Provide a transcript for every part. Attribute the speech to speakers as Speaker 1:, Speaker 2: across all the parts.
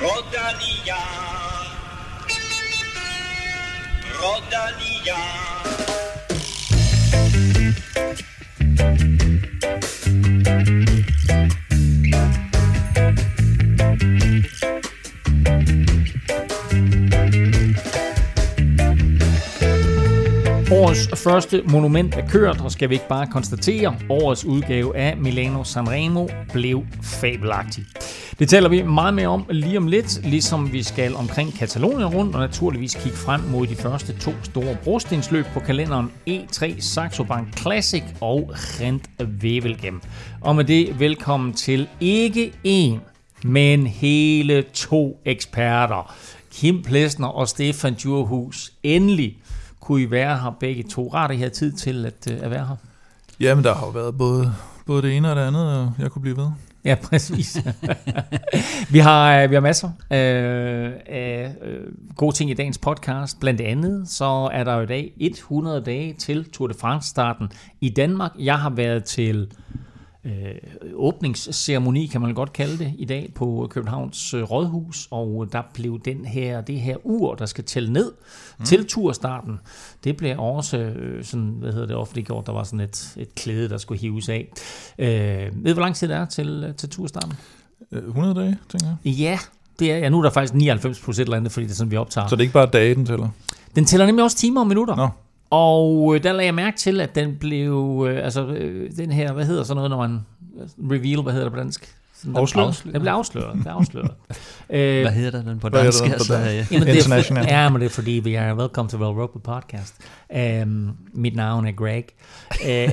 Speaker 1: Rodania. Rodania.
Speaker 2: Årets første monument er kørt, og skal vi ikke bare konstatere, årets udgave af Milano Sanremo blev fabelagtig. Det taler vi meget mere om lige om lidt, ligesom vi skal omkring Katalonien rundt, og naturligvis kigge frem mod de første to store brostensløb på kalenderen E3 Saxo Bank Classic og Rent Wevelgem. Og med det, velkommen til ikke en, men hele to eksperter. Kim Plesner og Stefan Djurhus. Endelig kunne I være her begge to. Rart, at I havde tid til at, øh, at være her.
Speaker 3: Jamen, der har jo været både, både det ene og det andet, og jeg kunne blive ved.
Speaker 2: Ja, præcis. vi, har, øh, vi har masser øh, af øh, gode ting i dagens podcast. Blandt andet så er der jo i dag 100 dage til Tour de France-starten i Danmark. Jeg har været til øh, åbningsceremoni, kan man godt kalde det, i dag på Københavns øh, Rådhus, og der blev den her, det her ur, der skal tælle ned mm. til turstarten, det blev også øh, sådan, hvad hedder det, offentliggjort, der var sådan et, et klæde, der skulle hives af. Øh, ved hvor lang tid det er til, til turstarten?
Speaker 3: 100 dage, tænker jeg.
Speaker 2: Ja, det er, ja, nu er der faktisk 99 procent eller andet, fordi det er sådan, vi optager.
Speaker 3: Så det er ikke bare dage, den tæller?
Speaker 2: Den tæller nemlig også timer og minutter.
Speaker 3: Nå.
Speaker 2: Og øh, der lagde jeg mærke til, at den blev, øh, altså øh, den her, hvad hedder sådan noget, når man, reveal, hvad hedder det på dansk? Sådan, den-
Speaker 3: Afsløret?
Speaker 2: Den blev afsløret, den blev afsløret. øh,
Speaker 4: Hvad hedder den på
Speaker 3: Hvad hedder
Speaker 4: dansk?
Speaker 3: den på
Speaker 4: Altså,
Speaker 3: dansk?
Speaker 4: ja.
Speaker 2: Jamen, det er,
Speaker 3: International.
Speaker 2: ja, men det er fordi, vi er Welcome to Well Rope podcast. Um, mit navn er Greg. Uh,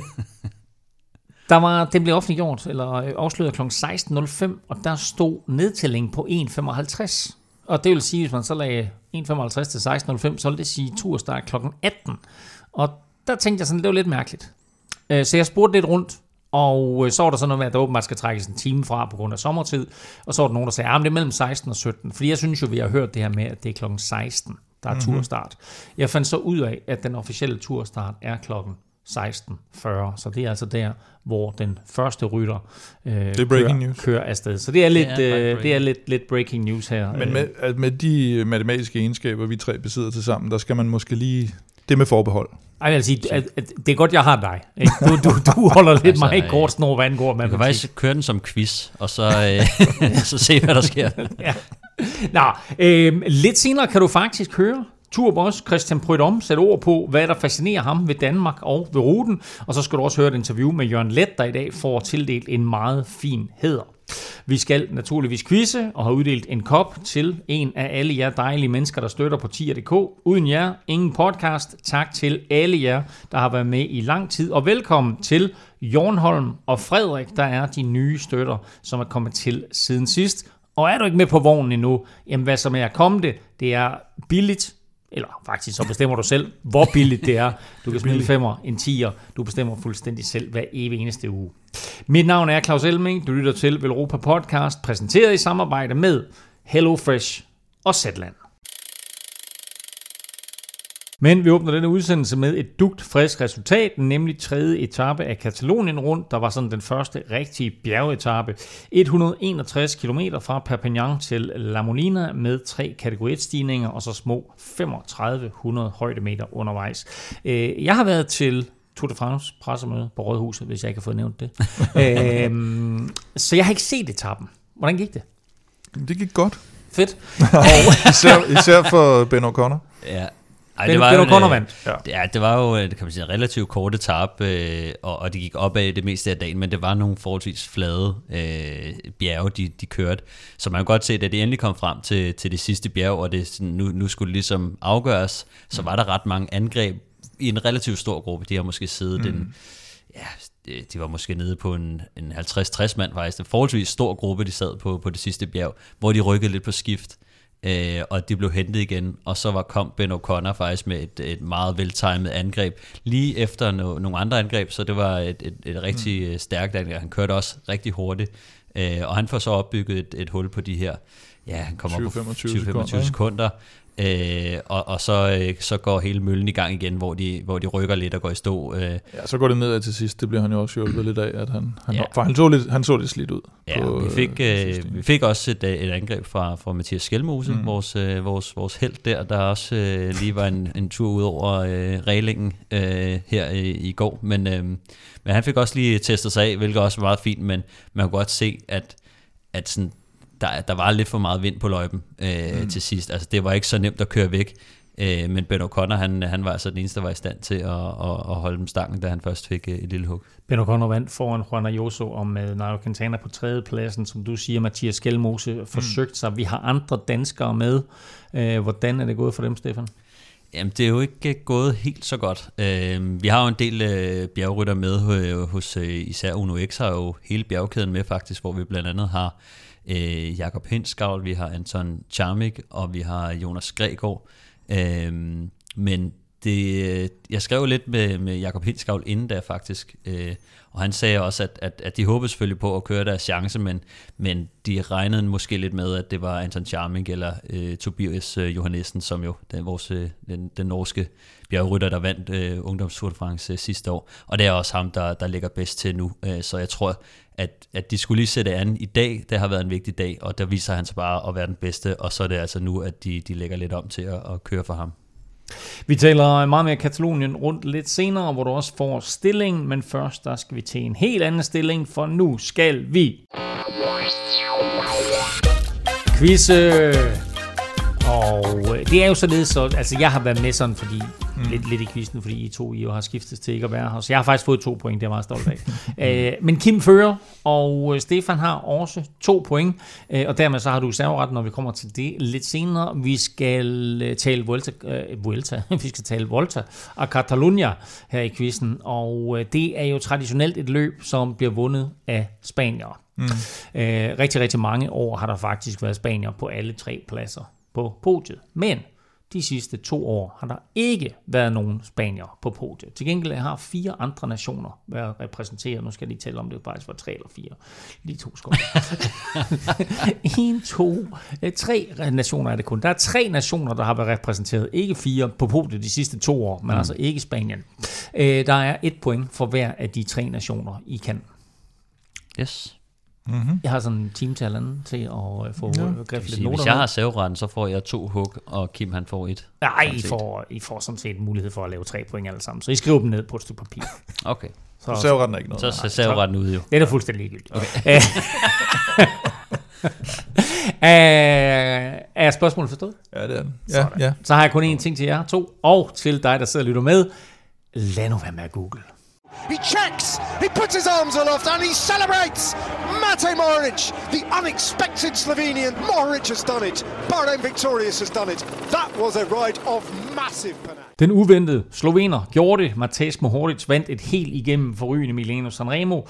Speaker 2: der var, den blev offentliggjort, eller øh, afsløret kl. 16.05, og der stod nedtælling på 1.55. Og det vil sige, hvis man så lagde 1.55 til 16.05, så vil det sige turstart kl. 18. Og der tænkte jeg sådan, det var lidt mærkeligt. Øh, Så jeg spurgte lidt rundt, og øh, så var der sådan noget med, at der åbenbart skal trækkes en time fra på grund af sommertid. Og så var der nogen, der sagde, at det er mellem 16 og 17. Fordi jeg synes jo, vi har hørt det her med, at det er klokken 16, der er mm-hmm. turstart. Jeg fandt så ud af, at den officielle turstart er klokken 16.40. Så det er altså der, hvor den første rytter øh,
Speaker 3: Det er breaking
Speaker 2: kører,
Speaker 3: news.
Speaker 2: kører afsted. Så det er lidt,
Speaker 4: Det
Speaker 2: det
Speaker 4: er
Speaker 2: øh, det er lidt, lidt breaking news her.
Speaker 3: Men
Speaker 2: Øh,
Speaker 3: med, at med de matematiske egenskaber, vi tre besidder til sammen, der skal man måske lige... Det med forbehold.
Speaker 2: Ej, jeg vil sige, at, at det er godt, jeg har dig. Ikke? Du, du, du holder lidt
Speaker 4: Altså,
Speaker 2: mig i
Speaker 4: øh,
Speaker 2: kort snor, hvad angår
Speaker 4: Du kan faktisk køre den som quiz, og så, øh, så se, hvad der sker.
Speaker 2: ja. Nå, øh, lidt senere kan du faktisk høre turboss Christian Prydom sætte ord på, hvad der fascinerer ham ved Danmark og ved ruten. Og så skal du også høre et interview med Jørgen Let, der i dag får tildelt en meget fin hæder. Vi skal naturligvis quizze og har uddelt en kop til en af alle jer dejlige mennesker, der støtter på tier.dk. Uden jer, ingen podcast. Tak til alle jer, der har været med i lang tid. Og velkommen til Jornholm og Frederik, der er de nye støtter, som er kommet til siden sidst. Og er du ikke med på vognen endnu, jamen hvad som er at komme det, det er billigt, eller faktisk så bestemmer du selv, hvor billigt det er. Du kan smide en femmer, en tiger, du bestemmer fuldstændig selv hver evig eneste uge. Mit navn er Claus Elming, du lytter til Velropa Podcast, præsenteret i samarbejde med HelloFresh og Zetland. Men vi åbner denne udsendelse med et dugt frisk resultat, nemlig tredje etape af Katalonien rundt. Der var sådan den første rigtige bjergetape. 161 km fra Perpignan til La Molina med tre kategori 1 stigninger og så små 3500 højdemeter undervejs. Øh, Jeg har været til Tour de France pressemøde på Rådhuset, hvis jeg ikke har fået nævnt det. øhm, så jeg har ikke set etappen. Hvordan gik det?
Speaker 3: Det gik godt.
Speaker 2: Fedt.
Speaker 3: Især, især for Ben O'Connor.
Speaker 4: Ja. Ej,
Speaker 2: Ben,
Speaker 4: det var
Speaker 2: ben
Speaker 4: jo en, øh.
Speaker 3: Ja.
Speaker 4: Ja, det var jo øh, det kan man sige, relativt kort etape, øh, og, og det gik opad det meste af dagen, men det var nogle forholdsvis flade øh, bjerge, de, de kørte. Så man kan godt se, at da de endelig kom frem til, til det sidste bjerg, og det sådan, nu, nu skulle det ligesom afgøres, så var der ret mange angreb i en relativt stor gruppe. De har måske siddet mm. en, ja, de- de var måske nede på en, en 50-60 mand faktisk. En forholdsvis stor gruppe, de sad på, på det sidste bjerg, hvor de rykkede lidt på skift. Øh, og de blev hentet igen, og så var kom Ben O'Connor faktisk med et, et meget veltimet angreb, lige efter no, nogle andre angreb, så det var et, et, et rigtig mm. stærkt angreb. Han kørte også rigtig hurtigt, øh, og han får så opbygget et, et hul på de her, ja, han kommer op på
Speaker 3: 20-25
Speaker 4: 20-25
Speaker 3: sekunder,
Speaker 4: sekunder, Øh, og og så, øh, så går hele møllen i gang igen, hvor de, hvor de rykker lidt og går i stå. Øh,
Speaker 3: Ja, så går det nedad til sidst. Det bliver han jo også hjulpet lidt af, at han, han,
Speaker 4: Ja.
Speaker 3: for han, så lidt, han så lidt slidt ud.
Speaker 4: Ja,
Speaker 3: på,
Speaker 4: vi fik,
Speaker 3: øh,
Speaker 4: øh,
Speaker 3: sidste.
Speaker 4: vi fik også et, øh, et angreb fra, fra Mathias Skelmose, mm. Vores, øh, vores, vores held der, der også øh, lige var en, en tur ud over øh, reglingen øh, her i, i går. Men, øh, men han fik også lige testet sig af, hvilket også var meget fint, men man kunne godt se, at, at sådan, der, der var lidt for meget vind på løjpen øh, mm. til sidst. Altså, det var ikke så nemt at køre væk. Øh, men Ben O'Connor, han, han var altså den eneste, der var i stand til at, at, at holde dem stangen, da han først fik øh, et lille hug.
Speaker 2: Ben O'Connor vandt foran Juan Ayuso og med Nairo Quintana på tredje pladsen. Som du siger, Mathias Skelmose forsøgt sig. Vi har andre danskere med. Øh, hvordan er det gået for dem, Stefan?
Speaker 4: Jamen, det er jo ikke øh, gået helt så godt. Øh, vi har jo en del øh, bjergrytter med øh, hos øh, især Uno X, har jo hele bjergkæden med faktisk, hvor vi blandt andet har øh, Jakob Hinskavl, vi har Anton Charmik, og vi har Jonas Gregor. Øh, men det, øh, jeg skrev lidt med, med Jakob Hinskavl inden der faktisk, øh, og han sagde også, at, at, at de håbede selvfølgelig på at køre deres chance, men, men de regnede måske lidt med, at det var Anton Charming eller øh, Tobias øh, Johannessen, som jo den, vores, øh, den, den norske bjergrytter, der vandt øh, Ungdoms Tour de France øh, sidste år. Og det er også ham, der, der ligger bedst til nu. Øh, så jeg tror, at, at de skulle lige sætte an i dag. Det har været en vigtig dag, og der viser han sig bare at være den bedste. Og så er det altså nu, at de, de lægger lidt om til at, at køre for ham.
Speaker 2: Vi taler meget mere Katalonien rundt lidt senere, hvor du også får stilling, men først der skal vi til en helt anden stilling, for nu skal vi quizze. Og øh, det er jo således, så, altså jeg har været med sådan, fordi, mm. lidt, lidt i quizzen, fordi I to I jo har skiftet til ikke at være her, så jeg har faktisk fået to point, det er jeg meget stolt af. øh, men Kim fører, og øh, Stefan har også to point, øh, og dermed så har du serveret, når vi kommer til det lidt senere. Vi skal øh, tale Vuelta, øh, Vuelta. vi skal tale Volta og Catalunya her i quizzen, og øh, det er jo traditionelt et løb, som bliver vundet af spanier. Mm. Øh, rigtig, rigtig mange år har der faktisk været spanier på alle tre pladser på podiet. Men de sidste to år har der ikke været nogen spanier på podiet. Til gengæld har fire andre nationer været repræsenteret. Nu skal jeg lige tælle om det faktisk var tre eller fire. Lige to skår. en, to, eh, tre nationer er det kun. Der er tre nationer, der har været repræsenteret. Ikke fire på podiet de sidste to år, men mm. altså ikke Spanien. Øh, der er et point for hver af de tre nationer, I kan.
Speaker 4: Yes.
Speaker 3: Mm-hmm.
Speaker 2: Jeg har sådan en time til at øh, få
Speaker 3: Ja.
Speaker 2: griffet lidt
Speaker 4: sige,
Speaker 2: noter
Speaker 4: hvis jeg har serveretten, så får jeg to hug, og Kim han får et.
Speaker 2: Nej, I får, I får sådan set mulighed for at lave tre point alle sammen. Så I skriver dem ned på et stykke papir.
Speaker 4: Okay,
Speaker 2: Så,
Speaker 3: Så serveretten er ikke noget.
Speaker 4: så ser serveretten ud jo.
Speaker 2: det er da fuldstændig ligegyldigt. Okay. er, er spørgsmålet forstået?
Speaker 3: Ja, det er den. Ja, ja.
Speaker 2: Så har jeg kun én ting til jer to, og til dig, der sidder og lytter med. Lad nu være med at google.
Speaker 1: He checks, he puts his arms aloft and he celebrates! Mate Moric, the unexpected Slovenian. Moric has done it. Bahrain Victorious has done it. That was a ride of massive panache.
Speaker 2: Den uventede slovener gjorde det. Matej Mohoric vandt et helt igennem forrygende Milano Sanremo.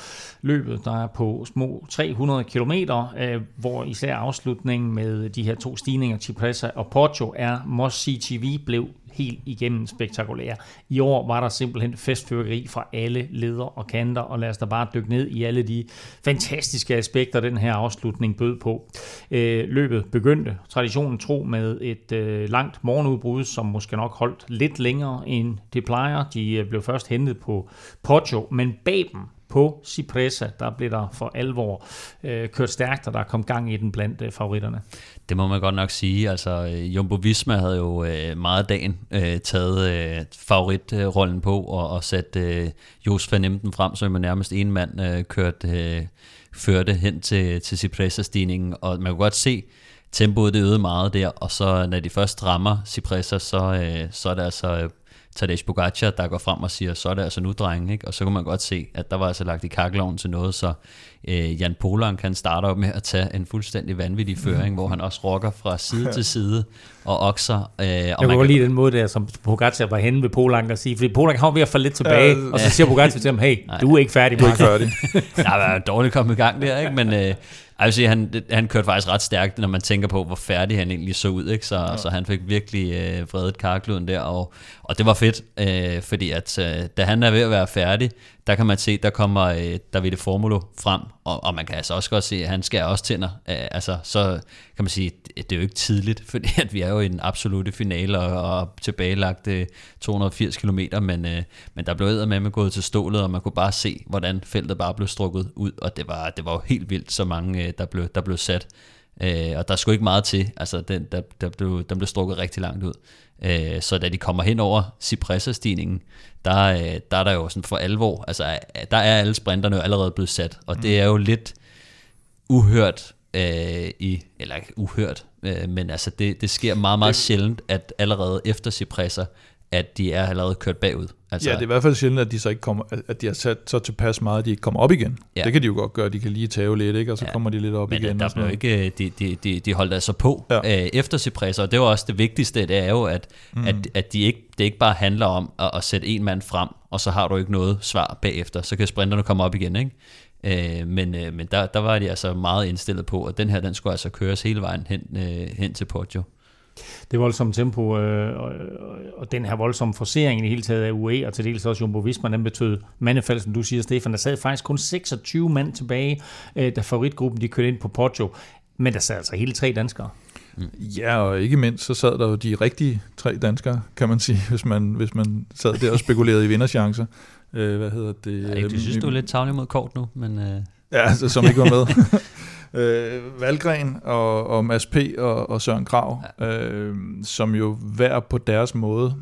Speaker 2: Løbet, der er på små 300 km, øh, hvor især afslutningen med de her to stigninger, Cipressa og Porto, er Moss CTV blev helt igennem spektakulær. I år var der simpelthen festfyrkeri fra alle leder og kanter, og lad os da bare dykke ned i alle de fantastiske aspekter, den her afslutning bød på. Øh, løbet begyndte traditionen tro med et øh, langt morgenudbrud, som måske nok holdt lidt længere end det plejer. De øh, blev først hentet på Poggio, men bag dem på Cipressa, der blev der for alvor øh, kørt stærkt, og der kom gang i den blandt øh, favoritterne.
Speaker 4: Det må man godt nok sige. Altså, øh, Jumbo Visma havde jo øh, meget dagen øh, taget øh, favoritrollen på og, og sat øh, Jos van Emden frem, som jo nærmest en mand øh, kørte, øh, førte hen til, til Cipressa-stigningen. Og man kunne godt se, tempoet det øgede meget der, og så når de først rammer Cipressa, så, øh, så er det altså øh, Tadej Pogacar, der går frem og siger, så er det altså nu, drenge, ikke? Og så kunne man godt se, at der var altså lagt i kakkeloven til noget, så øh, Jan Polan kan starte op med at tage en fuldstændig vanvittig føring, hvor han også rocker fra side til side og okser. Øh, og
Speaker 2: Jeg
Speaker 4: man kan-
Speaker 2: lide den måde der, som Pogacar var henne ved Polank og sige, fordi Polank har ved at falde lidt tilbage,
Speaker 3: Ja,
Speaker 2: og så siger Pogacar til ham, hey, du er ikke færdig,
Speaker 3: Du er ikke
Speaker 2: Mark.
Speaker 3: færdig.
Speaker 4: der var dårligt kommet i gang der, ikke? Men øh, jeg vil sige, han, han kørte faktisk ret stærkt, når man tænker på, hvor færdig han egentlig så ud, ikke? Så, ja. så han fik virkelig øh, vredet karkluden der, og, og det var fedt, øh, fordi at øh, da han er ved at være færdig, der kan man se, der kommer øh, Davide Formulo frem, og, og man kan altså også godt se, at han skal også tænder. Øh, altså, så kan man sige, det, det er jo ikke tidligt, fordi at vi er jo i den absolute finale og, og tilbagelagt øh, 280 km, men, øh, men der blev med med gået til stålet, og man kunne bare se, hvordan feltet bare blev strukket ud, og det var, det var jo helt vildt, så mange øh, der, blev, der blev sat. Øh, og der skulle ikke meget til, altså den, der, der blev, den blev strukket rigtig langt ud. Øh, så da de kommer hen over Cipressa-stigningen, der, øh, der er der jo sådan for alvor, altså der er alle sprinterne jo allerede blevet sat, og det er jo lidt uhørt øh, i, eller uhørt, øh, men altså det, det sker meget, meget sjældent, at allerede efter Cipressa, at de er allerede kørt bagud.
Speaker 3: Altså, ja, det er i hvert fald sjældent, at de så ikke kommer, at de har sat så tilpas meget, at de ikke kommer op igen. Ja. Det kan de jo godt gøre, de kan lige tage lidt, ikke? og så ja. kommer de lidt op
Speaker 4: Men
Speaker 3: igen.
Speaker 4: Men der blev ikke, øh, de, de, de, de holdt altså på ja. øh, efter Cipressa, og det var også det vigtigste, det er jo, at, mm. at, at de ikke, det ikke bare handler om at, at sætte en mand frem, og så har du ikke noget svar bagefter, så kan sprinterne komme op igen, ikke? Øh, men øh, men der, der var de altså meget indstillet på, at den her, den skulle altså køres hele vejen hen, øh, hen til Poggio
Speaker 2: det voldsomme tempo øh, og, og den her voldsomme forsering i det hele taget af UE, og til dels også Jumbo Visma, den betød mandefald, som du siger, Stefan. Der sad faktisk kun 26 mand tilbage, øh, da favoritgruppen de kørte ind på Poggio. Men der sad altså hele tre danskere.
Speaker 3: Ja, og ikke mindst så sad der jo de rigtige tre danskere, kan man sige, hvis man, hvis man sad der og spekulerede i vinderchancer. Øh, hvad hedder det?
Speaker 4: Ja, jeg synes, du er lidt tavlig mod kort nu, men... Øh...
Speaker 3: Ja, altså, som ikke var med. øh, Valgren og, og Mads P. og, og Søren Krav, ja. øh, som jo hver på deres måde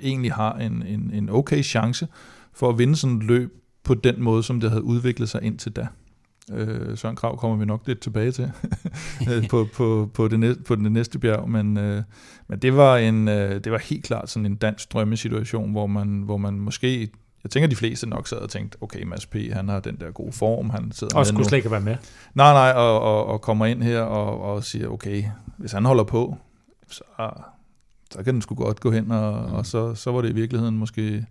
Speaker 3: egentlig har en, en, en okay chance for at vinde sådan et løb på den måde, som det havde udviklet sig indtil da. Øh, Søren Krav kommer vi nok lidt tilbage til på, på, på, det næste, på det næste bjerg, men, øh, men det, var en, øh, det var helt klart sådan en dansk drømmesituation, hvor man, hvor man måske jeg tænker, de fleste nok sad og tænkte, okay, Mads P., han har den der gode form, han sidder
Speaker 2: og skulle slet ikke være med.
Speaker 3: Nej, nej, og, og, og kommer ind her og, og siger, okay, hvis han holder på, så, så kan den sgu godt gå hen, og, mm. og så, så var det i virkeligheden måske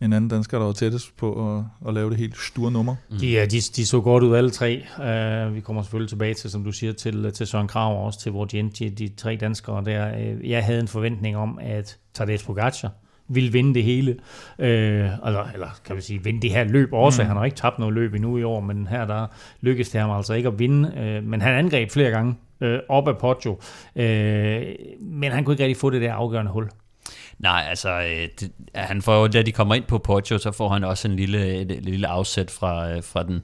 Speaker 3: en anden dansker, der var tættest på at, at lave det helt store nummer.
Speaker 2: Mm. De, de, de så godt ud alle tre. Uh, vi kommer selvfølgelig tilbage til, som du siger, til, til Søren Krav og også til hvor de, de, de tre danskere der. Uh, jeg havde en forventning om, at Tadej Pogacar ville vinde det hele. Øh, eller, eller kan vi sige, vinde det her løb også. Mm. Han har ikke tabt noget løb endnu i år, men her der lykkedes det ham altså ikke at vinde. Øh, men han angreb flere gange øh, op af Poggio. Øh, men han kunne ikke rigtig få det der afgørende hul.
Speaker 4: Nej, altså, øh, det, han får jo, da de kommer ind på Poggio, så får han også en lille, et, et lille afsæt fra, øh, fra den,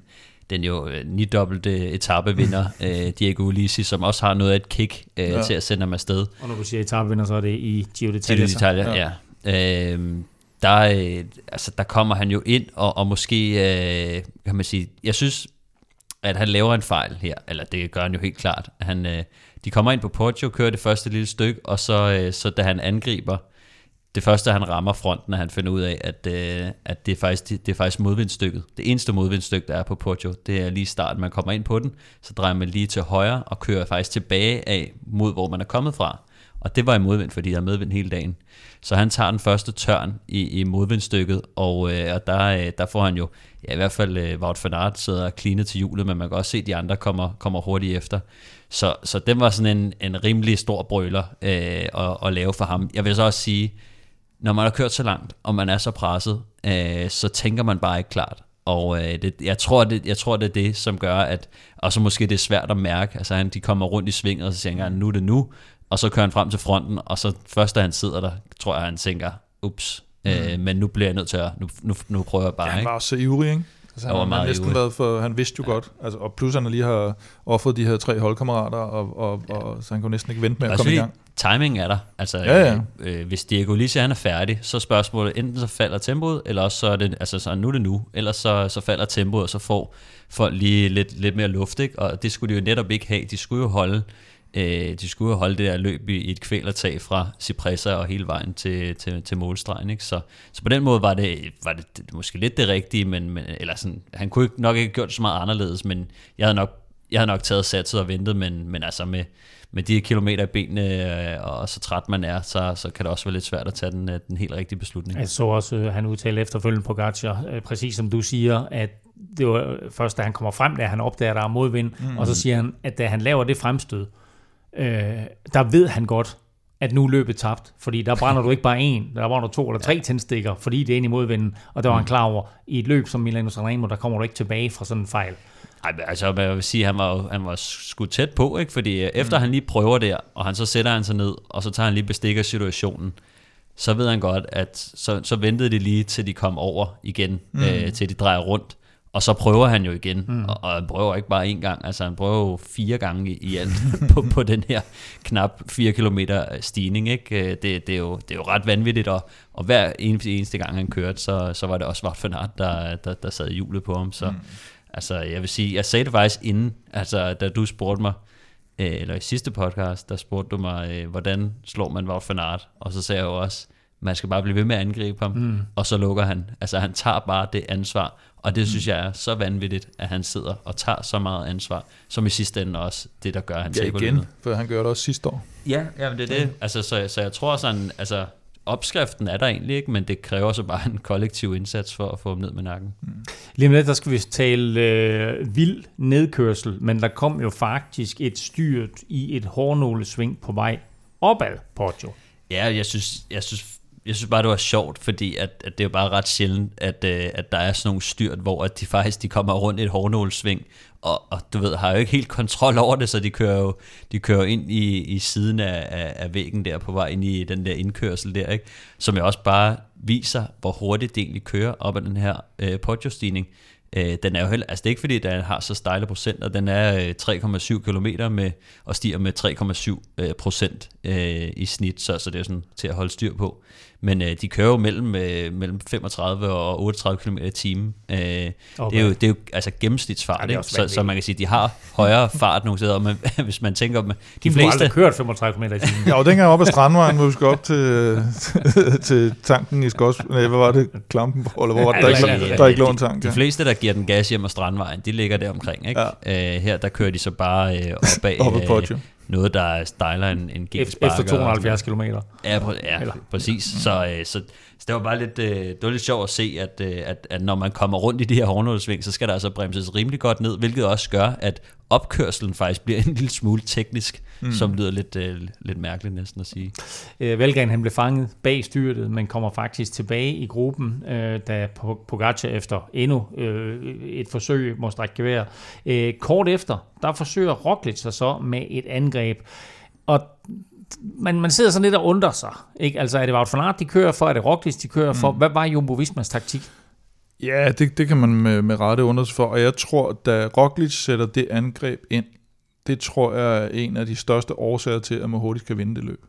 Speaker 4: den jo øh, ni-dobbelte etapevinder, øh, Diego Ulisi, som også har noget af et kick øh, ja. til at sende ham afsted.
Speaker 2: Og når du siger etapevinder, så er det i Giro d'Italia. Giro
Speaker 4: d'Italia, ja. ja. Øh, der, øh, altså, der kommer han jo ind, og, og måske, øh, kan man sige, jeg synes, at han laver en fejl her, eller det gør han jo helt klart. Han, øh, de kommer ind på Porto, kører det første lille stykke, og så, øh, så da han angriber, det første, han rammer fronten, at han finder ud af, at, øh, at det, er faktisk, det, det er faktisk modvindstykket. Det eneste modvindstykke, der er på Porto, det er lige starten. Man kommer ind på den, så drejer man lige til højre og kører faktisk tilbage af mod, hvor man er kommet fra. Og det var i modvind, fordi der er medvind hele dagen. Så han tager den første tørn i, i modvindstykket, og, øh, og der, øh, der får han jo, ja i hvert fald øh, Wout van Aert sidder og cleaner til hjulet, men man kan også se, at de andre kommer, kommer hurtigt efter. Så, så den var sådan en, en rimelig stor brøler øh, at, at lave for ham. Jeg vil så også sige, når man har kørt så langt, og man er så presset, øh, så tænker man bare ikke klart. Og øh, det, jeg, tror, det, jeg tror, det er det, som gør, at og så måske det er svært at mærke. Altså han, de kommer rundt i svinget, og så tænker han, nu er det nu og så kører han frem til fronten, og så først da han sidder der, tror jeg, han tænker, ups, mm. øh, men nu bliver jeg nødt til at, nu, nu, nu prøver jeg bare. Ja,
Speaker 3: han var også så ivrig, ikke? Altså, han, var meget han, næsten været for, han vidste jo ja. godt, altså, og plus han lige har offret de her tre holdkammerater, og, og, ja. og, så han kunne næsten ikke vente med at komme i gang.
Speaker 4: Timing er der. Altså, ja, ja. Øh, hvis Diego Lise han er færdig, så er spørgsmålet, enten så falder tempoet, eller også så er det, altså så nu er det nu, eller så, så falder tempoet, og så får folk lige lidt, lidt mere luft, ikke? og det skulle de jo netop ikke have. De skulle jo holde Øh, de skulle holde det der løb i, i et kvælertag fra Cipressa og hele vejen til, til, til målstregen. Ikke? Så, så på den måde var det, var det, det måske lidt det rigtige, men, men eller sådan, han kunne nok ikke have gjort det så meget anderledes, men jeg havde nok, jeg havde nok taget satset og ventet, men, men altså med, med de kilometer i benene, øh, og så træt man er, så, så kan det også være lidt svært at tage den, øh, den helt rigtige beslutning.
Speaker 2: Jeg så også, øh, han udtalte efterfølgende på Gatscher, præcis som du siger, at det var først, da han kommer frem, da han opdager, at der er modvind, mm. og så siger han, at da han laver det fremstød, øh, der ved han godt, at nu er løbet tabt. Fordi der brænder du ikke bare en, der brænder du to eller tre tændstikker, fordi det er ind i modvinden. Og der var han klar over, i et løb som Milano Sanremo, der kommer du ikke tilbage fra sådan en fejl.
Speaker 4: Ej, altså, jeg vil sige, han var, han var sgu tæt på, ikke? Fordi øh, efter mm. han lige prøver der, og han så sætter han sig ned, og så tager han lige bestik af situationen, så ved han godt, at så, så ventede de lige, til de kom over igen, mm. øh, til de drejer rundt. Og så prøver han jo igen, mm. og, og han prøver ikke bare en gang, altså han prøver jo fire gange i, i alt på, på den her knap 4 km stigning. Ikke? Øh, det, det, er jo, det er jo ret vanvittigt, og, og hver eneste, eneste gang han kørte, så, så var det også Wout van Aert, der, der, der sad i hjulet på ham. Så mm. altså, jeg vil sige, jeg sagde det faktisk inden, altså, da du spurgte mig, øh, eller i sidste podcast, der spurgte du mig, øh, hvordan slår man Wout van Aert? Og så sagde jeg jo også, man skal bare blive ved med at angribe ham, mm. og så lukker han. Altså han tager bare det ansvar, og det synes jeg er så vanvittigt, at han sidder og tager så meget ansvar, som i sidste ende også det, der gør, at han
Speaker 3: Ja,
Speaker 4: taber
Speaker 3: igen,
Speaker 4: løbet.
Speaker 3: for han gør det også sidste år.
Speaker 4: Ja, ja, men det er det. Altså, så, så jeg tror sådan, altså opskriften er der egentlig ikke, men det kræver så bare en kollektiv indsats for at få ham ned med nakken.
Speaker 2: Lige om lidt, der skal vi tale øh, vild nedkørsel, men der kom jo faktisk et styrt i et hårnålesving på vej opad, Porto.
Speaker 4: Ja, jeg synes, jeg synes, jeg synes bare, det var sjovt, fordi at, at det er jo bare ret sjældent, at, øh, at der er sådan nogle styrt, hvor at de faktisk de kommer rundt i et hårnålsving, og, og du ved, har jo ikke helt kontrol over det, så de kører jo, de kører ind i, i siden af, af, af væggen der, på vej ind i den der indkørsel der, ikke? som jo også bare viser, hvor hurtigt det egentlig kører op ad den her øh, Poggio-stigning. Øh, den er jo heller, altså det er ikke fordi, den har så stejle procenter, den er øh, 3,7 km med, og stiger med 3,7 øh, procent øh, i snit, så, så det er sådan til at holde styr på. Men øh, de kører jo mellem, øh, mellem 35 og 38 km i timen. Øh, okay. det, er jo, det er jo altså gennemsnitsfart,
Speaker 2: Ja, er
Speaker 4: så, så man kan sige, de har højere fart nogle steder, men hvis man tænker dem, de
Speaker 2: De fleste... har
Speaker 4: fleste...
Speaker 2: aldrig kørt 35 km i timen.
Speaker 3: Ja, og dengang op ad Strandvejen, hvor vi skulle op til, til tanken i Skods... Nej, hvad var det? Klampenborg, eller hvor var det? Der,
Speaker 2: Ja,
Speaker 3: ikke,
Speaker 2: ja,
Speaker 3: der er ikke lå en tank.
Speaker 4: De
Speaker 3: Ja.
Speaker 4: fleste, der giver den gas hjem ad Strandvejen, de ligger der omkring. Ikke? Ja. Øh, her der kører de så bare øh, op ad
Speaker 3: Op ad Poggio.
Speaker 4: Noget, der er stejler en, en
Speaker 2: Efter, efter 270 km.
Speaker 4: Ja, pr- ja
Speaker 2: Eller-
Speaker 4: præcis. Så, øh, så, så det var bare lidt, øh, det var lidt sjovt at se, at, øh, at, at når man kommer rundt i de her hårdnålesving, så skal der altså bremses rimelig godt ned, hvilket også gør, at opkørselen faktisk bliver en lille smule teknisk, mm. som lyder lidt, øh, lidt mærkeligt næsten at sige.
Speaker 2: Øh, Valgren han blev fanget bag styrtet, men kommer faktisk tilbage i gruppen, øh, da Pogacar efter endnu øh, et forsøg må strække gevær. Øh, kort efter, der forsøger Roglic sig så med et angreb, og man, man sidder sådan lidt og undrer sig. Ikke? Altså er det Wout van Aert, de kører for? Er det Roglic, de kører for? Hvad var Jumbo Vismas taktik?
Speaker 3: Ja, det, det kan man med, med rette undre sig for. Og jeg tror, da Roglic sætter det angreb ind, det tror jeg er en af de største årsager til, at man hurtigt kan vinde det løb.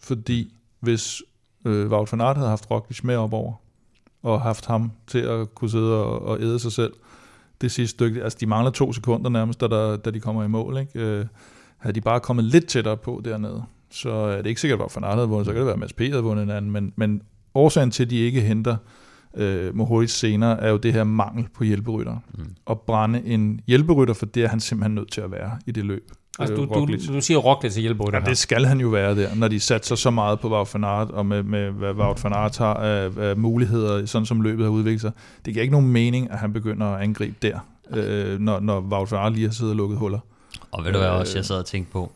Speaker 3: Fordi hvis øh, Wout van Aert havde haft Roglic med op over, og haft ham til at kunne sidde og, og æde sig selv, det sidste stykke, altså de mangler to sekunder nærmest, da, der, da de kommer i mål, ikke? Øh, havde de bare kommet lidt tættere på dernede, så er det ikke sikkert, at Van Aert havde vundet, så kan det være, at Mads P. havde vundet en anden, men, men årsagen til, at de ikke henter øh, Mohoric senere, er jo det her mangel på hjælperytter. Mm. At brænde en hjælperytter, for det er han simpelthen nødt til at være i det løb.
Speaker 2: Altså,
Speaker 3: øh,
Speaker 2: du, du,
Speaker 3: Roglic.
Speaker 2: du siger Roglic til hjælp
Speaker 3: Ja, det skal han jo være der, når de satser så meget på Wout van Aert, og med, med hvad Wout van Aert har af, af muligheder, sådan som løbet har udviklet sig. Det giver ikke nogen mening, at han begynder at angribe der, øh, når, når Wout van Aert lige har siddet og lukket huller.
Speaker 4: Og ved du hvad
Speaker 3: Øh.
Speaker 4: også, jeg sad og tænkte på,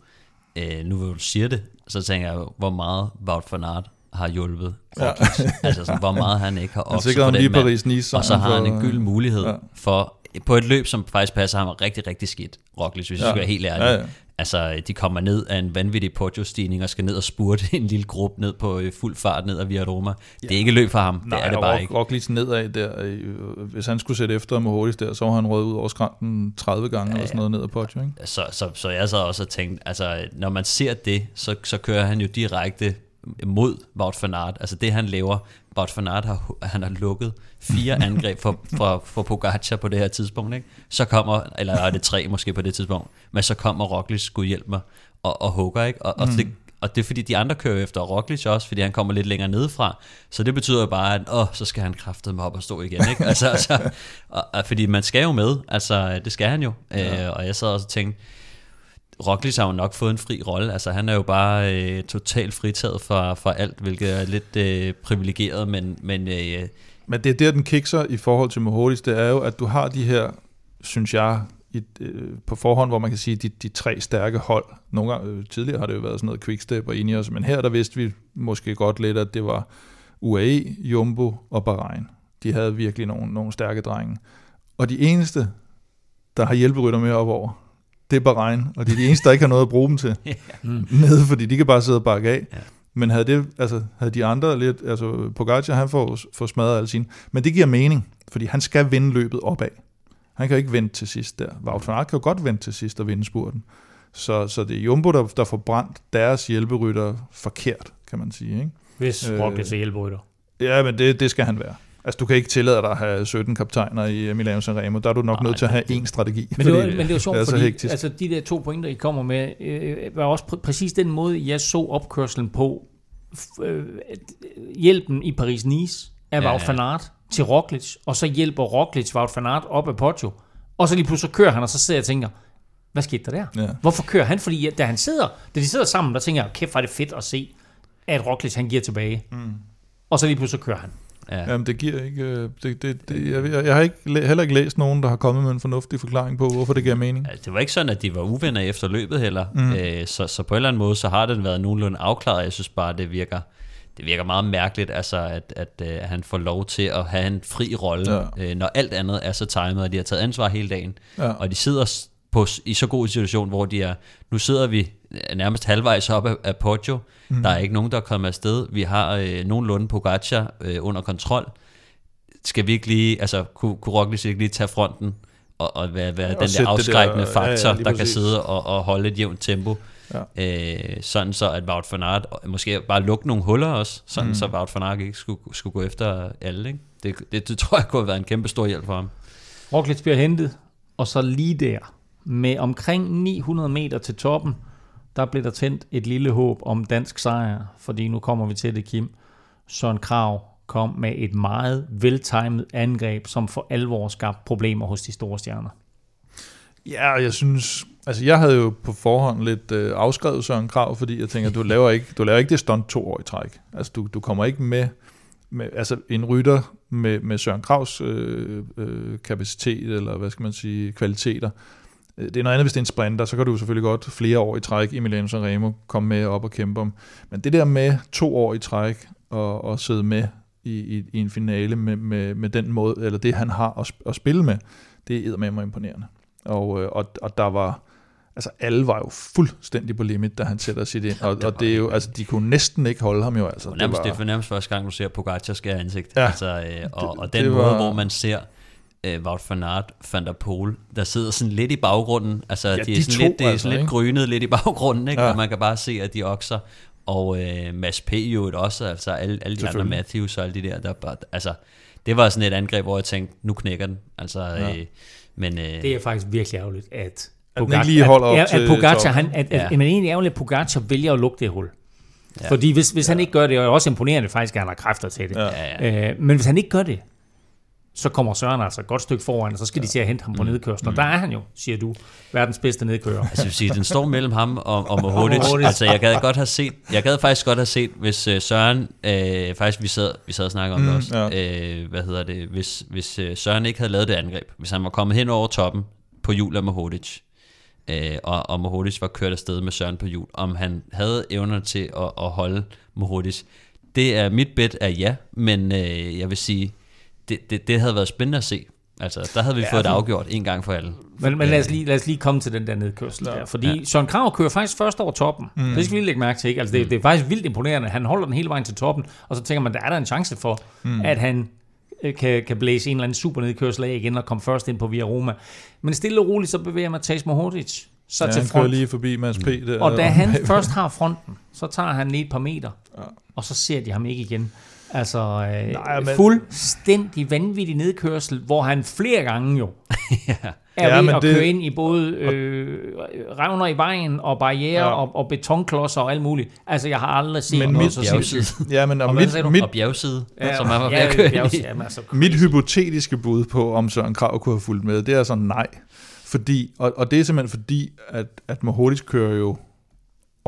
Speaker 4: øh, nu hvor du siger det, så tænker jeg, hvor meget Wout van Aert har hjulpet Roglic. Ja. altså sådan, hvor meget han ikke har
Speaker 3: sikrede
Speaker 4: på
Speaker 3: ham lige
Speaker 4: den mand.
Speaker 3: Paris-Nice.
Speaker 4: Og så har han en gyld mulighed
Speaker 3: Ja.
Speaker 4: for, på et løb, som faktisk passer ham rigtig, rigtig skidt, Roglic, hvis ja. Jeg skal være helt ærlig.
Speaker 3: Ja, ja.
Speaker 4: Altså, de kommer ned af en vanvittig Poggio-stigning og skal ned og spurte en lille gruppe ned på øh, fuld fart ned ad Via Roma. Det er ikke løb for ham,
Speaker 3: Nej,
Speaker 4: det er det bare
Speaker 3: Rock-
Speaker 4: ikke.
Speaker 3: Roglic nedad der, øh, hvis han skulle sætte efter med hurtigt der, så var han røget ud over skrænten 30 gange ja, eller sådan noget ned ad Poggio, ikke?
Speaker 4: Så, så, så jeg sad også og tænkte, altså, når man ser det, så, så kører han jo direkte mod Wout van Aert. Altså det, han laver, Wout van Aert har, han har lukket fire angreb for, for, for Pogacar på det her tidspunkt. Ikke? Så kommer, eller er det tre måske på det tidspunkt, men så kommer Roglic, gud hjælp mig, og, og hugger. Ikke? Og, og, det, og det er fordi, de andre kører efter Roglic også, fordi han kommer lidt længere nedefra. Så det betyder jo bare, at åh, så skal han kraftedeme op og stå igen. Ikke? Altså, altså, og, og, fordi man skal jo med, altså det skal han jo. Ja. Øh, og jeg sad også og tænkte, Roglic har jo nok fået en fri rolle. Altså, han er jo bare øh, totalt fritaget fra, fra alt, hvilket er lidt øh, privilegeret, men, men øh,
Speaker 3: Men det er der, den kikser i forhold til Mohoric, det er jo, at du har de her, synes jeg, i, øh, på forhånd, hvor man kan sige, de, de tre stærke hold. Nogle gange, øh, tidligere har det jo været sådan noget Quickstep og Ineos, men her der vidste vi måske godt lidt, at det var UAE, Jumbo og Bahrain. De havde virkelig nogle, nogle stærke drenge. Og de eneste, der har hjælperytter med op over, det er Bahrain, og det er de eneste, der ikke har noget at bruge dem til. Nede, fordi de kan bare sidde og bakke af.
Speaker 4: Ja.
Speaker 3: Men havde, det, altså, havde de andre lidt, altså Pogacar, han får, får smadret alle sine, men det giver mening, fordi han skal vinde løbet opad. Han kan ikke vente til sidst der. Wout van Aert kan jo godt vente til sidst og vinde spurten. Så, så det er Jumbo, der, der får brændt deres hjælperytter forkert, kan man sige. Ikke?
Speaker 2: Hvis
Speaker 3: Øh,
Speaker 2: Roglic er hjælperytter.
Speaker 3: Ja, men det, det skal han være. Altså, du kan ikke tillade dig at have 17 kaptajner i Milano Sanremo. Der er du nok
Speaker 2: Nej,
Speaker 3: nødt til at have én strategi.
Speaker 2: Men det, var, men det var sjovt,
Speaker 3: det er
Speaker 2: fordi
Speaker 3: hektisk.
Speaker 2: altså, de der to pointer, I kommer med, øh, var også pr- præcis den måde, jeg så opkørslen på. F- øh, hjælpen i Paris-Nice af
Speaker 4: Ja,
Speaker 2: Wout
Speaker 4: ja.
Speaker 2: van Aert til Roglic, og så hjælper Roglic Wout van Aert op ad Poggio. Og så lige pludselig kører han, og så sidder jeg og tænker, hvad skete der der?
Speaker 3: Ja.
Speaker 2: Hvorfor kører han? Fordi da han sidder, da de sidder sammen, der tænker jeg, kæft, hvor er det fedt at se, at Roglic han giver tilbage. Mm. Og så lige pludselig kører han.
Speaker 4: Ja.
Speaker 3: Jamen, det giver ikke... øh, Det, det, det, jeg, jeg, har ikke, heller ikke læst nogen, der har kommet med en fornuftig forklaring på, hvorfor det giver mening.
Speaker 4: Altså, det var ikke sådan, at de var uvenner efter løbet heller. Mm. Øh, så, så på en eller anden måde, så har den været nogenlunde afklaret. Jeg synes bare, det virker, det virker meget mærkeligt, altså, at, at, øh, han får lov til at have en fri rolle,
Speaker 3: Ja.
Speaker 4: øh, når alt andet er så timet, og de har taget ansvar hele dagen.
Speaker 3: Ja.
Speaker 4: Og de sidder på, i så god situation, hvor de er, nu sidder vi nærmest halvvejs op af, af Poggio. Mm. Der er ikke nogen, der er kommet afsted. Vi har øh, nogenlunde Pogacar øh, under kontrol. Skal vi ikke lige, altså kunne, kunne Roglic ikke lige tage fronten og, og være, være den
Speaker 3: sætte
Speaker 4: der afskrækkende
Speaker 3: der- ja, ja,
Speaker 4: faktor,
Speaker 3: lige
Speaker 4: der kan sidde og, og holde et jævnt tempo.
Speaker 3: Ja.
Speaker 4: Øh, sådan så, at Wout van Aert måske bare lukke nogle huller også, sådan mm. så Wout van Aert ikke skulle, skulle gå efter alle. Ikke? Det, det, det tror jeg kunne have været en kæmpe stor hjælp for ham.
Speaker 2: Roglic bliver hentet, og så lige der, med omkring 900 meter til toppen, der blev der tændt et lille håb om dansk sejr, fordi nu kommer vi til det, Kim. Søren Krav kom med et meget veltimet angreb, som for alvor skabte problemer hos de store stjerner.
Speaker 3: Ja, jeg synes... Altså, jeg havde jo på forhånd lidt øh, afskrevet Søren Krav, fordi jeg tænker, du laver ikke, du laver ikke det stunt to år i træk. Altså, du, du kommer ikke med, med... Altså, en rytter med, med Søren Kravs øh, øh, kapacitet, eller hvad skal man sige, kvaliteter, øh, det er noget andet, hvis det er en sprinter, så kan du selvfølgelig godt flere år i træk i Milano Sanremo komme med op og kæmpe om. Men det der med to år i træk og, og sidde med i, i, i en finale med, med, med den måde, eller det han har at, at spille med, det er eddermame imponerende. Og, øh, og, og der var, altså alle var jo fuldstændig på limit, da han sætter sit ind, og, og det er jo, altså de kunne næsten ikke holde ham jo, altså.
Speaker 4: Det, nærmest, det, er nærmest første gang, du ser Pogacar skære ansigt.
Speaker 3: Ja.
Speaker 4: altså, øh, og,
Speaker 3: Det-
Speaker 4: og den
Speaker 3: det
Speaker 4: måde,
Speaker 3: var-
Speaker 4: hvor man ser øh, Wout van Aert, Van der Poel, der sidder sådan lidt i baggrunden. Altså,
Speaker 3: Ja,
Speaker 4: de, er
Speaker 3: de
Speaker 4: sådan
Speaker 3: to,
Speaker 4: lidt, det er
Speaker 3: altså,
Speaker 4: sådan lidt
Speaker 3: ikke?
Speaker 4: grynet lidt i baggrunden, ikke?
Speaker 3: Ja.
Speaker 4: og man kan bare se, at de okser. Og øh, Mads P. jo et også, altså alle, alle de andre. Matthews og alle de der, der bare, altså, det var sådan et angreb, hvor jeg tænkte, nu knækker den. Altså,
Speaker 3: Ja.
Speaker 4: øh, men, øh,
Speaker 2: Det er faktisk virkelig ærgerligt, at
Speaker 3: At den ikke lige holder op
Speaker 2: at, at,
Speaker 3: til
Speaker 2: at Pogacar, han, at, at,
Speaker 4: Ja.
Speaker 2: men egentlig ærgerligt, at Pogacar vælger at lukke det hul. Ja. Fordi hvis, hvis han ikke gør det, og det er også imponerende faktisk, at han har kræfter til det.
Speaker 3: Ja.
Speaker 4: ja, ja.
Speaker 2: Øh, men hvis han ikke gør det, så kommer Søren altså et godt stykke foran, og så skal de til at hente ham på nedkørslen. Og der er han jo, siger du, verdens bedste nedkører.
Speaker 4: Altså, jeg vil sige, den står mellem ham og, og. Mohodic. altså, jeg gad godt have set, jeg gad faktisk godt have set, hvis uh, Søren, øh, faktisk vi sad, vi sad og snakkede om
Speaker 3: Mm,
Speaker 4: det også, øh, hvad hedder det, hvis, hvis uh, Søren ikke havde lavet det angreb, hvis han var kommet hen over toppen på hjul af Mohodic, øh, og, og Mohodic var kørt afsted med Søren på hjul, om han havde evner til at, at holde Mohodic. Det er mit bet er ja, men øh, jeg vil sige, det, det, det havde været spændende at se. Altså, der havde vi ja, fået det afgjort en gang for alle.
Speaker 2: Men, men lad, os lige, lad os lige komme til den der nedkørsel der. Fordi ja. Søren Krav kører faktisk først over toppen. Mm. Det skal vi lige lægge mærke til. Ikke? Altså, det, det er faktisk vildt imponerende. Han holder den hele vejen til toppen, og så tænker man, der er der en chance for, mm. at han øh, kan, kan blæse en eller anden super nedkørsel af igen og komme først ind på Via Roma. Men stille og roligt, så bevæger Mathias Mohodic så
Speaker 3: Ja,
Speaker 2: til
Speaker 3: han kører
Speaker 2: front.
Speaker 3: lige forbi Mads P. Der,
Speaker 2: Og da han først har fronten, så tager han lige et par meter, og så ser de ham ikke igen. Altså, øh,
Speaker 3: Nej, men-
Speaker 2: fuldstændig vanvittig nedkørsel, hvor han flere gange jo er
Speaker 3: Ja,
Speaker 2: ved
Speaker 3: men
Speaker 2: at
Speaker 3: det-
Speaker 2: køre ind i både øh, revner i vejen og barriere
Speaker 3: Ja.
Speaker 2: ja. og, og betonklodser og alt muligt. Altså, jeg har aldrig set
Speaker 3: Men
Speaker 2: noget
Speaker 3: mit-
Speaker 2: så sindssygt.
Speaker 3: Ja, men og
Speaker 2: Og
Speaker 3: mit, mit,
Speaker 4: Og bjergside, ja,
Speaker 2: Ja,
Speaker 4: som han var ved
Speaker 2: ja,
Speaker 4: at køre
Speaker 2: ja,
Speaker 4: ind i.
Speaker 2: jamen, altså,
Speaker 3: Mit hypotetiske bud på, om Søren Krav kunne have fulgt med, det er sådan nej. Fordi, og, og det er simpelthen fordi, at, at Mohodic kører jo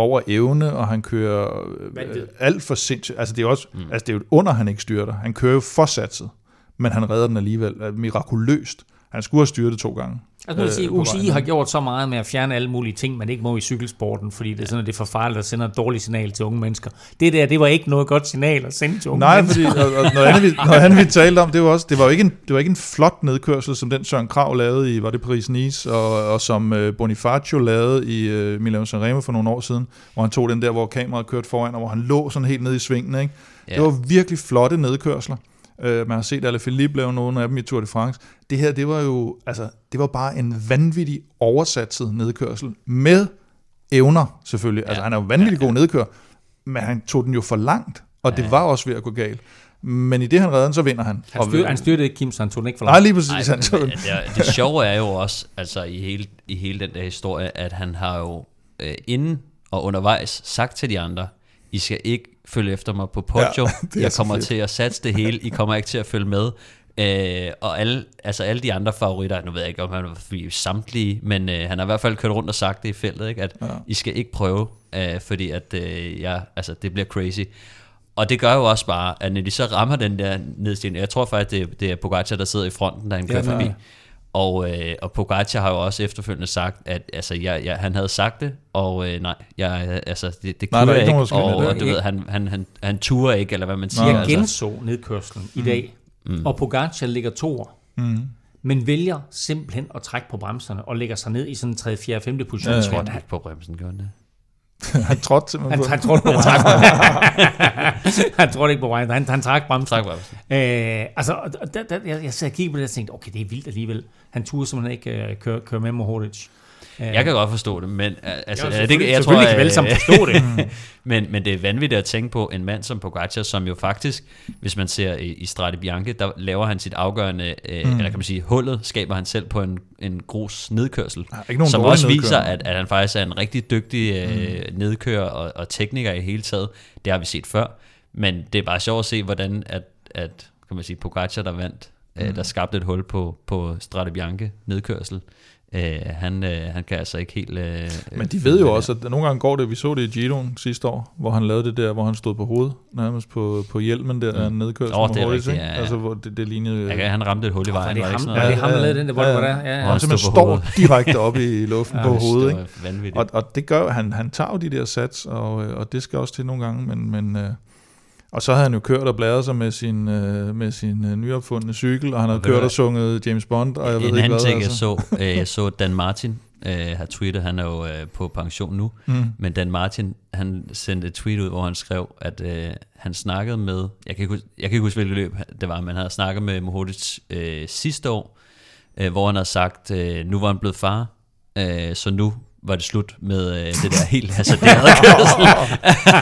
Speaker 3: over evne, og han kører øh, alt for sindssygt. Altså det er jo også, mm. altså det er jo under, han ikke styrter. Han kører jo for satset, men han redder den alligevel øh, mirakuløst. Han skulle have styrtet to gange.
Speaker 2: Altså, man sige,
Speaker 3: øh,
Speaker 2: UCI har gjort så meget med at fjerne alle mulige ting, man ikke må i cykelsporten, fordi det er sådan, at det er for farligt at sende et dårligt signal til unge mennesker. Det der, det var ikke noget godt signal at sende til unge
Speaker 3: Nej,
Speaker 2: mennesker.
Speaker 3: fordi og, og noget, andet, vi, noget andet, vi talte om, det var, også, det, var jo ikke en, det var ikke en flot nedkørsel, som den Søren Krav lavede i, var det Paris-Nice, og, og som øh, Bonifacio lavede i øh, Milano Sanremo for nogle år siden, hvor han tog den der, hvor kameraet kørte foran, og hvor han lå sådan helt nede i svingene. Ikke?
Speaker 4: Ja.
Speaker 3: Det var virkelig flotte nedkørsler. Øh, man har set Alaphilippe lave nogle af dem i Tour de France. Det her, det var jo, altså, det var bare en vanvittig oversatset nedkørsel, med evner selvfølgelig. Altså,
Speaker 4: Ja.
Speaker 3: han er jo vanvittig god nedkør, men han tog den jo for langt, og det
Speaker 4: Ja.
Speaker 3: var også ved at gå galt. Men i det, han redder den, så vinder han.
Speaker 2: Han,
Speaker 3: Og-
Speaker 2: styr, han styrte ikke Kim, så han tog den ikke for
Speaker 3: Nej,
Speaker 2: langt.
Speaker 3: lige præcis.
Speaker 4: Ej,
Speaker 3: han tog den.
Speaker 4: det, det sjove er jo også, altså i hele, i hele den der historie, at han har jo øh, inden og undervejs sagt til de andre, I skal ikke følge efter mig på Poggio,
Speaker 3: Ja,
Speaker 4: ja, jeg kommer til at satse det hele, I kommer ikke til at følge med. Øh, og alle, altså alle de andre favoritter, nu ved jeg ikke, om han var forbi samtlige, men øh, han har i hvert fald kørt rundt og sagt det i feltet, ikke? at
Speaker 3: Ja.
Speaker 4: ja. I skal ikke prøve, øh, fordi at, øh, ja, altså, det bliver crazy. Og det gør jo også bare, at når de så rammer den der nedstigning, jeg tror faktisk, det, er- det er Pogacar, der sidder i fronten, da han
Speaker 2: Ja,
Speaker 4: kører
Speaker 2: er
Speaker 4: forbi. Og, øh, og Pogacar har jo også efterfølgende sagt, at altså, jeg, jeg, han havde sagt det, og øh, nej, jeg, altså, det, det
Speaker 3: Nej,
Speaker 4: kunne
Speaker 3: er
Speaker 4: jeg
Speaker 3: ikke
Speaker 4: og, og du ved, han, han, han, han turer ikke, eller hvad man siger.
Speaker 3: Nej.
Speaker 2: Jeg
Speaker 4: altså.
Speaker 2: genså nedkørslen i dag, mm. og Pogacar ligger toer,
Speaker 3: Mm.
Speaker 2: men vælger simpelthen at trække på bremserne og lægger sig ned i sådan en 3. 4. 5. position.
Speaker 3: Ja.
Speaker 4: Han trådte ikke på bremsen, gjorde han det?
Speaker 3: Han trådte simpelthen
Speaker 2: Han,
Speaker 3: på
Speaker 2: han, trådte på han trådte ikke på bremsen. Han, han trak bremsen.
Speaker 4: Træk bremsen.
Speaker 2: Øh, altså, der, der, jeg, jeg sad og kiggede på det og tænkte, okay, det er vildt alligevel. Han turde simpelthen ikke øh, køre, køre med Mohoric. Øh,
Speaker 4: Jeg kan godt forstå det, men øh, altså,
Speaker 2: Ja,
Speaker 4: ja, det, jeg tror,
Speaker 2: kan
Speaker 4: øh,
Speaker 2: sammen forstå det.
Speaker 4: men, men det er vanvittigt at tænke på en mand som Pogacar, som jo faktisk, hvis man ser i, i Strade Bianche, der laver han sit afgørende, øh, mm. eller kan man sige, hullet skaber han selv på en, en grus nedkørsel,
Speaker 3: Ja, ikke nogen
Speaker 4: som også viser, at, at han faktisk er en rigtig dygtig øh, mm. nedkører og, og tekniker i hele taget. Det har vi set før, men det er bare sjovt at se, hvordan at, at kan man sige, Pogacar, der vandt, mm. øh, der skabte et hul på, på Strade Bianche nedkørsel, øh, han, øh, han kan altså ikke helt... Øh,
Speaker 3: Men de ved jo også, at nogle gange går det, vi så det i Giroen sidste år, hvor han lavede det der, hvor han stod på hovedet, nærmest på, på hjelmen der, mm. nedkørsel med
Speaker 4: det er rigtigt, ja, ja.
Speaker 3: Altså, hvor det, det lignede...
Speaker 4: Ja, han ramte et hul i vejen.
Speaker 2: det
Speaker 4: var
Speaker 2: ham,
Speaker 4: sådan
Speaker 2: var
Speaker 4: noget?
Speaker 2: det ham, der lavede den der, hvor det var der? Ja, ja.
Speaker 3: han
Speaker 4: han
Speaker 3: simpelthen står direkte oppe i luften
Speaker 2: Ja,
Speaker 3: på hovedet,
Speaker 4: Det
Speaker 3: ikke? Og, og det gør, han, han tager jo de der sats, og, øh, og det skal også til nogle gange, men, men øh, og så havde han jo kørt og bladret sig med sin, øh, med sin øh, nyopfundne cykel, og han havde
Speaker 4: ved du
Speaker 3: kørt og sunget James Bond, og jeg ved
Speaker 4: en
Speaker 3: ikke
Speaker 4: anden
Speaker 3: hvad.
Speaker 4: ting, jeg
Speaker 3: altså.
Speaker 4: så, øh, jeg så Dan Martin øh, har tweetet, han er jo øh, på pension nu,
Speaker 3: Mm.
Speaker 4: men Dan Martin, han sendte et tweet ud, hvor han skrev, at øh, han snakkede med, jeg kan, ikke huske, jeg kan ikke huske, hvilket løb det var, men han havde snakket med Mohoric øh, sidste år, øh, hvor han havde sagt, øh, nu var han blevet far, øh, så nu var det slut med øh, det der helt hasarderede kørsel.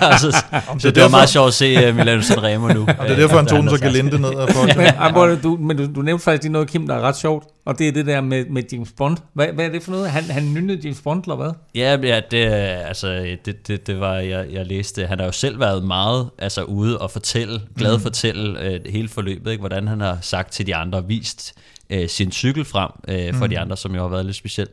Speaker 4: altså, så
Speaker 3: det er
Speaker 4: det var meget sjovt at se uh, Milano Sanremo nu.
Speaker 3: Og det er derfor, han tog den så gelinde ned af folk.
Speaker 2: Men, du, men du, du nævnte faktisk lige noget, Kim, der er ret sjovt, og det er det der med, med James Bond. Hvad, hvad er det for noget? Han, han nynnede James Bond, eller hvad?
Speaker 4: Ja, ja det, øh, altså, det, det, det var, jeg, jeg læste, han har jo selv været meget altså, ude og fortælle, glad mm. fortælle øh, hele forløbet, ikke? hvordan han har sagt til de andre, vist øh, sin cykel frem øh, for mm. de andre, som jo har været lidt specielt.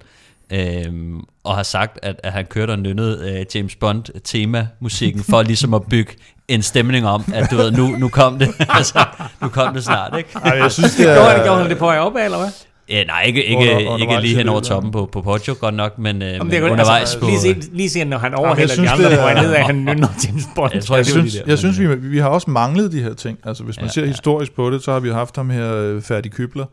Speaker 4: Øhm, og har sagt, at, at han kørte og nynnede øh, James Bond tema-musikken for ligesom at bygge en stemning om, at du ved, nu, nu kom det, altså, nu kom det snart, ikke?
Speaker 3: Ej, jeg synes, det
Speaker 2: Gjorde han,
Speaker 3: er...
Speaker 2: gjorde han det på vej op, eller hvad?
Speaker 4: Øh, nej, ikke, ikke,
Speaker 3: Under-
Speaker 4: ikke lige hen over toppen på, på Poggio, godt nok, men, øh,
Speaker 2: Jamen,
Speaker 4: men
Speaker 2: det er
Speaker 4: undervejs
Speaker 2: altså,
Speaker 4: på...
Speaker 2: Lige se, lige se, når han overhælder de
Speaker 3: synes,
Speaker 2: andre
Speaker 3: er-
Speaker 2: ned, at han nynner James Bond.
Speaker 4: Jeg tror,
Speaker 3: Jeg
Speaker 4: var
Speaker 3: synes,
Speaker 4: de der,
Speaker 3: jeg synes vi, vi har også manglet de her ting. Altså, hvis man
Speaker 4: Ja,
Speaker 3: ser
Speaker 4: ja.
Speaker 3: historisk på det, så har vi jo haft ham her, øh, Ferdi Kybler,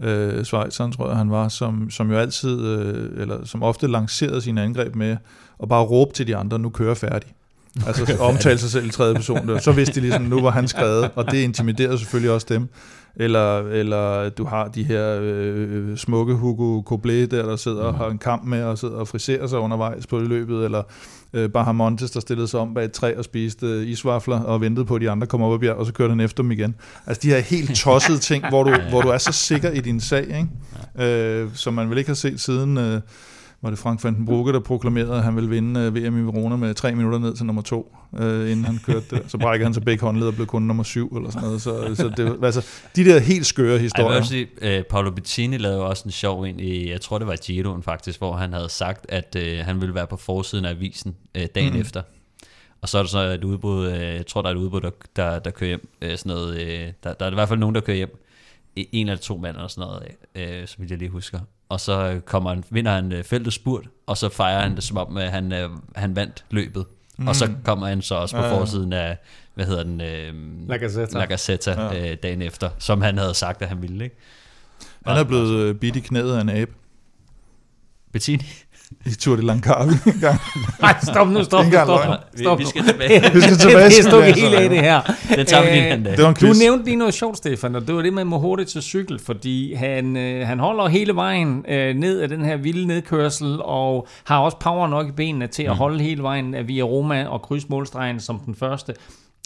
Speaker 3: øh, Schweizeren, tror jeg, han var, som, som jo altid, øh, eller som ofte lancerede sine angreb med at bare råbe til de andre, nu kører færdig. Altså omtale sig selv i tredje person. Der. Så vidste de ligesom, nu var han skrevet, og det intimiderede selvfølgelig også dem. Eller, eller du har de her øh, smukke Hugo Koblet der, der sidder og har en kamp med og sidder og friserer sig undervejs på løbet, eller øh, Bahamontes, der stillede sig om bag et træ og spiste øh, isvafler og ventede på, at de andre kom op ad bjerg, og så kørte han efter dem igen. Altså de her helt tossede ting, hvor du, hvor du er så sikker i din sag, ikke? Øh, som man vel ikke har set siden... Øh, var det Frank van den Brugge, der proklamerede, at han ville vinde øh, VM i Verona med tre minutter ned til nummer to, øh, inden han kørte det. Så brækkede han sig begge håndled og blev kun nummer syv, eller sådan noget. Så, så det, var- altså, de der helt skøre
Speaker 4: Ej, jeg vil
Speaker 3: historier.
Speaker 4: sige, uh, Paolo Bettini lavede også en sjov en i, jeg tror det var Giroen faktisk, hvor han havde sagt, at uh, han ville være på forsiden af avisen uh, dagen mm. efter. Og så er der så et udbud, uh, jeg tror der er et udbud, der, der, der kører hjem, uh, sådan noget, uh, der, der er i hvert fald nogen, der kører hjem, en eller to mand eller sådan noget, øh, som jeg lige husker. Og så kommer han, vinder han øh, feltet spurt, og så fejrer han det som om, at han, øh, han vandt løbet. Mm. Og så kommer han så også på
Speaker 3: Ja, ja.
Speaker 4: forsiden af, hvad hedder den? Øh,
Speaker 2: La Gazzetta.
Speaker 4: La Gazzetta
Speaker 3: Ja.
Speaker 4: øh, dagen efter, som han havde sagt, at han ville. Ikke?
Speaker 3: Han er blevet øh, bidt i knæet af en abe
Speaker 4: Bettini?
Speaker 3: I Tour de Langkawi engang.
Speaker 2: Nej, stop nu, stop nu, stop.
Speaker 4: Vi,
Speaker 2: Stop
Speaker 4: vi
Speaker 2: nu.
Speaker 4: skal tilbage.
Speaker 3: Vi skal tilbage
Speaker 2: det er
Speaker 3: det,
Speaker 2: helt af det her.
Speaker 4: Den tager vi lige en
Speaker 2: Øh,
Speaker 4: anden dag.
Speaker 3: Det en
Speaker 2: Du nævnte lige noget sjovt, Stefan, og det var det med Mohori til cykel, fordi han, øh, han holder hele vejen øh, ned af den her vilde nedkørsel, og har også power nok i benene til at
Speaker 4: Mm.
Speaker 2: holde hele vejen af via Roma og krydse målstregen som den første.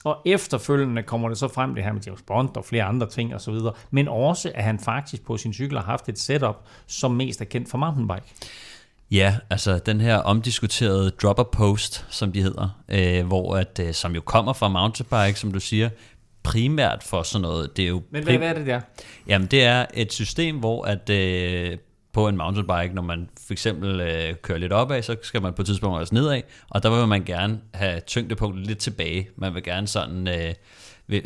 Speaker 2: Og efterfølgende kommer det så frem, det her med James Bond og flere andre ting osv., men også, at han faktisk på sin cykel har haft et setup, som mest er kendt for mountainbike.
Speaker 4: Ja, altså den her omdiskuterede dropper post, som de hedder, øh, hvor at, øh, som jo kommer fra mountainbike, som du siger, primært for sådan noget. Det er jo
Speaker 2: Men hvad, hvad er det der?
Speaker 4: Jamen, det er et system, hvor at øh, på en mountainbike, når man for eksempel øh, kører lidt opad, så skal man på et tidspunkt også nedad, og der vil man gerne have tyngdepunktet lidt tilbage. Man vil gerne sådan, øh,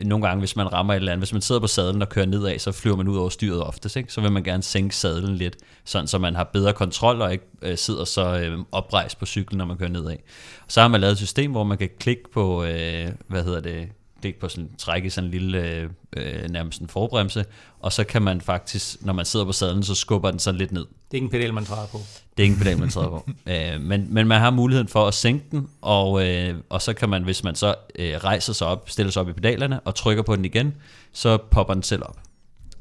Speaker 4: nogle gange, hvis man rammer et eller andet, hvis man sidder på sadlen og kører nedad, så flyver man ud over styret oftest, ikke? så vil man gerne sænke sadlen lidt, sådan så man har bedre kontrol og ikke øh, sidder så øh, oprejst på cyklen, når man kører nedad. Så har man lavet et system, hvor man kan klikke på, øh, hvad hedder det, klikke på sådan, trække sådan en lille, øh, øh, nærmest en forbremse, og så kan man faktisk, når man sidder på sadlen, så skubber den sådan lidt ned.
Speaker 2: Det er ikke en pedal, man træder på.
Speaker 4: Det er ingen pedal, man træder på. øh, men, men man har muligheden for at sænke den, og, øh, og så kan man, hvis man så øh, rejser sig op, stiller sig op i pedalerne og trykker på den igen, så popper den selv op.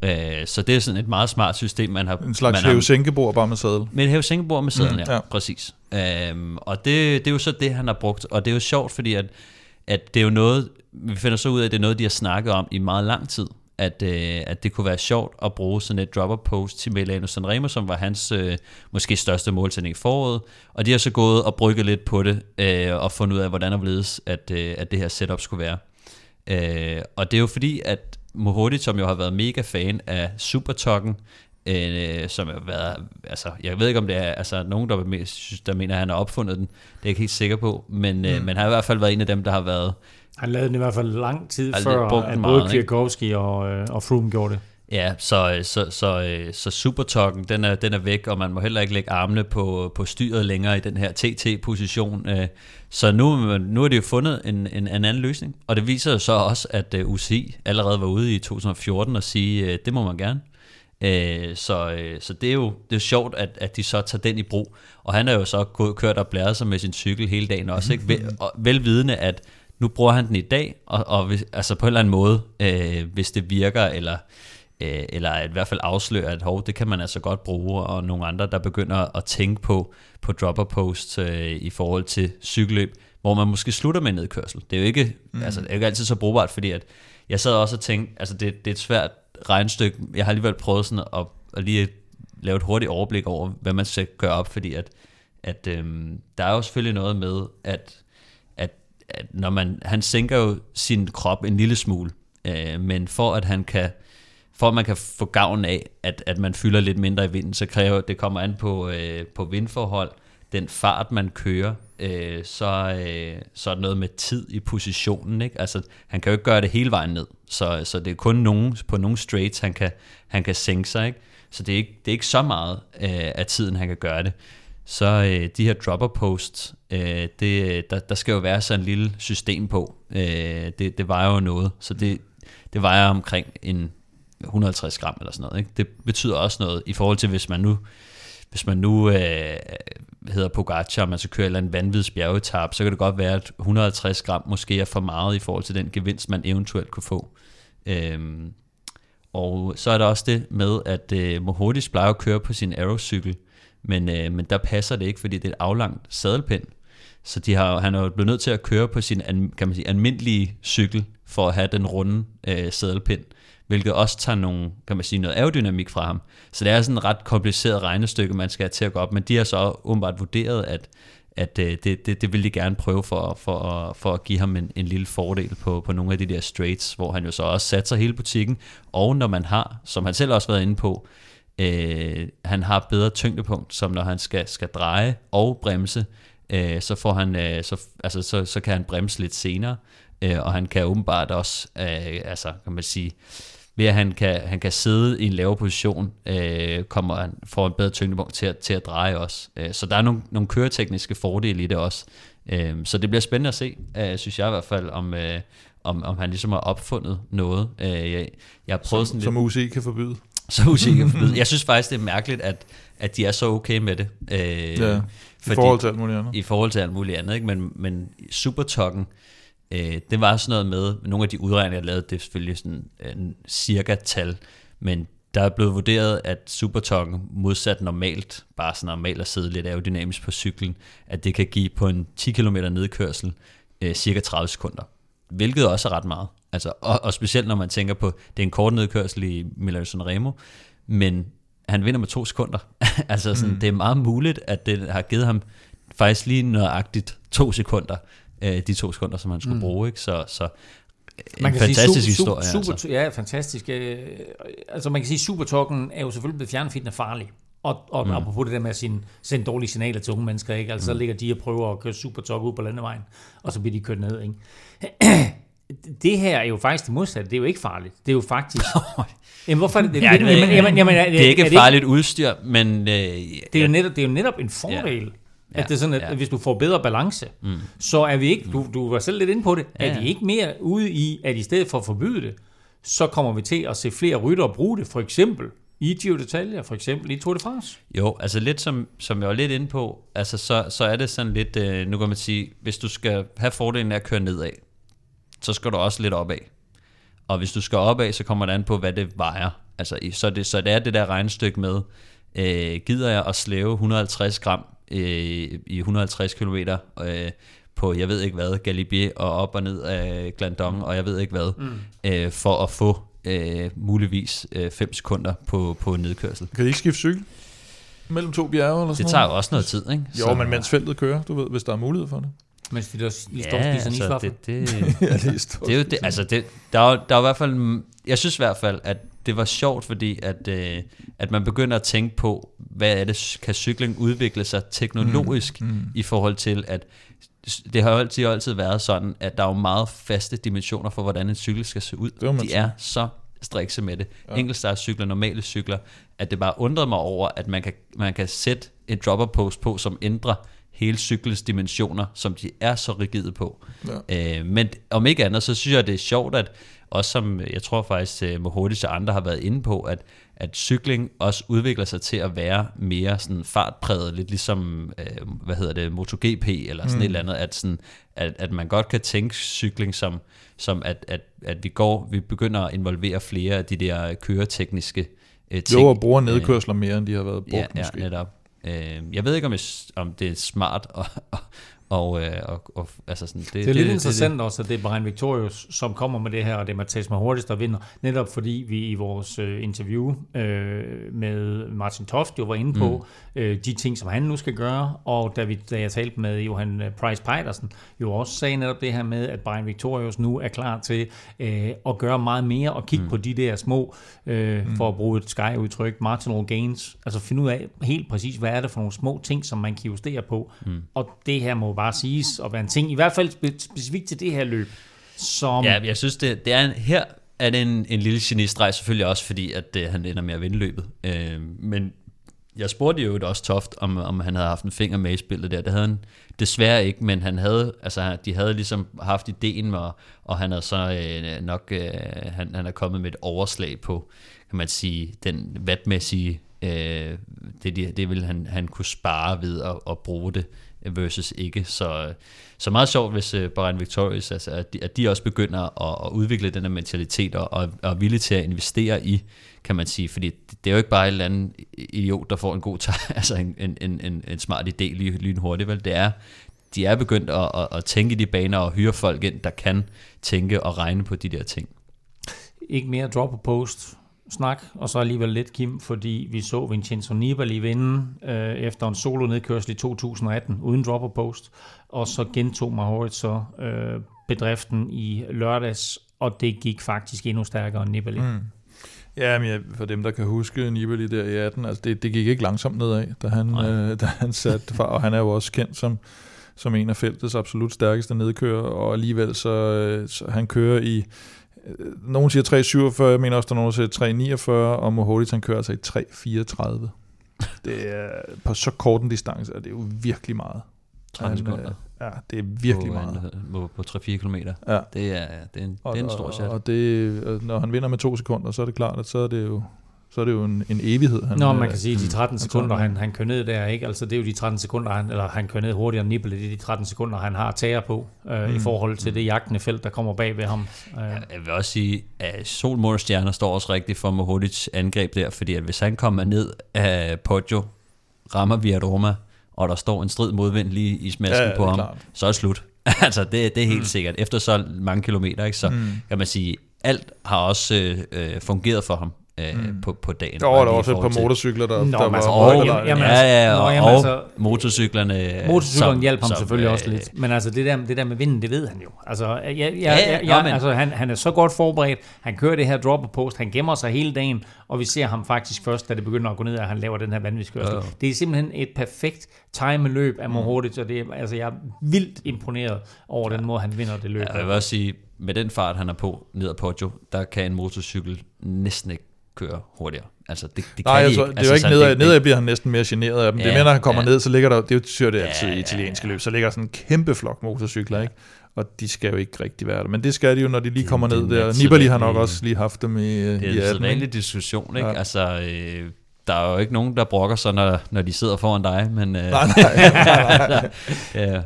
Speaker 4: Øh, så det er sådan et meget smart system, man har...
Speaker 3: En slags hæve-sænkebord bare med sadel.
Speaker 4: med et hævesængebord med
Speaker 3: Mm,
Speaker 4: mm, ja,
Speaker 3: ja.
Speaker 4: ja, præcis. Øhm, og det, det er jo så det, han har brugt, og det er jo sjovt, fordi at, at det er jo noget, vi finder så ud af, at det er noget, de har snakket om i meget lang tid, at, øh, at det kunne være sjovt at bruge sådan et dropper post til Milano Sanremo, som var hans øh, måske største målsætning i foråret, og de har så gået og brygget lidt på det, øh, og fundet ud af, hvordan og hvorledes, at, øh, at det her setup skulle være. Øh, og det er jo fordi, at Mohodi, som jo har været mega fan af Supertokken, øh, som har været, altså, jeg ved ikke om det er altså, nogen, der, synes, der mener, at han har opfundet den, det er jeg ikke helt sikker på, men, mm. øh, men han har i hvert fald været en af dem, der har været,
Speaker 2: Han lavede den i hvert fald lang tid før, at
Speaker 4: meget,
Speaker 2: både? Kwiatkowski og, øh, og Froome gjorde det.
Speaker 4: ja, så, så, så, øh, så Supertokken, den er, den er væk, og man må heller ikke lægge armene på, på styret længere i den her TT-position, øh, så nu, nu har de jo fundet en, en, en anden løsning, og det viser jo så også, at øh, UCI allerede var ude i 2014 og sige, øh, det må man gerne. Øh, så, øh, så det er jo det er jo sjovt, at, at de så tager den i brug. Og han er jo så gået, kørt og blæret sig med sin cykel hele dagen også, ikke? Vel, og, velvidende, at nu bruger han den i dag, og, og hvis, altså på en eller anden måde, øh, hvis det virker, eller, øh, eller i hvert fald afslører, at hov, det kan man altså godt bruge, og nogle andre, der begynder at tænke på, på dropper post øh, i forhold til cykelløb, hvor man måske slutter med nedkørsel. Det er jo ikke, mm. altså, det er jo ikke altid så brugbart, fordi at jeg sad også og tænkte, altså det, det er et svært regnstykke. Jeg har alligevel prøvet sådan at, at lige lave et hurtigt overblik over, hvad man skal gøre op, fordi at, at øhm, der er jo selvfølgelig noget med, at, at, at når man, han sænker jo sin krop en lille smule, øh, men for at han kan, for at man kan få gavn af, at, at man fylder lidt mindre i vinden, så kræver det kommer an på, øh, på vindforhold, den fart, man kører, øh, så, øh, så er det noget med tid i positionen. Ikke? Altså, han kan jo ikke gøre det hele vejen ned, så, så det er kun nogen, på nogle straights, han kan, han kan sænke sig. Ikke? Så det er, ikke, det er ikke så meget øh, af tiden, han kan gøre det. Så øh, de her dropper posts, øh, det, der, der skal jo være sådan en lille system på. Øh, det, det vejer jo noget, så det, det vejer omkring en 150 gram eller sådan noget. Ikke? Det betyder også noget i forhold til, hvis man nu hvis man nu øh, hedder Pogacar, og man skal køre et eller andet vanvittigt bjergetap, så kan det godt være, at 150 gram måske er for meget i forhold til den gevinst, man eventuelt kunne få. Øhm, og så er der også det med, at øh, Mohodis plejer at køre på sin aerocykel, men, øh, men der passer det ikke, fordi det er et aflangt sadelpind. Så de har, han er jo blevet nødt til at køre på sin kan man sige, almindelige cykel, for at have den runde øh, sadelpind, hvilket også tager nogle, kan man sige, noget aerodynamik fra ham. Så det er sådan et ret kompliceret regnestykke, man skal have til at gå op, men de har så åbenbart vurderet, at, at øh, det, det, det vil de gerne prøve for, for, for at give ham en, en lille fordel på, på nogle af de der straights, hvor han jo så også satser hele butikken, og når man har, som han selv også har været inde på, øh, han har bedre tyngdepunkt, som når han skal, skal dreje og bremse, øh, så, får han, øh, så, altså, så, så kan han bremse lidt senere, øh, og han kan åbenbart også, øh, altså kan man sige, ved at han kan, han kan sidde i en lavere position, øh, kommer han får en bedre tyngdepunkt til at, til at dreje også. Øh, så der er nogle, nogle køretekniske fordele i det også. Øh, så det bliver spændende at se, øh, synes jeg i hvert fald, om, øh, om, om han ligesom har opfundet noget. Øh, jeg, jeg har prøvet
Speaker 3: som,
Speaker 4: sådan
Speaker 3: som UCI kan forbyde.
Speaker 4: så usikker forbyde. Jeg synes faktisk, det er mærkeligt, at, at de er så okay med det. Øh,
Speaker 3: Ja, I forhold til alt muligt andet.
Speaker 4: i forhold til alt muligt andet, ikke? Men, men Supertokken, øh, det var sådan noget med, nogle af de udregninger, jeg lavede, det er selvfølgelig sådan en cirka tal, men der er blevet vurderet, at Supertokken modsat normalt, bare sådan normalt at sidde lidt aerodynamisk på cyklen, at det kan give på en 10 km nedkørsel øh, cirka 30 sekunder. Hvilket også er ret meget. Altså, og, og specielt når man tænker på, det er en kort nedkørsel i Milano Sanremo, men han vinder med to sekunder. altså sådan, mm. det er meget muligt, at det har givet ham faktisk lige nøjagtigt to sekunder, øh, de to sekunder, som han skulle mm. bruge. Ikke? Så, så en fantastisk
Speaker 2: sige, su-
Speaker 4: historie.
Speaker 2: Super,
Speaker 4: altså.
Speaker 2: Ja, fantastisk. Øh, altså man kan sige, Supertokken er jo selvfølgelig blevet fjernet, fordi den er farlig. Og, og mm. apropos det der med at sende, sende dårlige signaler til unge mennesker, ikke? Altså, mm. så ligger de og prøver at køre Supertok ud på landevejen, og så bliver de kørt ned. Ikke? Det her er jo faktisk det modsatte. Det er jo ikke farligt. Det er jo faktisk... jamen, hvorfor er det?
Speaker 4: Ja, det, jeg ikke.
Speaker 2: jamen, jamen,
Speaker 4: det er ikke farligt udstyr, men... Øh,
Speaker 2: Det er, jo netop, det er jo netop en fordel.
Speaker 4: Ja.
Speaker 2: At det er sådan, at
Speaker 4: Ja.
Speaker 2: hvis du får bedre balance, mm. så er vi ikke, du, du var selv lidt inde på det,
Speaker 4: Ja,
Speaker 2: er
Speaker 4: ja.
Speaker 2: vi ikke mere ude i, at i stedet for at forbyde det, så kommer vi til at se flere ryttere bruge det, for eksempel i Giro d'Italia, for eksempel i Tour de France.
Speaker 4: Jo, altså lidt som, som jeg var lidt inde på, altså så, så er det sådan lidt, øh, nu kan man sige, hvis du skal have fordelen af at køre nedad, så skal du også lidt opad. Og hvis du skal opad, så kommer det an på, hvad det vejer. Altså, så, det, så det er det der regnestykke med, øh, gider jeg at slæve 150 gram øh, i 150 km øh, på, jeg ved ikke hvad, Galibier og op og ned af Glandon, og jeg ved ikke hvad, mm. øh, for at få øh, muligvis 5 sekunder på, på nedkørsel.
Speaker 3: Kan de ikke skifte cykel? Mellem to bjerge eller sådan
Speaker 4: Det tager jo også noget tid, ikke?
Speaker 3: Jo, men mens feltet kører, du ved, hvis der er mulighed for det.
Speaker 2: Mens de der lige står
Speaker 4: Ja,
Speaker 2: og spiser en
Speaker 4: altså, det, det,
Speaker 3: ja,
Speaker 4: det er jo det, altså det, der er, jo- der er i hvert fald, jeg synes i hvert fald, at det var sjovt, fordi at, øh, at man begynder at tænke på, hvad er det, kan cykling udvikle sig teknologisk mm, mm. i forhold til, at det har jo altid, altid været sådan, at der er jo meget faste dimensioner for, hvordan en cykel skal se ud.
Speaker 3: man
Speaker 4: De er så strikse med det. Ja. Enkeltstartscykler, normale cykler, at det bare undrede mig over, at man kan, man kan sætte et dropper post på, som ændrer hele cyklens dimensioner, som de er så rigide på. Ja. Øh, men om ikke andet, så synes jeg, det er sjovt, at også som jeg tror faktisk øh, Mohodic og andre har været inde på, at, at cykling også udvikler sig til at være mere sådan fartpræget, lidt ligesom, øh, hvad hedder det, MotoGP eller sådan mm. et eller andet, at, sådan, at, at man godt kan tænke cykling som, som at, at, at vi går, vi begynder at involvere flere af de der køretekniske øh, ting.
Speaker 3: Jo, og bruger nedkørsler mere, end de har været brugt
Speaker 4: Ja, ja
Speaker 3: måske.
Speaker 4: netop. Øh, jeg ved ikke, om, jeg, om det er smart og, og, og, øh, og, og altså sådan, det,
Speaker 2: Det er lidt interessant også, at det er Brian Victorius, som kommer med det her, og det er Mathias Mahortis, der vinder. Netop fordi vi i vores øh, interview øh, med Martin Toft jo var inde på mm. øh, de ting, som han nu skal gøre, og da, vi, da jeg talte med Johan øh, Price Pejdersen, jo også sagde netop det her med, at Brian Victorius nu er klar til øh, at gøre meget mere, og kigge mm. på de der små, øh, mm. for at bruge et Sky-udtryk, marginal gains, altså finde ud af helt præcis, hvad er det for nogle små ting, som man kan justere på, mm. og det her må bare siges at være en ting, i hvert fald spe- specifikt til det her løb, som...
Speaker 4: Ja, jeg synes, det, det er en, her er det en, en lille genistreg, selvfølgelig også, fordi at øh, han ender med at vinde løbet. Øh, men jeg spurgte jo også Toft, om, om han havde haft en finger med i spillet der. Det havde han desværre ikke, men han havde, altså, de havde ligesom haft ideen, med, og han havde så øh, nok, øh, han, han er kommet med et overslag på, kan man sige, den vatmæssige, øh, det, det, vil han, han kunne spare ved at, at bruge det versus ikke. Så, så meget sjovt, hvis øh, Bahrain Victorious, altså, at, de, at de også begynder at, at udvikle den her mentalitet og, og, er villige til at investere i, kan man sige, fordi det, er jo ikke bare en eller anden idiot, der får en god tag, altså en, en, en, en, smart idé lige lynhurtigt, vel? Det er, de er begyndt at, at, at tænke i de baner og hyre folk ind, der kan tænke og regne på de der ting.
Speaker 2: Ikke mere drop og post snak, og så alligevel lidt, Kim, fordi vi så Vincenzo Nibali vinde øh, efter en solo nedkørsel i 2018 uden drop og post, og så gentog Mahorit så øh, bedriften i lørdags, og det gik faktisk endnu stærkere end Nibali. Mm.
Speaker 3: Ja, men ja, for dem, der kan huske Nibali der i 18, altså det, det gik ikke langsomt nedad, da han, øh, da han satte far, og han er jo også kendt som, som en af feltets absolut stærkeste nedkører, og alligevel så, øh, så han kører i nogen siger 3,47, jeg mener også, der er nogen, der siger 3,49, og Mohodic han kører altså i 3,34. Det er på så kort en distance, og det er jo virkelig meget.
Speaker 4: 13
Speaker 3: Han,
Speaker 4: sekunder.
Speaker 3: øh, Ja, det er virkelig
Speaker 4: på,
Speaker 3: meget.
Speaker 4: en- På, på 3-4 km.
Speaker 3: Ja.
Speaker 4: Det er, det er en,
Speaker 3: Og,
Speaker 4: det er en stor
Speaker 3: og,
Speaker 4: chat.
Speaker 3: og det, øh, når han vinder med to sekunder, så er det klart, at så er det jo, så er det jo en, en evighed. Han,
Speaker 2: Nå, man
Speaker 3: øh,
Speaker 2: kan sige, at de 13
Speaker 3: han
Speaker 2: sekunder, han, han kører ned der, ikke? Altså, det er jo de 13 sekunder, han, eller han kører ned hurtigere end Nibali, det er de 13 sekunder, han har tager på, øh, mm. i forhold til det jagtende felt, der kommer bag ved ham. Øh,
Speaker 4: Jeg vil også sige, at Sol, Mål og Stjerner står også rigtigt for Mohodic angreb der, fordi at hvis han kommer ned af Poggio, rammer via Roma, og der står en strid modvind lige i smasken
Speaker 3: Ja,
Speaker 4: på ham,
Speaker 3: klart.
Speaker 4: så er det slut. altså, det, det er helt mm. sikkert. Efter så mange kilometer, ikke, så mm. kan man sige, alt har også øh, øh, fungeret for ham øh, mm. på, på dagen.
Speaker 3: Der var der også et par
Speaker 4: til-
Speaker 3: motorcykler, der,
Speaker 2: Nå,
Speaker 3: der
Speaker 2: men altså,
Speaker 3: var
Speaker 2: og- jamen, jamen,
Speaker 4: Ja, ja,
Speaker 2: Nå,
Speaker 4: og,
Speaker 2: jamen,
Speaker 4: og
Speaker 2: altså-
Speaker 4: motorcyklerne...
Speaker 2: Motorcyklerne
Speaker 4: som-
Speaker 2: hjalp ham
Speaker 4: som,
Speaker 2: selvfølgelig
Speaker 4: øh,
Speaker 2: også lidt. Men altså det der, det der med vinden, det ved han jo. Altså, jeg, jeg,
Speaker 4: Ja,
Speaker 2: jeg,
Speaker 4: ja,
Speaker 2: jeg,
Speaker 4: nå, men-
Speaker 2: altså han, han er så godt forberedt. Han kører det her drop post. Han gemmer sig hele dagen. Og vi ser ham faktisk først, da det begynder at gå ned, at han laver den her vanvidskørsel.
Speaker 4: Ja.
Speaker 2: Det er simpelthen et perfekt timeløb af Mohodic. Og det, er- altså, jeg er vildt imponeret over den måde, han vinder det løb.
Speaker 4: Ja, jeg vil også sige, med den fart, han er på ned ad Poggio, der kan en motorcykel næsten ikke køre hurtigere. Altså, det, det
Speaker 3: Nej,
Speaker 4: kan
Speaker 3: jeg
Speaker 4: de ikke.
Speaker 3: det er jo ikke
Speaker 4: sådan,
Speaker 3: nedad,
Speaker 4: det-
Speaker 3: nedad bliver han næsten mere generet af dem. det er
Speaker 4: Ja,
Speaker 3: mere, når han kommer
Speaker 4: ja.
Speaker 3: ned, så ligger der, det er jo tydeligt det altid
Speaker 4: Ja,
Speaker 3: i
Speaker 4: ja,
Speaker 3: italienske
Speaker 4: ja.
Speaker 3: løb, så ligger der sådan en kæmpe flok motorcykler, ikke? Og de skal jo ikke rigtig være der. Men det skal de jo, når de lige
Speaker 4: Det-
Speaker 3: kommer
Speaker 4: det
Speaker 3: ned
Speaker 4: en
Speaker 3: der. Nibali har nok også lige haft dem i,
Speaker 4: Det er
Speaker 3: i
Speaker 4: en
Speaker 3: 18.
Speaker 4: sædvanlig
Speaker 3: ikke?
Speaker 4: diskussion, ikke?
Speaker 3: Ja.
Speaker 4: Altså, øh, der er jo ikke nogen, der brokker sig, når, når de sidder foran dig, men... Øh,
Speaker 3: Nej, nej,
Speaker 4: ja,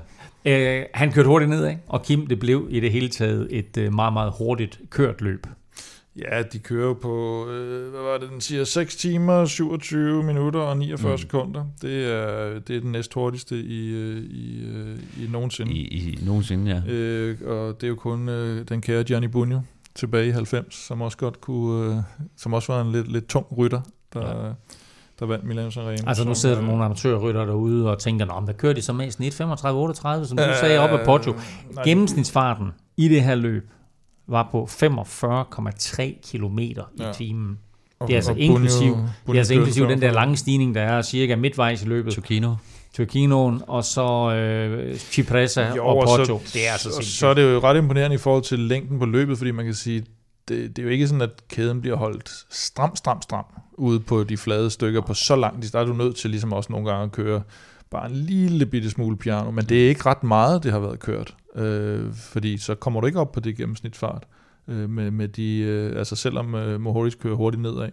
Speaker 2: Øh, han kørte hurtigt ned, ikke? og Kim, det blev i det hele taget et øh, meget, meget hurtigt kørt løb.
Speaker 3: Ja, de kører på, øh, hvad var det, den siger, 6 timer, 27 minutter og 49 mm. sekunder. Det er, det er den næst hurtigste i, øh, i, øh, i nogensinde.
Speaker 4: i, i nogensinde, ja.
Speaker 3: Øh, og det er jo kun øh, den kære Gianni Bugno tilbage i 90, som også godt kunne, øh, som også var en lidt, lidt tung rytter, der, ja. der vandt Milan Sanremo.
Speaker 2: Altså nu
Speaker 3: som,
Speaker 2: sidder der
Speaker 3: øh,
Speaker 2: nogle amatørrytter derude og tænker, men hvad kører de så mest? 1.35-38, som du
Speaker 3: øh,
Speaker 2: sagde op ad Porto.
Speaker 3: nej,
Speaker 2: Gennemsnitsfarten i det her løb var på 45,3 km i
Speaker 3: Ja.
Speaker 2: timen. Det er altså inklusiv,
Speaker 3: Bugno-
Speaker 2: det er altså inklusiv den der
Speaker 3: 45.
Speaker 2: lange stigning, der er cirka midtvejs i løbet.
Speaker 4: Tokino.
Speaker 2: Turkinoen og så øh, Cipressa
Speaker 3: Jo,
Speaker 2: og Porto.
Speaker 3: Så,
Speaker 2: det er altså
Speaker 3: og
Speaker 2: sindssygt.
Speaker 3: så er det jo ret imponerende i forhold til længden på løbet, fordi man kan sige, det, det er jo ikke sådan, at kæden bliver holdt stram, stram, stram ude på de flade stykker på så lang tid. Der er du nødt til ligesom også nogle gange at køre bare en lille bitte smule piano, men det er ikke ret meget, det har været kørt, øh, fordi så kommer du ikke op på det gennemsnitsfart, øh, med, med de, øh, altså selvom øh, Mohoris kører hurtigt nedad,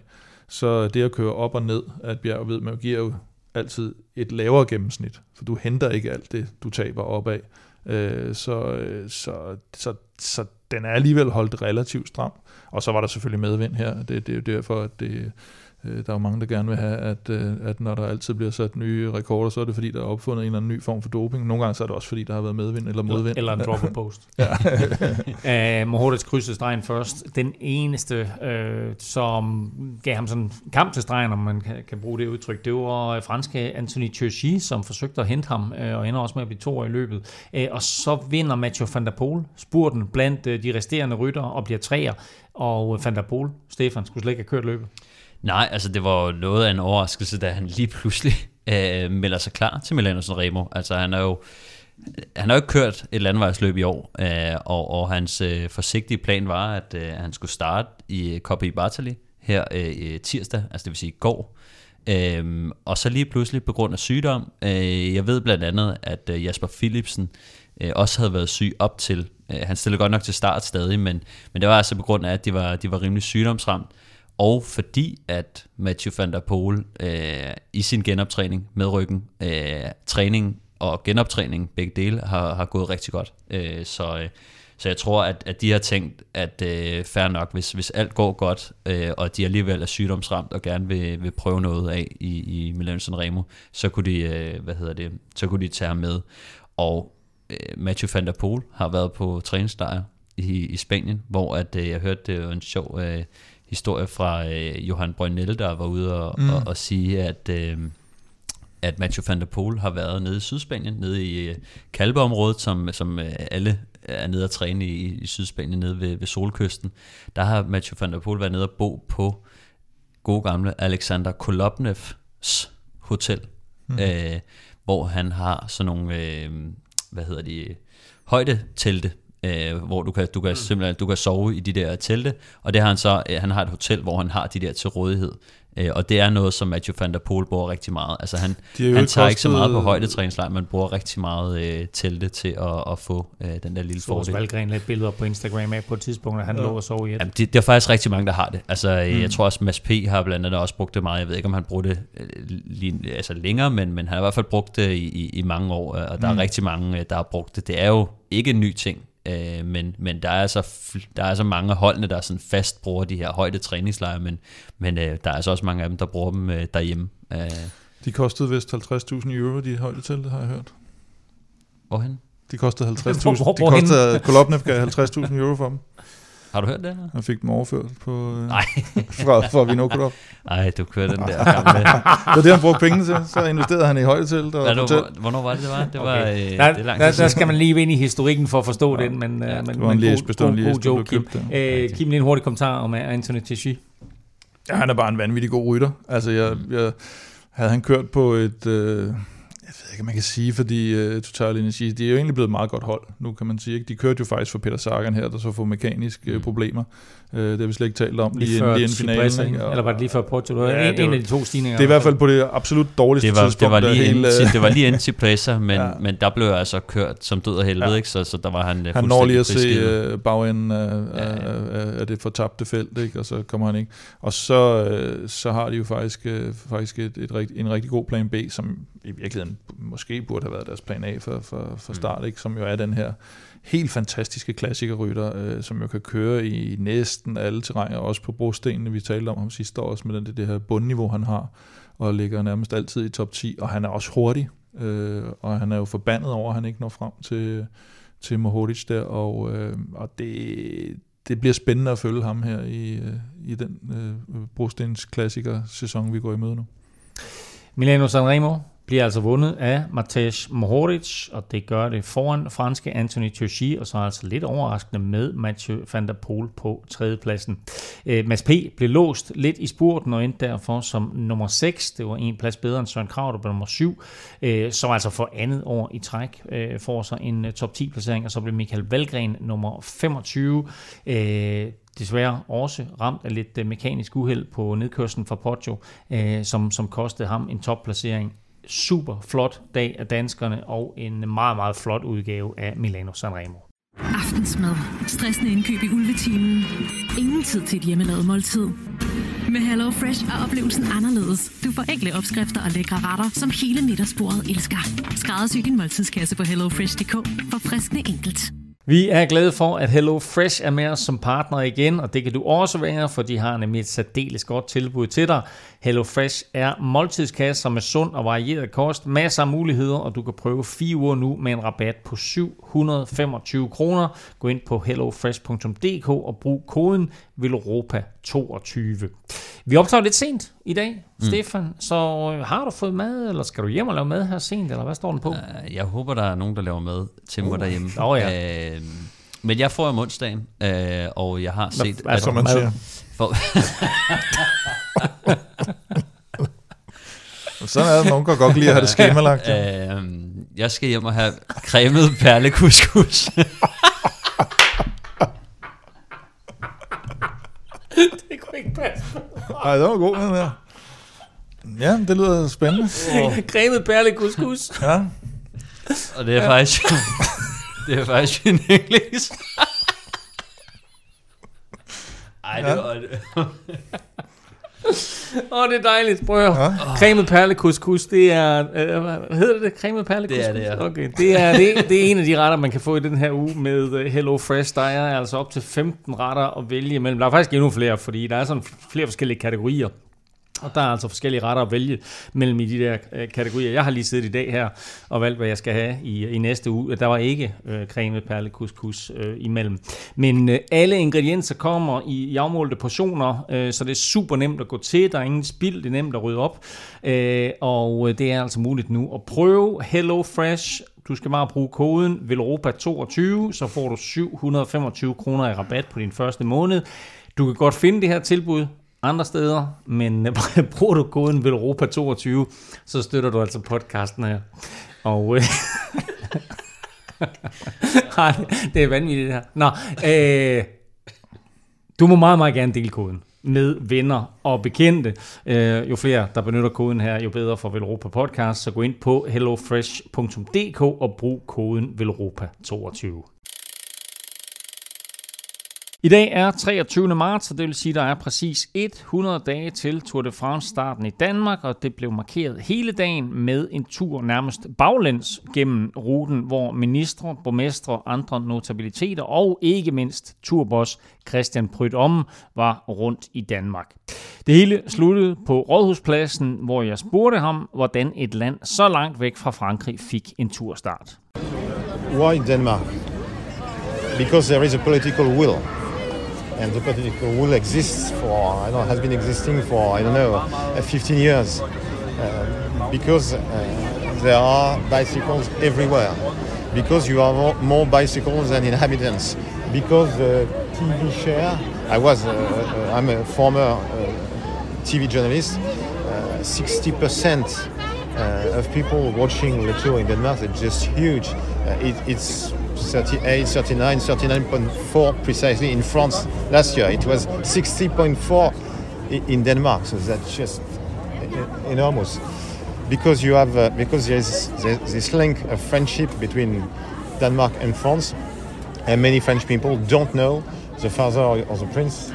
Speaker 3: så det at køre op og ned af et bjerg, ved man giver jo altid et lavere gennemsnit, for du henter ikke alt det, du taber opad. Øh, så, øh, så, så, så den er alligevel holdt relativt stram. Og så var der selvfølgelig medvind her. Det, det er jo derfor, at det, der er jo mange, der gerne vil have, at, øh, at når der altid bliver sat nye rekorder, så er det fordi, der er opfundet en eller anden ny form for doping. Nogle gange så er det også fordi, der har været medvind eller modvind.
Speaker 2: Eller en drop post. uh, Mohoric krydsede stregen først. Den eneste, uh, som gav ham sådan en kamp til stregen, om man kan, kan bruge det udtryk, det var øh, franske Anthony Turchi, som forsøgte at hente ham, uh, og ender også med at blive to år i løbet. Uh, og så vinder Mathieu van der Poel spurten blandt uh, de resterende rytter og bliver træer. Og van der Poel, Stefan, skulle slet ikke have kørt løbet.
Speaker 4: Nej, altså det var noget af en overraskelse, da han lige pludselig øh, melder sig klar til Milano Sanremo. Altså han er jo han har jo ikke kørt et landvejsløb i år, øh, og, og hans øh, forsigtige plan var, at øh, han skulle starte i Coppa i Bartali her øh, tirsdag, altså det vil sige i går. Øhm, og så lige pludselig på grund af sygdom, øh, jeg ved blandt andet, at øh, Jasper Philipsen øh, også havde været syg op til. Øh, han stillede godt nok til start stadig, men, men det var altså på grund af, at de var, de var rimelig sygdomsramt. Og fordi at Mathieu van der Poel øh, i sin genoptræning med ryggen, øh, træning og genoptræning, begge dele, har, har gået rigtig godt. Øh, så, øh, så jeg tror, at, at de har tænkt, at øh, fair nok, hvis, hvis alt går godt, øh, og de alligevel er sygdomsramt og gerne vil, vil prøve noget af i, i Milan Sanremo, så kunne de, øh, hvad hedder det, så kunne de tage ham med. Og øh, Mathieu van der Poel har været på træningslejr i, i Spanien, hvor at, øh, jeg hørte det var en sjov øh, historie fra øh, Johan Brønel, der var ude og, mm. og, og sige, at, øh, at Mathieu van der Poel har været nede i Sydspanien, nede i øh, Kalbeområdet, som, som øh, alle er nede at træne i, i Sydspanien, nede ved, ved Solkysten. Der har Mathieu van der Poel været nede og bo på gode gamle Alexander Kolobnevs hotel, mm. øh, hvor han har sådan nogle, øh, hvad hedder de, højdetelte, øh, hvor du kan, du kan simpelthen du kan sove i de der telte, og det har han så, øh, han har et hotel, hvor han har de der til rådighed. Øh, og det er noget, som Matthew van der Poel bruger rigtig meget. Altså han, han tager ikke så meget på højdetræningslejr, men bruger rigtig meget øh, telte til at, at få øh, den der lille
Speaker 2: Så fordel. Valgren lidt billeder på Instagram af på et tidspunkt, at han ja. lå og sov i et.
Speaker 4: Jamen, det, det er faktisk rigtig mange, der har det. Altså, mm. jeg tror også, Mads P. har blandt andet også brugt det meget. Jeg ved ikke, om han brugte det øh, lige, altså længere, men, men han har i hvert fald brugt det i, i, i mange år, og der mm. er rigtig mange, der har brugt det. Det er jo ikke en ny ting. Øh, men, men der er så der er så mange holdene, der sådan fast bruger de her højde træningslejre, men, men øh, der er så også mange af dem, der bruger dem øh, derhjemme. Øh.
Speaker 3: De kostede vist 50.000 euro, de højde til, har jeg hørt.
Speaker 4: Hvorhen?
Speaker 3: De kostede 50.000. De kostede, Kolobnev gav 50.000 euro for dem.
Speaker 4: Har du hørt det? Eller?
Speaker 3: Jeg fik dem overført på,
Speaker 4: øh, Nej.
Speaker 3: fra, fra Vinokurov.
Speaker 4: Nej, du kører den der gamle. det
Speaker 3: var det, han brugte penge til. Så investerede han i højdetelt og
Speaker 4: hotel. Hvornår var det, det var? Det var okay.
Speaker 2: øh, der, det er der, der, skal man lige ind i historikken for at forstå ja. den, men, ja, men,
Speaker 3: det var en
Speaker 2: men
Speaker 3: god, god, god joke, Kim.
Speaker 2: Øh, Kim, lige en hurtig kommentar om Anthony Tichy.
Speaker 3: Ja, han er bare en vanvittig god rytter. Altså, jeg, jeg havde han kørt på et... Øh, ikke, man kan sige, fordi uh, Total Energy, de er jo egentlig blevet et meget godt hold, nu kan man sige. Ikke? De kørte jo faktisk for Peter Sagan her, der så får mekaniske mm. problemer. Uh, det har vi slet ikke talt om
Speaker 2: lige, lige før lige finalen. Ikke? Eller var det lige før Porto? Det ja, en, det var, en af de to stigninger.
Speaker 3: Det er i hvert fald på det absolut dårligste
Speaker 4: det var,
Speaker 3: tidspunkt.
Speaker 4: Det var lige, hele, ind, det var lige ind til Placer, men, ja. men der blev altså kørt som død og helvede, ja. ikke? Så, så der var han
Speaker 3: Han når lige at se uh, bagenden af, ja, ja. Af, af, det fortabte felt, ikke? og så kommer han ikke. Og så, uh, så har de jo faktisk, uh, faktisk et, et, et, en rigtig god plan B, som i virkeligheden måske burde have været deres plan A for, for, for mm. start, mm. ikke? som jo er den her helt fantastiske klassikerrytter, øh, som jo kan køre i næsten alle terræner, også på brostenene, vi talte om ham sidste år, også med den, det, det her bundniveau, han har, og ligger nærmest altid i top 10, og han er også hurtig, øh, og han er jo forbandet over, at han ikke når frem til, til Mohoric der, og, øh, og det, det bliver spændende at følge ham her i, øh, i den øh, brostens klassiker sæson, vi går i møde nu.
Speaker 2: Milano Sanremo, bliver altså vundet af Matej Mohoric, og det gør det foran franske Anthony Turchi, og så altså lidt overraskende med Mathieu van der Poel på tredjepladsen. Øh, Mads P. blev låst lidt i spurten og endte derfor som nummer 6. Det var en plads bedre end Søren Krav, der blev nummer 7, øh, som altså for andet år i træk øh, får sig en øh, top 10 placering, og så blev Michael Valgren nummer 25 øh, desværre også ramt af lidt øh, mekanisk uheld på nedkørslen fra Poggio, som, som kostede ham en topplacering super flot dag af danskerne og en meget, meget flot udgave af Milano Sanremo.
Speaker 5: Aftensmad. Stressende indkøb i ulvetimen. Ingen tid til et hjemmelavet måltid. Med Hello Fresh er oplevelsen anderledes. Du får enkle opskrifter og lækre retter, som hele middagsbordet elsker. Skræddersy din måltidskasse på hellofresh.dk for friskende enkelt.
Speaker 2: Vi er glade for, at Hello Fresh er med os som partner igen, og det kan du også være, for de har nemlig et særdeles godt tilbud til dig. Hello Fresh er måltidskasser med sund og varieret kost, masser af muligheder, og du kan prøve fire uger nu med en rabat på 725 kroner. Gå ind på hellofresh.dk og brug koden VELOROPA22. Vi optager lidt sent i dag, mm. Stefan, så øh, har du fået mad, eller skal du hjem og lave mad her sent, eller hvad står den på? Uh,
Speaker 4: jeg håber, der er nogen, der laver mad til mig uh. derhjemme.
Speaker 2: Oh, ja.
Speaker 4: Uh, men jeg får om onsdagen, uh, og jeg har set...
Speaker 3: Hvad, altså, man siger. For... Sådan er det, nogen kan godt lide at have det skemalagt.
Speaker 4: Ja. Uh, jeg skal hjem og have cremet perlekuskus.
Speaker 2: det kunne ikke passe.
Speaker 3: Nej, det var god, den der. Ja, det lyder spændende.
Speaker 2: Cremet perle couscous.
Speaker 3: Ja.
Speaker 4: Og det er ja. faktisk... det er faktisk en engelsk. Ej, det var...
Speaker 2: Åh, oh, det er dejligt. Prøv at høre. Ja. Cremet perle couscous, det er... Øh, hvad hedder det det? Cremet perle couscous?
Speaker 4: Det er det,
Speaker 2: ja. Okay. Det er, det, det er en af de retter, man kan få i den her uge med øh, Hello Fresh. Der er altså op til 15 retter at vælge imellem. Der er faktisk endnu flere, fordi der er sådan flere forskellige kategorier. Og der er altså forskellige retter at vælge mellem i de der øh, kategorier. Jeg har lige siddet i dag her og valgt, hvad jeg skal have i, i næste uge. Der var ikke øh, creme, perle, couscous øh, imellem. Men øh, alle ingredienser kommer i, i afmålte portioner, øh, så det er super nemt at gå til. Der er ingen spild, det er nemt at rydde op. Øh, og øh, det er altså muligt nu at prøve Hello Fresh du skal bare bruge koden VELOROPA22, så får du 725 kroner i rabat på din første måned. Du kan godt finde det her tilbud andre steder, men bruger du koden VELROPA22, så støtter du altså podcasten her. Og, øh, det er vanvittigt det her. Nå, øh, du må meget, meget gerne dele koden med venner og bekendte. Øh, jo flere, der benytter koden her, jo bedre for Velropa Podcast. Så gå ind på hellofresh.dk og brug koden VELROPA22. I dag er 23. marts, og det vil sige, at der er præcis 100 dage til Tour de France-starten i Danmark, og det blev markeret hele dagen med en tur nærmest baglæns gennem ruten, hvor ministre, borgmestre, andre notabiliteter og ikke mindst turboss Christian Prydom var rundt i Danmark. Det hele sluttede på Rådhuspladsen, hvor jeg spurgte ham, hvordan et land så langt væk fra Frankrig fik en turstart.
Speaker 6: Why Denmark? Because there is a political will. And the political will exists for I don't know, has been existing for I don't know uh, 15 years uh, because uh, there are bicycles everywhere because you have more, bicycles than inhabitants because the TV share I was uh, uh, I'm a former TV journalist 60% of people watching the tour in Denmark is just huge. It, it's 38, 39, 39.4 precisely in France last year. It was 60.4 in Denmark, so that's just enormous. Because you have, uh, because there is this link of friendship between Denmark and France, and many French people don't know the father or the prince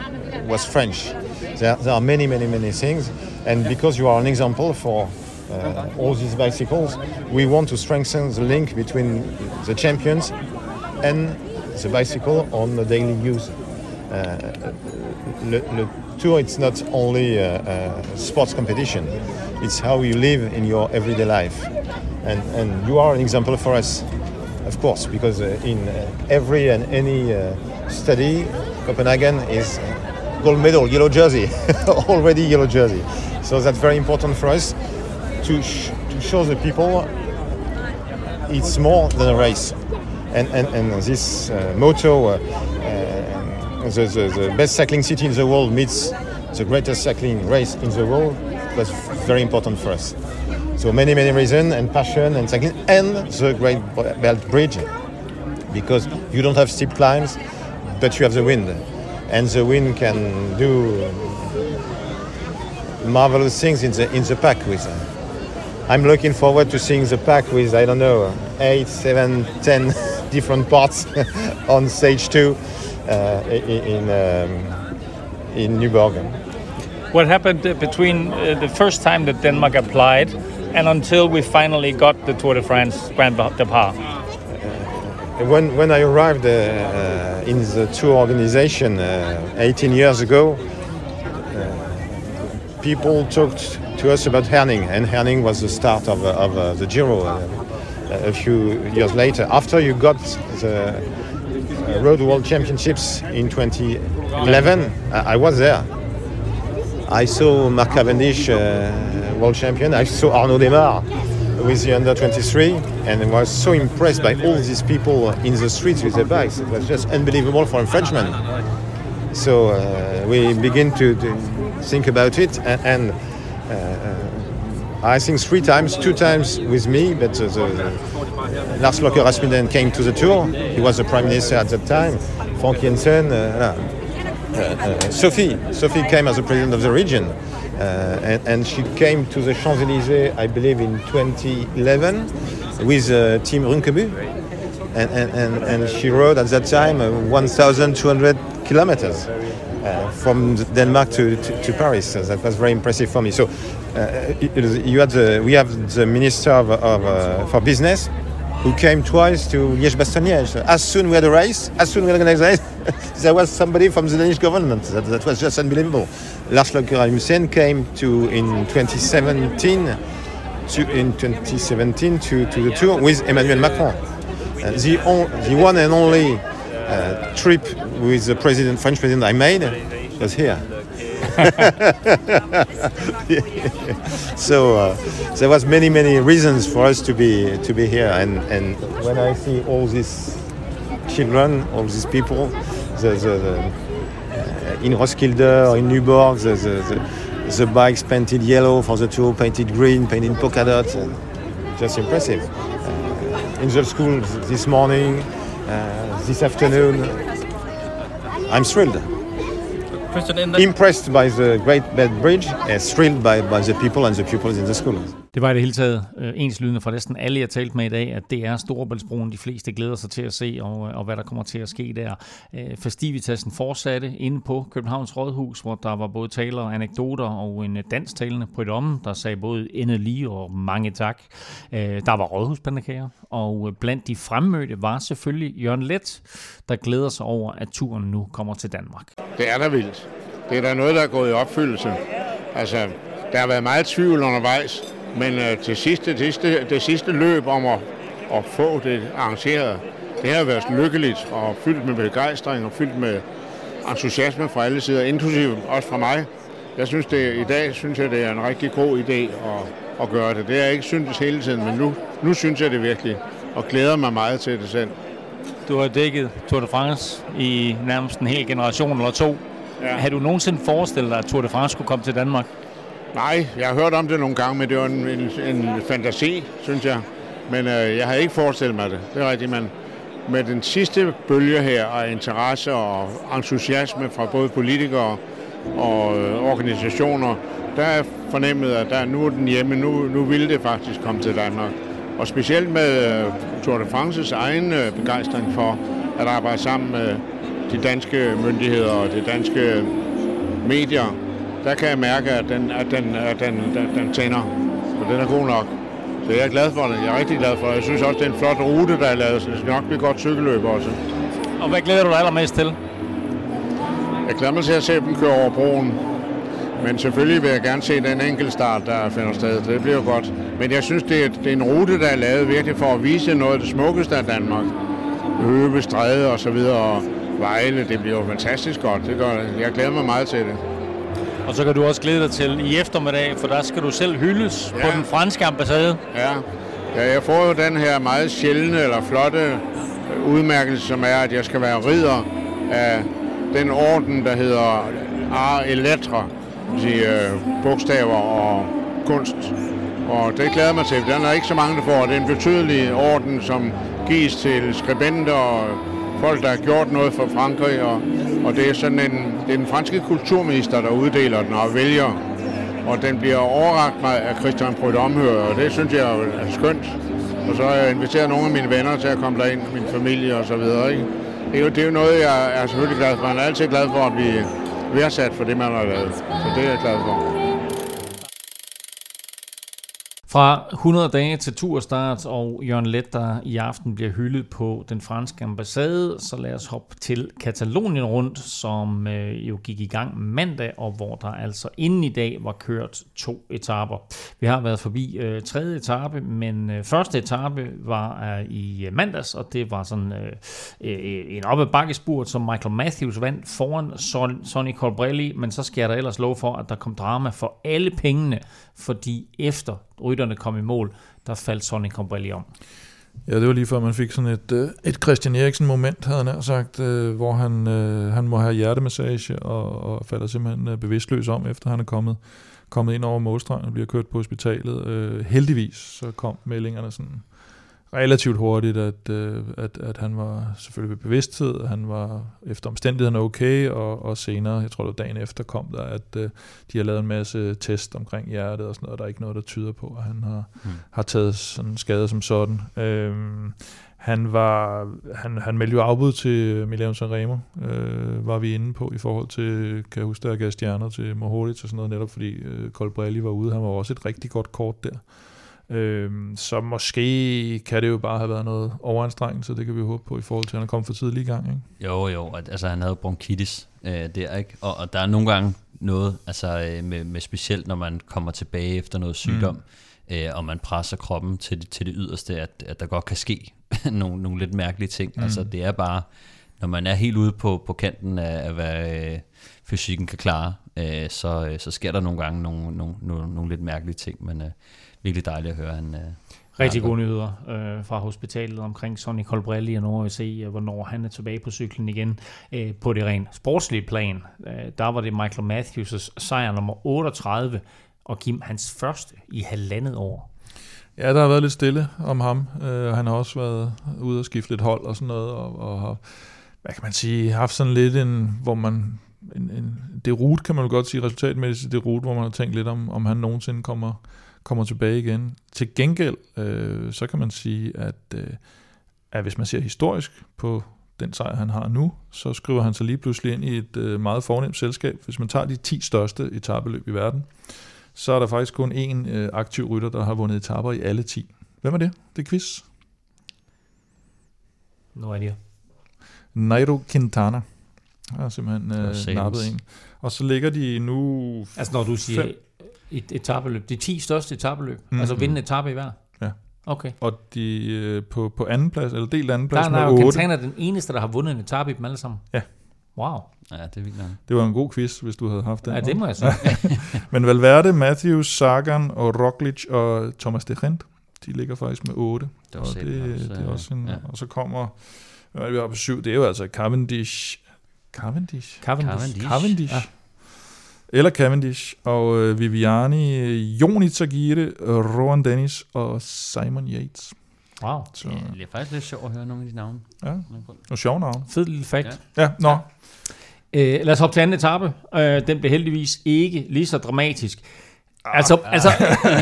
Speaker 6: was French. There, there are many, many, many things, and because you are an example for uh, all these bicycles, we want to strengthen the link between the champions and the bicycle on the daily use. Uh, eh, le, le, tour it's not only a, a, sports competition. It's how you live in your everyday life. And, and you are an example for us of course because in every and any study Copenhagen is gold medal yellow jersey already yellow jersey. So that's very important for us to, sh- to show the people it's more than a race and, and, and this uh, motto, uh, uh, the, the, the, best cycling city in the world meets the greatest cycling race in the world, was very important for us. So many, many reasons and passion and cycling and the Great Belt Bridge because you don't have steep climbs, but you have the wind. And the wind can do marvelous things in the, in the pack with them. I'm looking forward to seeing the pack with, I don't know, eight, seven, ten different parts on stage two uh, in, um, in.
Speaker 2: What happened between uh, the first time that Denmark applied and until we finally got the Tour de France Grand Depart?
Speaker 6: Uh, when, when I arrived uh, uh, in the tour organization 18 years ago, people talked to us about Herning, and Herning was the start of, of uh, the Giro a few years later. After you got the Road World Championships in 2011, I was there. I saw Mark Cavendish, uh, world champion. I saw Arnaud Demar with the under 23, and was so impressed by all these people in the streets with their bikes. It was just unbelievable for a Frenchman. So uh, we begin to, to, think about it, and, and uh, I think three times, two times with me, but the, the, Lars Locker Rasmussen came to the tour. He was the prime minister at that time. Frank Jensen, uh, uh, Sophie. Sophie came as the president of the region. Uh, and, and, she came to the Champs-Élysées, I believe, in 2011 with uh, Team Runkebu. And, and, and, and, she rode at that time uh, 1,200 kilometers uh, from Denmark to, to, to, Paris. So that was very impressive for me. So uh, you had the, we have the Minister of, of uh, for Business who came twice to Liège-Bastogne-Liège. As soon we had a race, as soon we organized a race, there was somebody from the Danish government. That, that was just unbelievable. Lars Løkke Rasmussen came to in 2017 to, in 2017 to, to the tour with Emmanuel Macron. Uh, the, on, the one and only uh, trip with the president, French president I made was here. so uh, there was many many reasons for us to be to be here, and and when I see all these children, all these people, the, the, the uh, in Roskilde or in Nyborg, the, the, the, bikes painted yellow for the tour, painted green, painted polka dots, just impressive. Uh, in the school this morning, uh, this afternoon. I'm thrilled.
Speaker 7: Christian, in the,
Speaker 6: Impressed by the Great Bed Bridge, and thrilled by, by the people and the pupils in the school.
Speaker 2: Det var i det hele taget øh, enslydende fra næsten alle, jeg talte med i dag, at det er Storebæltsbroen, de fleste glæder sig til at se, og, øh, og hvad der kommer til at ske der. Øh, festivitasen fortsatte inde på Københavns Rådhus, hvor der var både taler og anekdoter, og en øh, dansktalende om, der sagde både endelig og mange tak. Øh, der var rådhuspandekager, og øh, blandt de fremmødte var selvfølgelig Jørgen Let, der glæder sig over, at turen nu kommer til Danmark.
Speaker 8: Det er da vildt. Det er da noget, der er gået i opfyldelse. Altså, der har været meget tvivl undervejs, men øh, til sidste, det, sidste, det sidste løb om at, at få det arrangeret, det har været lykkeligt og fyldt med begejstring og fyldt med entusiasme fra alle sider, inklusive også fra mig. Jeg synes det, i dag synes jeg, det er en rigtig god idé at, at gøre det. Det har jeg ikke syntes hele tiden, men nu, nu synes jeg det virkelig, og glæder mig meget til det selv.
Speaker 2: Du har dækket Tour de France i nærmest en hel generation eller to. Ja. Har du nogensinde forestillet dig, at Tour de France skulle komme til Danmark?
Speaker 8: Nej, jeg har hørt om det nogle gange, men det var en, en, en fantasi, synes jeg. Men øh, jeg havde ikke forestillet mig det, det er rigtigt, men med den sidste bølge her af interesse og entusiasme fra både politikere og øh, organisationer, der er fornemmet, at der, nu er den hjemme, nu, nu vil det faktisk komme til Danmark. Og specielt med øh, Tour de France's egen øh, begejstring for at arbejde sammen med de danske myndigheder og de danske medier, der kan jeg mærke, at den, at den, at den, den, den tænder. Og den er god nok. Så jeg er glad for det. Jeg er rigtig glad for det. Jeg synes også, det er en flot rute, der er lavet, så det skal nok blive godt cykelløb også.
Speaker 2: Og hvad glæder du dig allermest til?
Speaker 8: Jeg glæder mig til at se dem køre over broen. Men selvfølgelig vil jeg gerne se den enkelte start, der finder sted. Det bliver godt. Men jeg synes, det er, det er en rute, der er lavet virkelig for at vise noget af det smukkeste af Danmark. Høve, Stræde og så videre. Og Vejle, det bliver jo fantastisk godt. Det gør, jeg glæder mig meget til det.
Speaker 2: Og så kan du også glæde dig til i eftermiddag, for der skal du selv hyldes ja. på den franske ambassade.
Speaker 8: Ja. ja, jeg får jo den her meget sjældne eller flotte udmærkelse, som er, at jeg skal være ridder af den orden, der hedder Ar Elettre, sige, øh, bogstaver og kunst. Og det glæder mig til. Den er ikke så mange, der får. Det er en betydelig orden, som gives til skribenter og folk, der har gjort noget for Frankrig, og, og det er sådan en, det er den franske kulturminister, der uddeler den og vælger, og den bliver overragt mig af Christian Prudhomme, og det synes jeg er skønt. Og så har jeg inviteret nogle af mine venner til at komme derind, min familie og så videre. Ikke? Det, er jo, det er jo noget, jeg er selvfølgelig glad for. Man er altid glad for at blive værdsat for det, man har lavet. Så det er jeg glad for.
Speaker 2: Fra 100 dage til turstart, og Jørgen Let, der i aften bliver hyldet på den franske ambassade, så lad os hoppe til Katalonien rundt, som øh, jo gik i gang mandag, og hvor der altså inden i dag var kørt to etaper. Vi har været forbi øh, tredje etape, men øh, første etape var øh, i øh, mandags, og det var sådan øh, øh, en op ad bakkespurt, som Michael Matthews vandt foran Son- Sonny Colbrelli, men så skal jeg da ellers lov for, at der kom drama for alle pengene, fordi efter rytterne kom i mål, der faldt Sonny Colbrelli om.
Speaker 3: Ja, det var lige før man fik sådan et, øh, et Christian Eriksen-moment, havde han sagt, øh, hvor han, øh, han må have hjertemassage og, og falder simpelthen bevidstløs om, efter han er kommet, kommet ind over målstregen og bliver kørt på hospitalet. Heldigvis så kom meldingerne sådan relativt hurtigt, at, øh, at, at han var selvfølgelig ved bevidsthed, han var efter omstændighederne okay, og, og senere, jeg tror det var dagen efter, kom der, at øh, de har lavet en masse test omkring hjertet og sådan noget, der er ikke noget, der tyder på, at han har, mm. har taget sådan en skade som sådan. Øhm, han var han, han meldte jo afbud til Milano Sanremo, øh, var vi inde på i forhold til, kan jeg huske, der gav stjerner til Mohoric og sådan noget, netop fordi øh, Colbrelli var ude. Han var også et rigtig godt kort der. Øhm, så måske kan det jo bare have været noget overanstrengelse, det kan vi håbe på i forhold til, at han kommet for tidlig i gang. Ikke?
Speaker 4: Jo, jo, altså han havde bronkitis øh, der, ikke? Og, og der er nogle gange noget, altså øh, med, med specielt når man kommer tilbage efter noget sygdom, mm. øh, og man presser kroppen til, til det yderste, at, at der godt kan ske nogle, nogle lidt mærkelige ting. Mm. Altså det er bare, når man er helt ude på, på kanten af, af hvad øh, fysikken kan klare, øh, så, øh, så sker der nogle gange nogle, nogle, nogle, nogle lidt mærkelige ting, men... Øh, virkelig dejligt at høre. Han, øh,
Speaker 2: Rigtig gode nyheder øh, fra hospitalet omkring Sonny Colbrelli, og nu vil se, øh, hvornår han er tilbage på cyklen igen. Øh, på det rent sportslige plan, øh, der var det Michael Matthews' sejr nummer 38, og Kim hans første i halvandet år.
Speaker 3: Ja, der har været lidt stille om ham. Uh, han har også været ude og skifte lidt hold og sådan noget, og, og har, hvad kan man sige, haft sådan lidt en, hvor man, en, en, det rute kan man jo godt sige resultatmæssigt, det rute, hvor man har tænkt lidt om, om han nogensinde kommer, kommer tilbage igen. Til gengæld, uh, så kan man sige, at, uh, at hvis man ser historisk på den sejr, han har nu, så skriver han sig lige pludselig ind i et uh, meget fornemt selskab. Hvis man tager de 10 største etabeløb i verden, så er der faktisk kun én øh, aktiv rytter, der har vundet etaper i alle 10. Hvem er det? Det er quiz.
Speaker 2: Er det
Speaker 3: Nairo Quintana. Jeg har simpelthen øh, nappet en. Og så ligger de nu...
Speaker 2: Altså når du siger fem. Et etabeløb, de 10 største etabeløb, mm-hmm. altså vinde etape i hver?
Speaker 3: Ja.
Speaker 2: Okay.
Speaker 3: Og de øh, på, på anden plads, eller del anden plads
Speaker 2: der,
Speaker 3: med
Speaker 2: der
Speaker 3: 8.
Speaker 2: Quintana er den eneste, der har vundet en etape i dem alle sammen?
Speaker 3: Ja.
Speaker 2: Wow.
Speaker 4: Ja, det er vildt nok.
Speaker 3: Det var en god quiz, hvis du havde haft den.
Speaker 2: Ja, det må jeg sige.
Speaker 3: Men Valverde, Matthews, Sagan og Roglic og Thomas de Gent, de ligger faktisk med 8.
Speaker 4: Det
Speaker 3: og
Speaker 4: det,
Speaker 3: det, det er også en, ja. Og så kommer, hvad er vi oppe på 7, det er jo altså Cavendish. Cavendish?
Speaker 2: Cavendish.
Speaker 3: Cavendish. Cavendish. Ja. Eller Cavendish, og uh, Viviani, Joni Tagire, Rowan Dennis og Simon Yates.
Speaker 2: Wow.
Speaker 4: Så. Ja, det er faktisk lidt sjovt at høre nogle af de navne.
Speaker 3: Ja, og sjove navne.
Speaker 2: Fed lille fact.
Speaker 3: Ja, ja nå.
Speaker 2: Øh, lad os hoppe til anden etape. Øh, den blev heldigvis ikke lige så dramatisk. Altså, ah, altså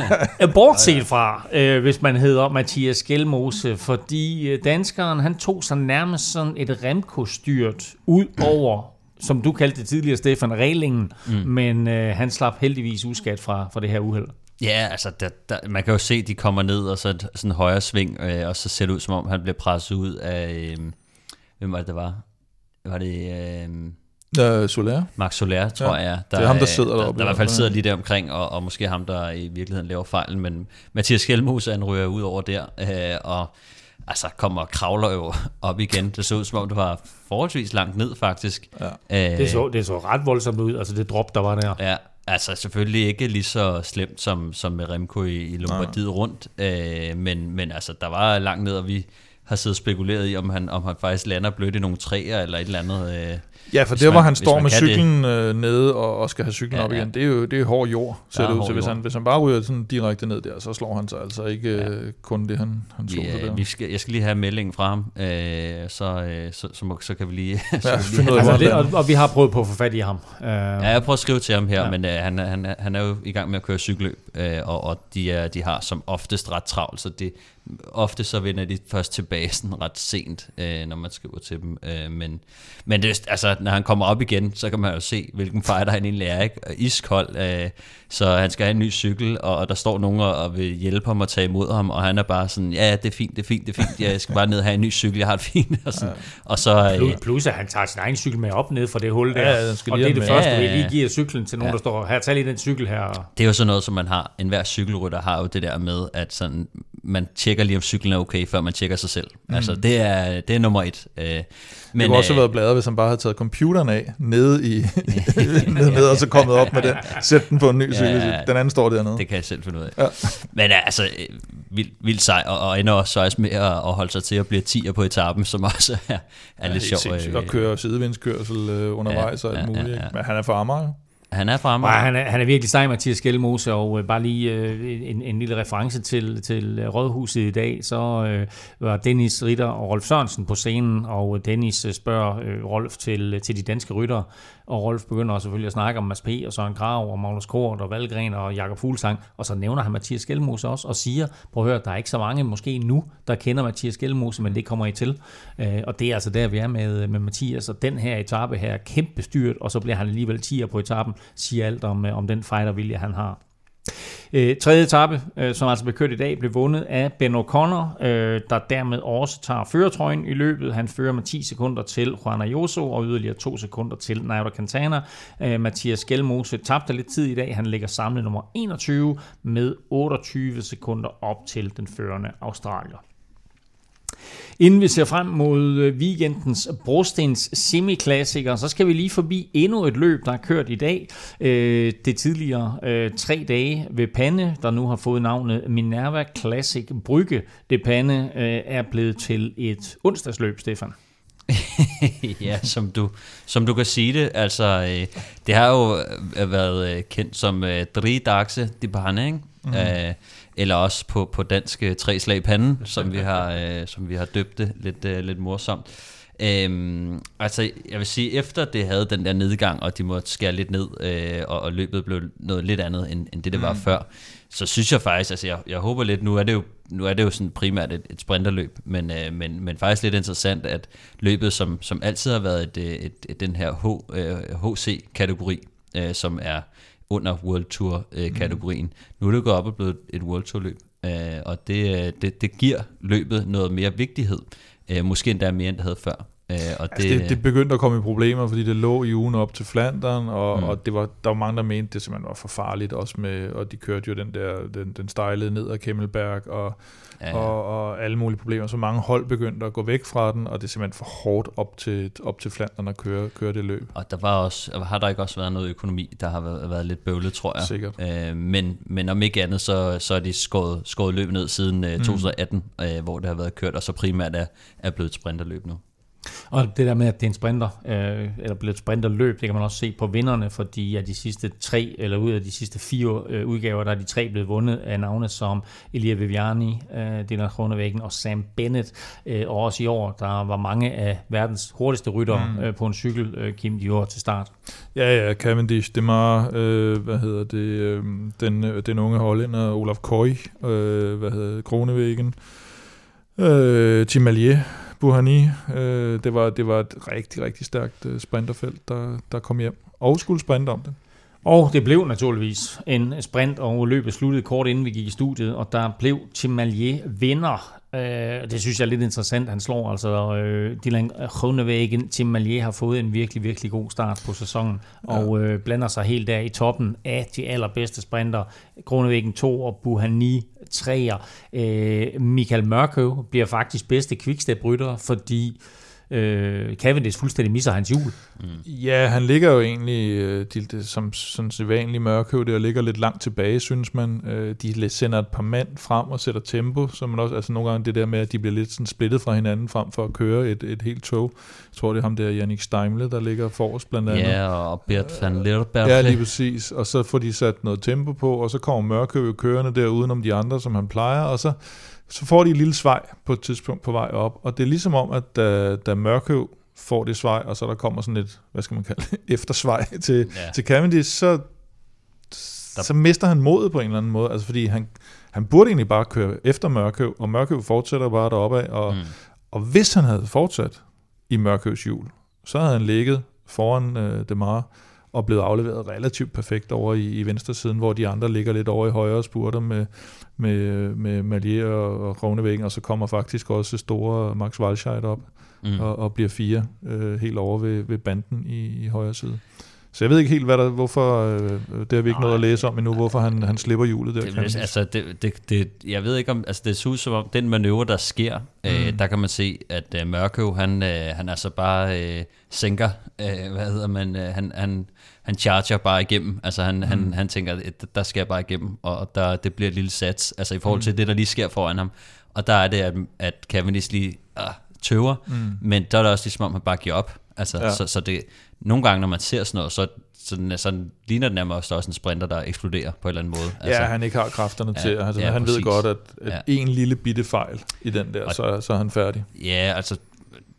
Speaker 2: bortset fra, øh, hvis man hedder Mathias Gjelmose, fordi øh, danskeren, han tog sig nærmest sådan et remkostyrt ud over, som du kaldte det tidligere, Stefan, reglingen, mm. men øh, han slap heldigvis uskat fra, fra det her uheld.
Speaker 4: Ja, altså, der, der, man kan jo se, at de kommer ned, og så sådan en højre sving, øh, og så ser det ud, som om han bliver presset ud af, øh, hvem var det, det var? Var det...
Speaker 3: Øh, uh, Soler.
Speaker 4: Max Soler, tror ja, jeg.
Speaker 3: Der, det er ham, der sidder deroppe.
Speaker 4: Der, der i hvert fald sidder lige der omkring, og, og måske ham, der i virkeligheden laver fejlen, men Mathias Kjellmus, han ryger ud over der, øh, og altså kommer og kravler jo op igen. Det så ud, som om det var forholdsvis langt ned, faktisk.
Speaker 2: Ja. Øh, det, så, det så ret voldsomt ud, altså det drop, der var der.
Speaker 4: Ja, Altså selvfølgelig ikke lige så slemt som, som med Remco i, i Lombardiet rundt, øh, men, men altså der var langt ned, og vi har siddet og spekuleret i, om han, om han faktisk lander blødt i nogle træer eller et eller andet. Øh,
Speaker 3: ja, for det, hvor han står med cyklen det. Øh, nede og, og skal have cyklen ja, op igen, det er jo det er hård jord, ser det ud til. Hvis han, hvis han bare ryger sådan direkte ned der, så slår han sig altså ikke ja. øh, kun det, han, han slår
Speaker 4: ja,
Speaker 3: sig der.
Speaker 4: Vi skal, jeg skal lige have meldingen fra ham, øh, så, øh, så, så, så, så kan vi lige... så
Speaker 2: ja,
Speaker 4: vi lige
Speaker 2: altså, det, og, og vi har prøvet på at få fat i ham.
Speaker 4: Uh, ja, jeg prøver at skrive til ham her, ja. men øh, han, han, han er jo i gang med at køre cykelløb, øh, og, og de, er, de har som oftest ret travlt, så det, ofte så vender de først tilbage sådan ret sent, øh, når man skriver til dem. Øh, men men det, altså, når han kommer op igen, så kan man jo se, hvilken fighter han egentlig er. Ikke? Iskold, øh, så han skal have en ny cykel, og, og der står nogen og, og vil hjælpe ham og tage imod ham, og han er bare sådan, ja, det er fint, det er fint, det er fint, jeg skal bare ned og have en ny cykel, jeg har det fint. Og, sådan. Ja. og så,
Speaker 2: plus, øh, plus, at han tager sin egen cykel med op ned for det hul der, ja, skal og det er det med. første, ja, ja. vi lige giver cyklen til nogen, ja. der står, her, tag lige den cykel her.
Speaker 4: Det er jo sådan noget, som man har, enhver cykelrytter har jo det der med, at sådan, man tjekker lige, om cyklen er okay, før man tjekker sig selv. Mm. Altså, det er, det er nummer et. Øh,
Speaker 3: men, det kunne også have været bladret, hvis han bare havde taget computeren af, nede i, nede, nede, og så kommet op med den, sæt den på en ny cykel. Ja, den anden står dernede.
Speaker 4: Det kan jeg selv finde ud af. Ja. Men altså, vildt vild sej, og, og ender også også med at, at holde sig til at blive tiger på etappen, som også er, er ja, lidt sjovt.
Speaker 3: Og køre sidevindskørsel øh, undervejs ja, og alt ja, muligt. Ja, ja. Men han er for Amager
Speaker 4: han er fremme. Ja,
Speaker 2: han, er, han er virkelig sej, Mathias Gjelmose, og øh, bare lige øh, en, en lille reference til, til øh, Rådhuset i dag, så øh, var Dennis Ritter og Rolf Sørensen på scenen, og øh, Dennis øh, spørger øh, Rolf til, til de danske ryttere, og Rolf begynder selvfølgelig at snakke om Mads P. og Søren Krav og Magnus Kort og Valgren og Jakob Fuglsang, og så nævner han Mathias Gjelmose også, og siger, prøv at høre, der er ikke så mange måske nu, der kender Mathias Gjelmose, men det kommer I til. Øh, og det er altså der, vi er med, med Mathias, og den her etape her er kæmpe styrt, og så bliver han alligevel 10'er på etappen, siger alt om, øh, om den fightervilje, han har. Øh, tredje etape, øh, som altså blev kørt i dag, blev vundet af Ben O'Connor, øh, der dermed også tager føretrøjen i løbet. Han fører med 10 sekunder til Juan Ayuso og yderligere 2 sekunder til Nairo Quintana. Øh, Mathias Gjelmose tabte lidt tid i dag. Han ligger samlet nummer 21 med 28 sekunder op til den førende Australier. Inden vi ser frem mod øh, weekendens brostens semiklassiker, så skal vi lige forbi endnu et løb, der er kørt i dag. Øh, det tidligere øh, tre dage ved Pande, der nu har fået navnet Minerva Classic Brygge. Det Pande er blevet til et onsdagsløb, Stefan.
Speaker 4: ja, som du, som du kan sige det. Altså, det har jo været kendt som Drie Daxe de Pande, ikke? mm. øh, eller også på, på dansk øh, tre slag panden, som vi har, øh, som vi har døbt det lidt, øh, lidt morsomt. Øhm, altså, jeg vil sige, efter det havde den der nedgang, og de måtte skære lidt ned, øh, og, og løbet blev noget lidt andet, end, end det, det var mm. før, så synes jeg faktisk, altså jeg, jeg håber lidt, nu er det jo, nu er det jo sådan primært et, et sprinterløb, men, øh, men, men faktisk lidt interessant, at løbet, som, som altid har været et, et, et, den her H, øh, HC-kategori, øh, som er under World Tour-kategorien, øh, mm. nu er det gået op og blevet et World Tour-løb, øh, og det, det, det giver løbet noget mere vigtighed, øh, måske endda mere, end det havde før.
Speaker 3: Øh, og altså det, det, det begyndte at komme i problemer, fordi det lå i ugen op til Flandern, og, mm. og det var, der var mange, der mente, det simpelthen var for farligt, også med, og de kørte jo den der, den, den stejlede ned ad Kemmelberg, og, ja, ja. Og, og alle mulige problemer, så mange hold begyndte at gå væk fra den, og det er simpelthen for hårdt op til, op til Flandern at køre, køre det løb.
Speaker 4: Og der var også, har der ikke også været noget økonomi, der har været, været lidt bøvlet, tror jeg.
Speaker 3: Sikkert.
Speaker 4: Øh, men, men om ikke andet, så, så er de skåret, skåret løbet ned siden øh, 2018, mm. øh, hvor det har været kørt, og så primært er, er blevet sprinterløb nu.
Speaker 2: Og det der med, at det er en sprinter, øh, eller blevet et sprinterløb, det kan man også se på vinderne, fordi af de sidste tre, eller ud af de sidste fire øh, udgaver, der er de tre blevet vundet af navne som Elia Viviani, øh, Dylan Kronevæggen og Sam Bennett. Øh, og også i år, der var mange af verdens hurtigste ryttere mm. øh, på en cykel, øh, Kim Dior til start.
Speaker 3: Ja, ja, Cavendish, Demar, øh, hvad hedder det, øh, den, øh, den unge hollænder, Olaf Koy, øh, hvad hedder det, Kronevæggen, øh, Tim Allier, Buhani. Øh, det, var, det var et rigtig, rigtig stærkt øh, sprinterfelt, der, der kom hjem og skulle sprinte om det.
Speaker 2: Og det blev naturligvis en sprint, og løbet sluttede kort inden vi gik i studiet, og der blev Timalier vinder. Øh, det synes jeg er lidt interessant. Han slår altså øh, Dylan Groenewegen. Timalier har fået en virkelig, virkelig god start på sæsonen, ja. og øh, blander sig helt der i toppen af de allerbedste sprinter. Groenewegen 2 og Buhani træer. Øh, Michael Mørkøv bliver faktisk bedste quickstep-rytter, fordi øh, Cavendish fuldstændig misser hans hjul.
Speaker 3: Mm. Ja, han ligger jo egentlig øh, de, de, som sådan sædvanlig mørkhøv, det og ligger lidt langt tilbage, synes man. Øh, de sender et par mand frem og sætter tempo, så man også, altså nogle gange det der med, at de bliver lidt sådan splittet fra hinanden frem for at køre et, et helt tog. Jeg tror, det er ham der, Jannik Steimle, der ligger forrest blandt andet.
Speaker 4: Ja, og Bert van Lerberg.
Speaker 3: Ja, lige præcis. Og så får de sat noget tempo på, og så kommer mørkhøv kørende der udenom de andre, som han plejer, og så så får de et lille svej på et tidspunkt på vej op, og det er ligesom om, at da, da Mørkøv får det svej, og så der kommer sådan et, hvad skal man kalde det, eftersvej til, ja. til Cavendish, så, så mister han modet på en eller anden måde, altså fordi han, han burde egentlig bare køre efter Mørkøv, og Mørkøv fortsætter bare deroppe af, og, mm. og hvis han havde fortsat i Mørkøvs hjul, så havde han ligget foran øh, Demar, og blevet afleveret relativt perfekt over i, i venstre siden, hvor de andre ligger lidt over i højre spurter med, med, med Malier og, og Rovnevæggen, og så kommer faktisk også store Max Walscheid op mm. og, og bliver fire øh, helt over ved, ved banden i, i højre side. Så jeg ved ikke helt, hvad der, hvorfor, øh, det har vi ikke noget at læse om endnu, hvorfor han, han slipper hjulet der.
Speaker 4: Det, altså, det, det, det, jeg ved ikke om, altså det ser ud som om, den manøvre, der sker, øh, mm. øh, der kan man se, at øh, Mørkøv, han, øh, han altså bare øh, sænker, øh, hvad hedder man, øh, han, han, han charger bare igennem. Altså han, mm. han, han tænker, at der skal jeg bare igennem, og der, det bliver et lille sats, altså i forhold til mm. det, der lige sker foran ham. Og der er det, at, at Cavendish lige øh, tøver, mm. men der er det også ligesom om, han bare giver op. Altså, ja. så, så det, nogle gange, når man ser sådan noget, så, så, så ligner det nærmest også en sprinter, der eksploderer på en eller anden måde.
Speaker 3: Altså, ja, han ikke har kræfterne ja, til. Altså, ja, han præcis. ved godt, at, at ja. en lille bitte fejl i den der, og, så, så er han færdig.
Speaker 4: Ja, altså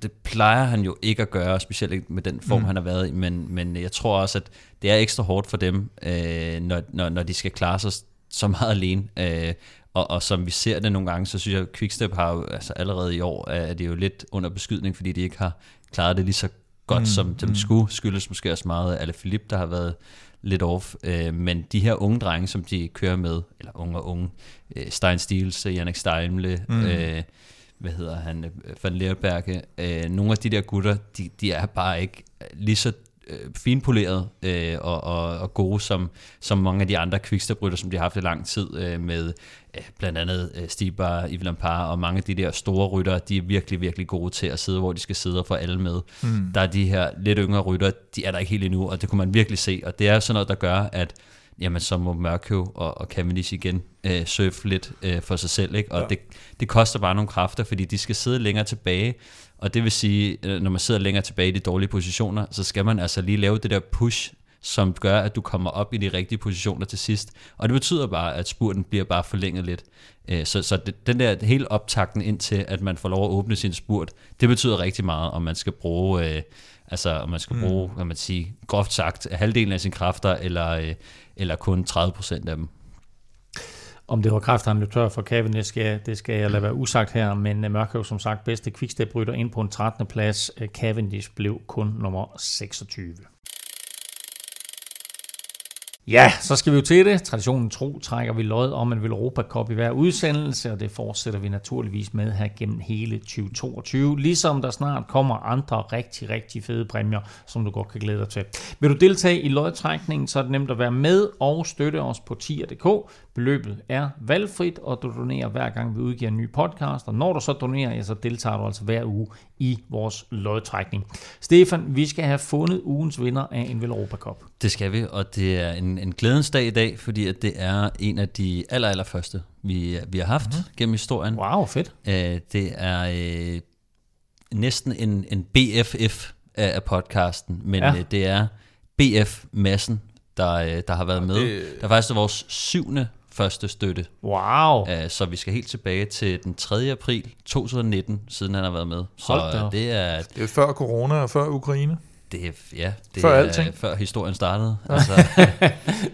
Speaker 4: det plejer han jo ikke at gøre, specielt ikke med den form, mm. han har været i, men, men jeg tror også, at det er ekstra hårdt for dem, øh, når, når, når de skal klare sig så meget alene. Øh, og, og som vi ser det nogle gange, så synes jeg, at Quickstep har jo, altså allerede i år, er det jo lidt under beskydning, fordi de ikke har klaret det lige så godt, mm. som dem mm. skulle. Skyldes måske også meget af Philippe, der har været lidt off. Øh, men de her unge drenge, som de kører med, eller unge og unge, øh, Stein Stiels, Jannik Steimle, mm. øh, hvad hedder han, øh, Van Leerberge, øh, nogle af de der gutter, de, de er bare ikke lige så øh, finpoleret øh, og, og, og gode som, som mange af de andre quickstep som de har haft i lang tid øh, med øh, blandt andet øh, Stibar, Yves Lampard og mange af de der store rytter, de er virkelig, virkelig gode til at sidde, hvor de skal sidde og få alle med. Mm. Der er de her lidt yngre rytter, de er der ikke helt endnu, og det kunne man virkelig se, og det er sådan noget, der gør, at jamen så må Mørkøv og, og Cavendish igen øh, surfe lidt øh, for sig selv. Ikke? Og ja. det, det koster bare nogle kræfter, fordi de skal sidde længere tilbage. Og det vil sige, øh, når man sidder længere tilbage i de dårlige positioner, så skal man altså lige lave det der push som gør, at du kommer op i de rigtige positioner til sidst. Og det betyder bare, at spurten bliver bare forlænget lidt. Øh, så, så det, den der hele optakten ind til, at man får lov at åbne sin spurt, det betyder rigtig meget, om man skal bruge, øh, altså om man skal mm. bruge, hvad man sige, groft sagt, halvdelen af sine kræfter, eller, øh, eller kun 30 procent af dem.
Speaker 2: Om det var kraft, han løb tør for Kevin, det skal, det skal jeg lade være usagt her, men øh, Mørkøv som sagt bedste quickstep rytter ind på en 13. plads. Øh, Cavendish blev kun nummer 26. Ja, så skal vi jo til det. Traditionen tro trækker vi lod om en Europa Cup i hver udsendelse, og det fortsætter vi naturligvis med her gennem hele 2022. Ligesom der snart kommer andre rigtig, rigtig fede præmier, som du godt kan glæde dig til. Vil du deltage i lodtrækningen, så er det nemt at være med og støtte os på tier.dk. Beløbet er valgfrit, og du donerer hver gang vi udgiver en ny podcast, og når du så donerer, ja, så deltager du altså hver uge i vores lodtrækning. Stefan, vi skal have fundet ugens vinder af en Europa Cup.
Speaker 4: Det skal vi, og det er en, en glædens dag i dag, fordi at det er en af de aller, aller første, vi, vi har haft mm-hmm. gennem historien.
Speaker 2: Wow, fedt.
Speaker 4: Uh, det er uh, næsten en, en BFF af, af podcasten, men ja. uh, det er BF Massen, der, der har været med. Det... Der er faktisk vores syvende første støtte.
Speaker 2: Wow.
Speaker 4: Uh, så vi skal helt tilbage til den 3. april 2019, siden han har været med.
Speaker 2: Hold
Speaker 4: så det er...
Speaker 3: Det er før corona og før Ukraine.
Speaker 4: Det er, ja, det
Speaker 3: Før
Speaker 4: er
Speaker 3: alting.
Speaker 4: før historien startede. Altså,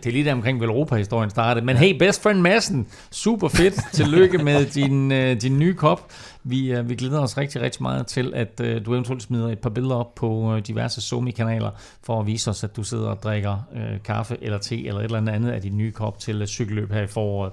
Speaker 2: Det er lige der omkring, vel Europa-historien startede. Men hey, best friend Madsen, super fedt. Tillykke med din, øh, din nye kop. Vi, øh, vi glæder os rigtig, rigtig meget til, at øh, du eventuelt smider et par billeder op på øh, diverse Somi-kanaler, for at vise os, at du sidder og drikker øh, kaffe eller te eller et eller andet af din nye kop til øh, cykelløb her i foråret.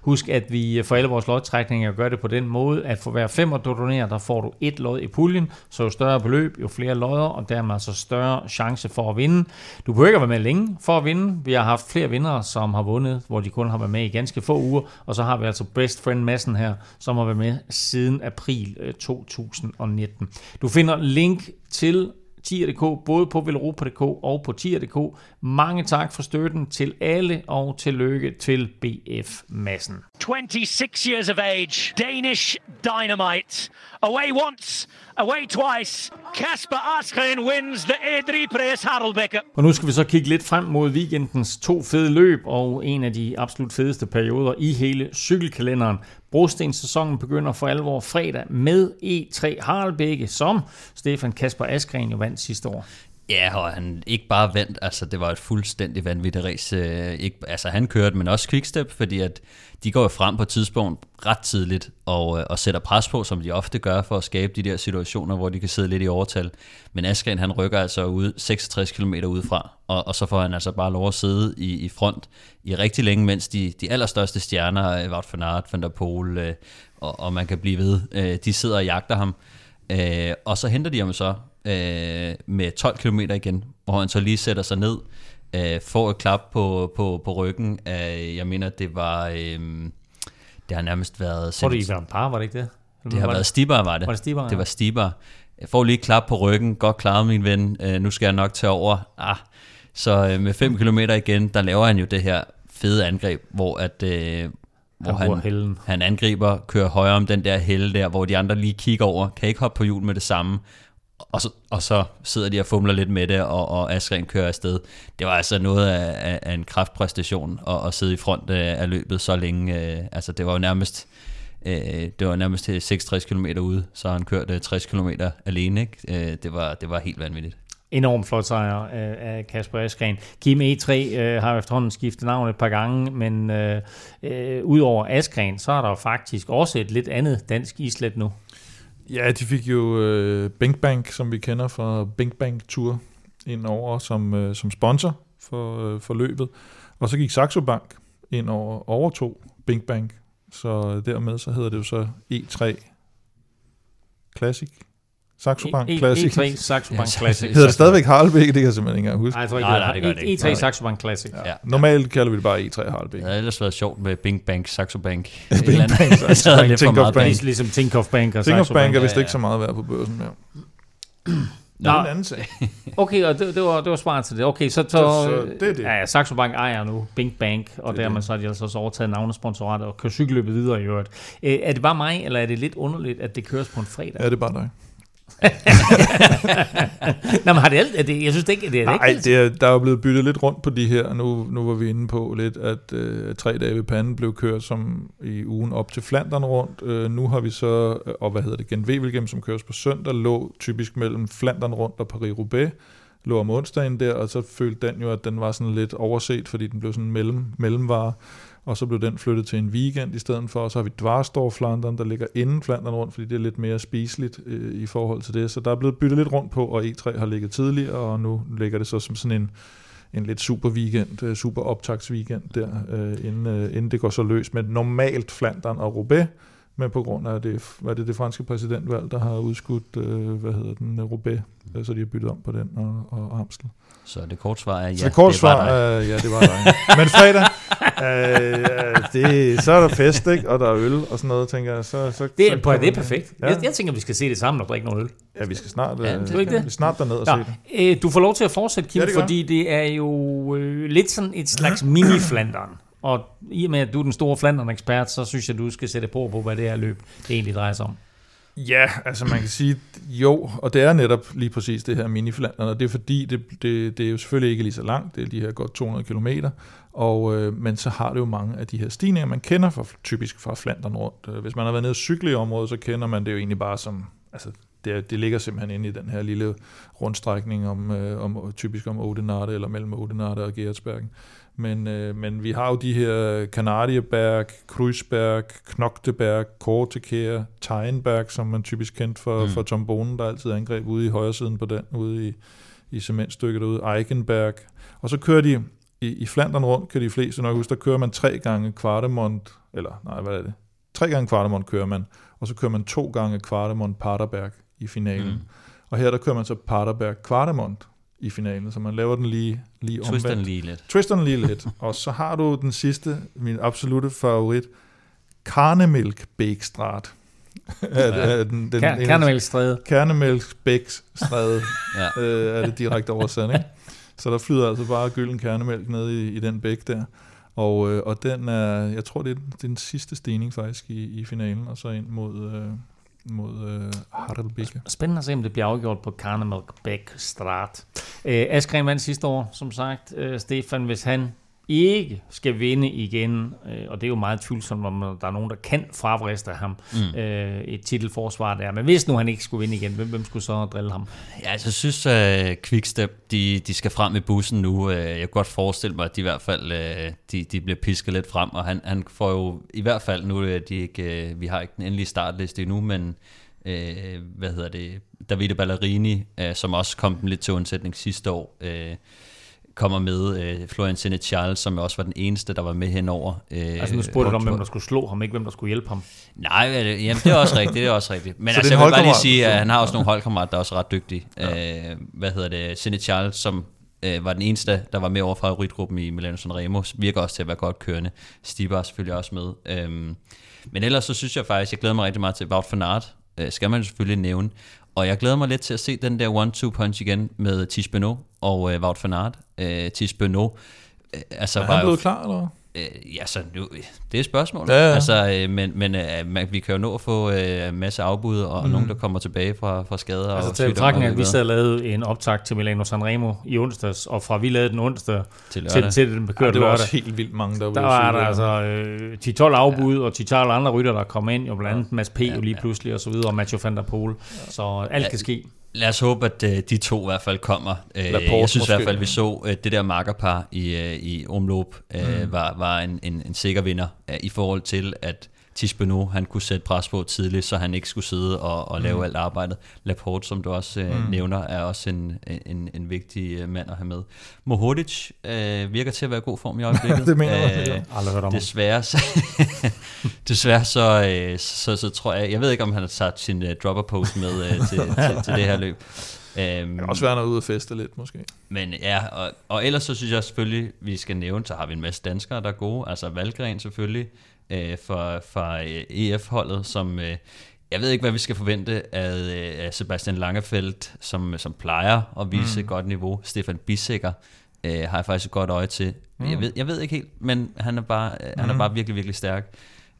Speaker 2: Husk, at vi øh, for alle vores lodtrækninger gør det på den måde, at for hver femmer du donerer, der får du et lod i puljen, så jo større beløb, jo flere lodder, og dermed så større chance for at vinde. Du behøver ikke at være med længe for at vinde. Vi har haft flere vindere, som har vundet, hvor de kun har været med i ganske få uger, og så har vi altså Best Friend Massen her, som har været med siden april øh, 2019. Du finder link til tier.dk, både på velropa.dk og på tier.dk. Mange tak for støtten til alle, og tillykke til BF Massen.
Speaker 9: 26 years of age, Danish dynamite. Away once, away twice. Kasper Askren wins the Edri Press Harelbeke.
Speaker 2: Og nu skal vi så kigge lidt frem mod weekendens to fede løb, og en af de absolut fedeste perioder i hele cykelkalenderen. Brostens-sæsonen begynder for alvor fredag med E3 Harelbække, som Stefan Kasper Askren jo vandt sidste år
Speaker 4: ja, og han ikke bare vandt, altså det var et fuldstændig vanvittigt race. Øh, ikke, altså han kørte, men også Quickstep, fordi at de går jo frem på et tidspunkt ret tidligt og, øh, og sætter pres på, som de ofte gør for at skabe de der situationer, hvor de kan sidde lidt i overtal. Men Askren han rykker altså ud 66 km udefra, og, og så får han altså bare lov at sidde i, i front i rigtig længe, mens de, de allerstørste stjerner, øh, Wout van Aert, Van der Poel, øh, og, og man kan blive ved, øh, de sidder og jagter ham. Øh, og så henter de ham så øh, med 12 km igen, hvor han så lige sætter sig ned, øh, får et klap på, på, på ryggen af, jeg mener, det var, øh, det har nærmest været...
Speaker 2: Tror du, I var en par, var det ikke det?
Speaker 4: Det har været Stibar, var det.
Speaker 2: Var det Stibar,
Speaker 4: Det
Speaker 2: ja.
Speaker 4: var Stibar. Jeg får lige et klap på ryggen. Godt klaret, min ven. Øh, nu skal jeg nok tage over. Ah. Så øh, med 5 km igen, der laver han jo det her fede angreb, hvor at... Øh, hvor
Speaker 2: Han
Speaker 4: han, han angriber, kører højere om den der hælde der, hvor de andre lige kigger over, kan ikke hoppe på hjul med det samme, og så, og så sidder de og fumler lidt med det, og, og Askren kører afsted. Det var altså noget af, af, af en kraftpræstation at, at sidde i front øh, af, løbet så længe. Øh, altså det var jo nærmest, øh, det var nærmest øh, til 66 km ude, så han kørte øh, 60 km alene. Ikke? Øh, det, var, det var helt vanvittigt.
Speaker 2: Enormt flot sejr øh, af Kasper Askren. Kim E3 øh, har efterhånden skiftet navn et par gange, men øh, øh, udover Askren, så er der faktisk også et lidt andet dansk islet nu.
Speaker 3: Ja, de fik jo øh, Bing Bank, som vi kender fra Bing Bank Tour, ind over som, øh, som sponsor for, øh, for løbet. Og så gik Saxo Bank ind over overtog Bing Bank. Så dermed så hedder det jo så E3 Classic. Saxo Bank Classic.
Speaker 2: E3 Saxo Bank
Speaker 4: Ja,
Speaker 2: Classic.
Speaker 3: Hedder det stadigvæk Harlebæk? Det kan jeg simpelthen ikke engang huske.
Speaker 2: Nej, jeg tror ikke,
Speaker 4: Nej,
Speaker 2: det,
Speaker 4: nej, det gør det ikke.
Speaker 2: E3
Speaker 4: Nej.
Speaker 2: Saxo Bank Classic.
Speaker 4: Ja.
Speaker 3: Normalt kalder vi det bare E3 Harlebæk.
Speaker 4: Det havde ellers været sjovt med Bing Bank, Saxo Bank.
Speaker 3: Bing
Speaker 4: Et eller andet.
Speaker 3: Bank, Saxo Bank, Tinkoff
Speaker 4: meget
Speaker 3: Bank.
Speaker 2: Ligesom Tinkoff Bank og
Speaker 3: Tinkoff
Speaker 2: Saxo
Speaker 3: Bank er
Speaker 2: Bank.
Speaker 3: vist
Speaker 4: ja,
Speaker 3: ikke
Speaker 4: ja.
Speaker 3: så meget værd på børsen mere. Det
Speaker 2: Nå,
Speaker 3: er en anden sag.
Speaker 2: okay, og det, det, var, det var smart til det. Okay, så, så,
Speaker 3: Så- så det er det.
Speaker 2: Ja, ja, Saxo Bank ejer nu Bing Bank, og
Speaker 3: Det er
Speaker 2: dermed
Speaker 3: det.
Speaker 2: så har de altså også overtaget navnesponsoratet og kører cykelløbet videre i øvrigt. Øh, er det bare mig, eller er det lidt underligt, at det køres på en fredag?
Speaker 3: Ja, det er bare dig.
Speaker 2: Nå, men har det alt, det, jeg synes det ikke, det er
Speaker 3: Nej,
Speaker 2: ikke
Speaker 3: det er, der er jo blevet byttet lidt rundt på de her. Nu, nu var vi inde på lidt, at øh, tre dage ved panden blev kørt som i ugen op til Flandern rundt. Øh, nu har vi så, øh, og hvad hedder det, Gen Wevelgem, som køres på søndag, lå typisk mellem Flandern rundt og Paris-Roubaix lå om onsdagen der, og så følte den jo, at den var sådan lidt overset, fordi den blev sådan en mellem, mellemvare, og så blev den flyttet til en weekend i stedet for, og så har vi Dvarstor-flanderen, der ligger inden flanderen rundt, fordi det er lidt mere spiseligt øh, i forhold til det, så der er blevet byttet lidt rundt på, og E3 har ligget tidligere, og nu ligger det så som sådan en, en lidt super weekend, øh, super optagsweekend der, øh, inden, øh, inden det går så løs. Men normalt flanderen og Roubaix, men på grund af det, hvad det, det franske præsidentvalg, der har udskudt, øh, hvad hedder den, Roubaix, øh, så de har byttet om på den og, og Amstel.
Speaker 4: Så det kort svar er ja,
Speaker 3: så det kort
Speaker 4: det
Speaker 3: svar
Speaker 4: var dig.
Speaker 3: er, ja, det var dig. Men fredag, øh, det, så er der fest, ikke? og der er øl og sådan noget, tænker jeg. Så, så,
Speaker 2: Det
Speaker 3: så
Speaker 2: er, prøv, at- det er perfekt.
Speaker 3: Ja.
Speaker 2: Jeg, jeg tænker, vi skal se det sammen og drikke noget øl.
Speaker 3: ja, vi skal snart,
Speaker 4: Ja,
Speaker 3: øh,
Speaker 4: det
Speaker 2: er ikke det?
Speaker 3: vi snart derned og
Speaker 2: Nå,
Speaker 3: se det.
Speaker 2: øh, du får lov til at fortsætte, Kim,
Speaker 3: Ja, det
Speaker 2: fordi det er jo øh, lidt sådan et slags mini-Flandern. Og i og med, at du er den store Flandern-ekspert, så synes jeg, du skal sætte på på, hvad det her løb det egentlig drejer sig om.
Speaker 3: Ja, altså man kan sige, jo, og det er netop lige præcis det her mini og det er fordi, det, det, det er jo selvfølgelig ikke lige så langt, det er de her godt 200 km, og, øh, men så har det jo mange af de her stigninger, man kender fra, typisk fra Flandern rundt. Øh, hvis man har været nede og cykle i området, så kender man det jo egentlig bare som, altså det, det ligger simpelthen inde i den her lille rundstrækning om, øh, om typisk om Odenarte, eller mellem Odenarte og Geretsbergen. Men, øh, men vi har jo de her Kanarieberg, Kreuzberg, Knokteberg, Kortekær, Teinberg, som man typisk kendt for,
Speaker 4: Mm.
Speaker 3: for Tom Bonen, der altid angreb ude i højre siden på den, ude i, i cementstykket derude, Eichenberg. Og så kører de i, i Flandern rundt, kan de fleste nok huske, der kører man tre gange Kvartemont, eller nej, hvad er det? Tre gange Kvartemont kører man, og så kører man to gange Kvartemont Paderberg i finalen.
Speaker 4: Mm.
Speaker 3: Og her der kører man så Paderberg Kvartemont i finalen, så man laver den lige, lige
Speaker 4: Twist
Speaker 3: omvendt.
Speaker 4: den lige lidt.
Speaker 3: Twist den lige lidt. og så har du den sidste, min absolute favorit, Karnemælk Bækstrat. ja. den, den,
Speaker 2: Ker-
Speaker 4: Ja.
Speaker 3: øh, er det direkte oversat, ikke? Så der flyder altså bare gylden kernemælk ned i, i den bæk der. Og, øh, og den er, jeg tror, det er, det er den sidste stigning faktisk i, i finalen, og så ind mod, øh, mod øh, Harelbeke.
Speaker 2: Spændende at se, om det bliver afgjort på Karnemalk Bæk Strat. Øh, Askren vandt sidste år, som sagt. Øh, Stefan, hvis han ikke skal vinde igen, øh, og det er jo meget tvivlsomt, om der er nogen, der kan fravriste ham mm. øh, et titelforsvar der. Men hvis nu han ikke skulle vinde igen, hvem, hvem skulle så drille ham?
Speaker 4: Ja, altså, jeg synes, at uh, Quickstep, de, de skal frem i bussen nu. Jeg kan godt forestille mig, at de i hvert fald uh, de, de bliver pisket lidt frem, og han, han får jo i hvert fald nu, de ikke, uh, vi har ikke den endelige startliste endnu, men hvad hedder det, Davide Ballerini, som også kom dem lidt til undsætning sidste år, kommer med øh, Florian Senechal, som også var den eneste, der var med henover. Øh,
Speaker 2: Altså nu spurgte du om, hvem der skulle slå ham, ikke hvem der skulle hjælpe ham.
Speaker 4: Nej, øh, jamen, det er også rigtigt, det er også rigtigt. Men
Speaker 3: Så
Speaker 4: altså,
Speaker 3: det
Speaker 4: jeg vil bare lige sige, at han har også nogle holdkammerater, der er også ret dygtige. Ja. Øh, hvad hedder det? Senechal, som øh, var den eneste, der var med over fra favoritgruppen i Milano Sanremo, virker også til at være godt kørende. Stibar er selvfølgelig også med. Øhm, men ellers så synes jeg faktisk, jeg glæder mig rigtig meget til Wout van Aert, øh, skal man selvfølgelig nævne. Og jeg glæder mig lidt til at se den der one-two punch igen med Tish Benoit og øh, Wout van Aert. Øh, Tish Benoit, øh, altså
Speaker 3: Er
Speaker 4: var
Speaker 3: han blevet klar, eller?
Speaker 4: Øh, ja, så nu, det er et spørgsmål.
Speaker 3: Ja, ja.
Speaker 4: Altså, øh, men men øh, man, vi kan jo nå at få øh, en masse afbud, og mm. nogen, der kommer tilbage fra, fra skader.
Speaker 2: Altså
Speaker 4: og
Speaker 2: til betragtning, at vi
Speaker 4: så
Speaker 2: sad og lavede en optag til Milano Sanremo i onsdags, og fra vi lavede den onsdag
Speaker 4: Til
Speaker 2: til,
Speaker 4: lørdag.
Speaker 2: til den
Speaker 3: Ja,
Speaker 2: bekørte
Speaker 3: det var
Speaker 2: lørdag,
Speaker 3: også helt vildt mange, der var
Speaker 2: der var der altså øh, 10-12 afbud, og 10-12 andre rytter, der kom ind, jo blandt andet Mads P. jo lige pludselig, og så videre, og Mathieu van der Poel. Så alt kan ske.
Speaker 4: Lad os håbe, at øh, de to i hvert fald kommer. Øh, jeg synes i hvert
Speaker 3: måske.
Speaker 4: fald, vi så øh, det der markerpar i, øh, i omløb øh, mm. var, var en, en, en sikker vinder øh, i forhold til, at Tish Benoit, han kunne sætte pres på tidligt, så han ikke skulle sidde og, og lave mm. alt arbejdet. Laporte, som du også øh, mm. nævner, er også en, en, en vigtig øh, mand at have med. Mohodic øh, virker til at være i god form i øjeblikket.
Speaker 3: Det mener jeg,
Speaker 4: Øh.
Speaker 2: Aldrig hørt om.
Speaker 4: Desværre, så, desværre så, øh, så, så tror jeg, jeg ved ikke, om han har sat sin uh, dropper post med uh, til, til, til det her løb. Um,
Speaker 3: Det kan også være, er ude at feste lidt, måske.
Speaker 4: men ja, og, og ellers så synes jeg selvfølgelig, vi skal nævne, så har vi en masse danskere, der er gode. Altså Valgren selvfølgelig, øh, for, for øh, EF-holdet, som... Øh, jeg ved ikke, hvad vi skal forvente af, øh, af Sebastian Langefeldt, som, som plejer at vise mm. et godt niveau. Stefan Bissikker øh, har jeg faktisk et godt øje til. Mm. Jeg, ved, jeg ved ikke helt, men han er bare, mm. han er bare virkelig, virkelig stærk.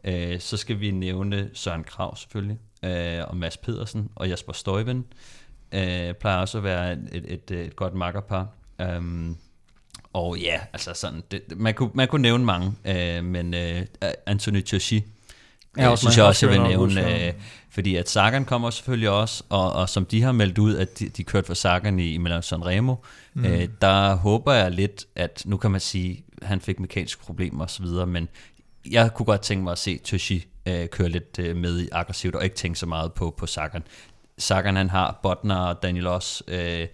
Speaker 4: Øh, så skal vi nævne Søren Krav selvfølgelig. øh, og Mads Pedersen og Jasper Støjven øh, plejer også at være et, et, et, et godt makkerpar. Um, og ja, altså sådan, det, man, kunne, man kunne nævne mange, øh, men øh, Anthony Toshi,
Speaker 2: Ja,
Speaker 4: jeg
Speaker 2: også
Speaker 4: synes jeg også, jeg vil
Speaker 2: Også
Speaker 4: nævne, øh, fordi at Sagan kommer selvfølgelig også, og, og som de har meldt ud, at de, de kørte for Sagan i, i Milan Sanremo, mm. øh, der håber jeg lidt, at nu kan man sige, at han fik mekaniske problemer osv., men jeg kunne godt tænke mig at se Toshi øh, køre lidt øh, med i aggressivt, og ikke tænke så meget på, på Sagan. Sagan han har Botner og Daniel Oss, øh,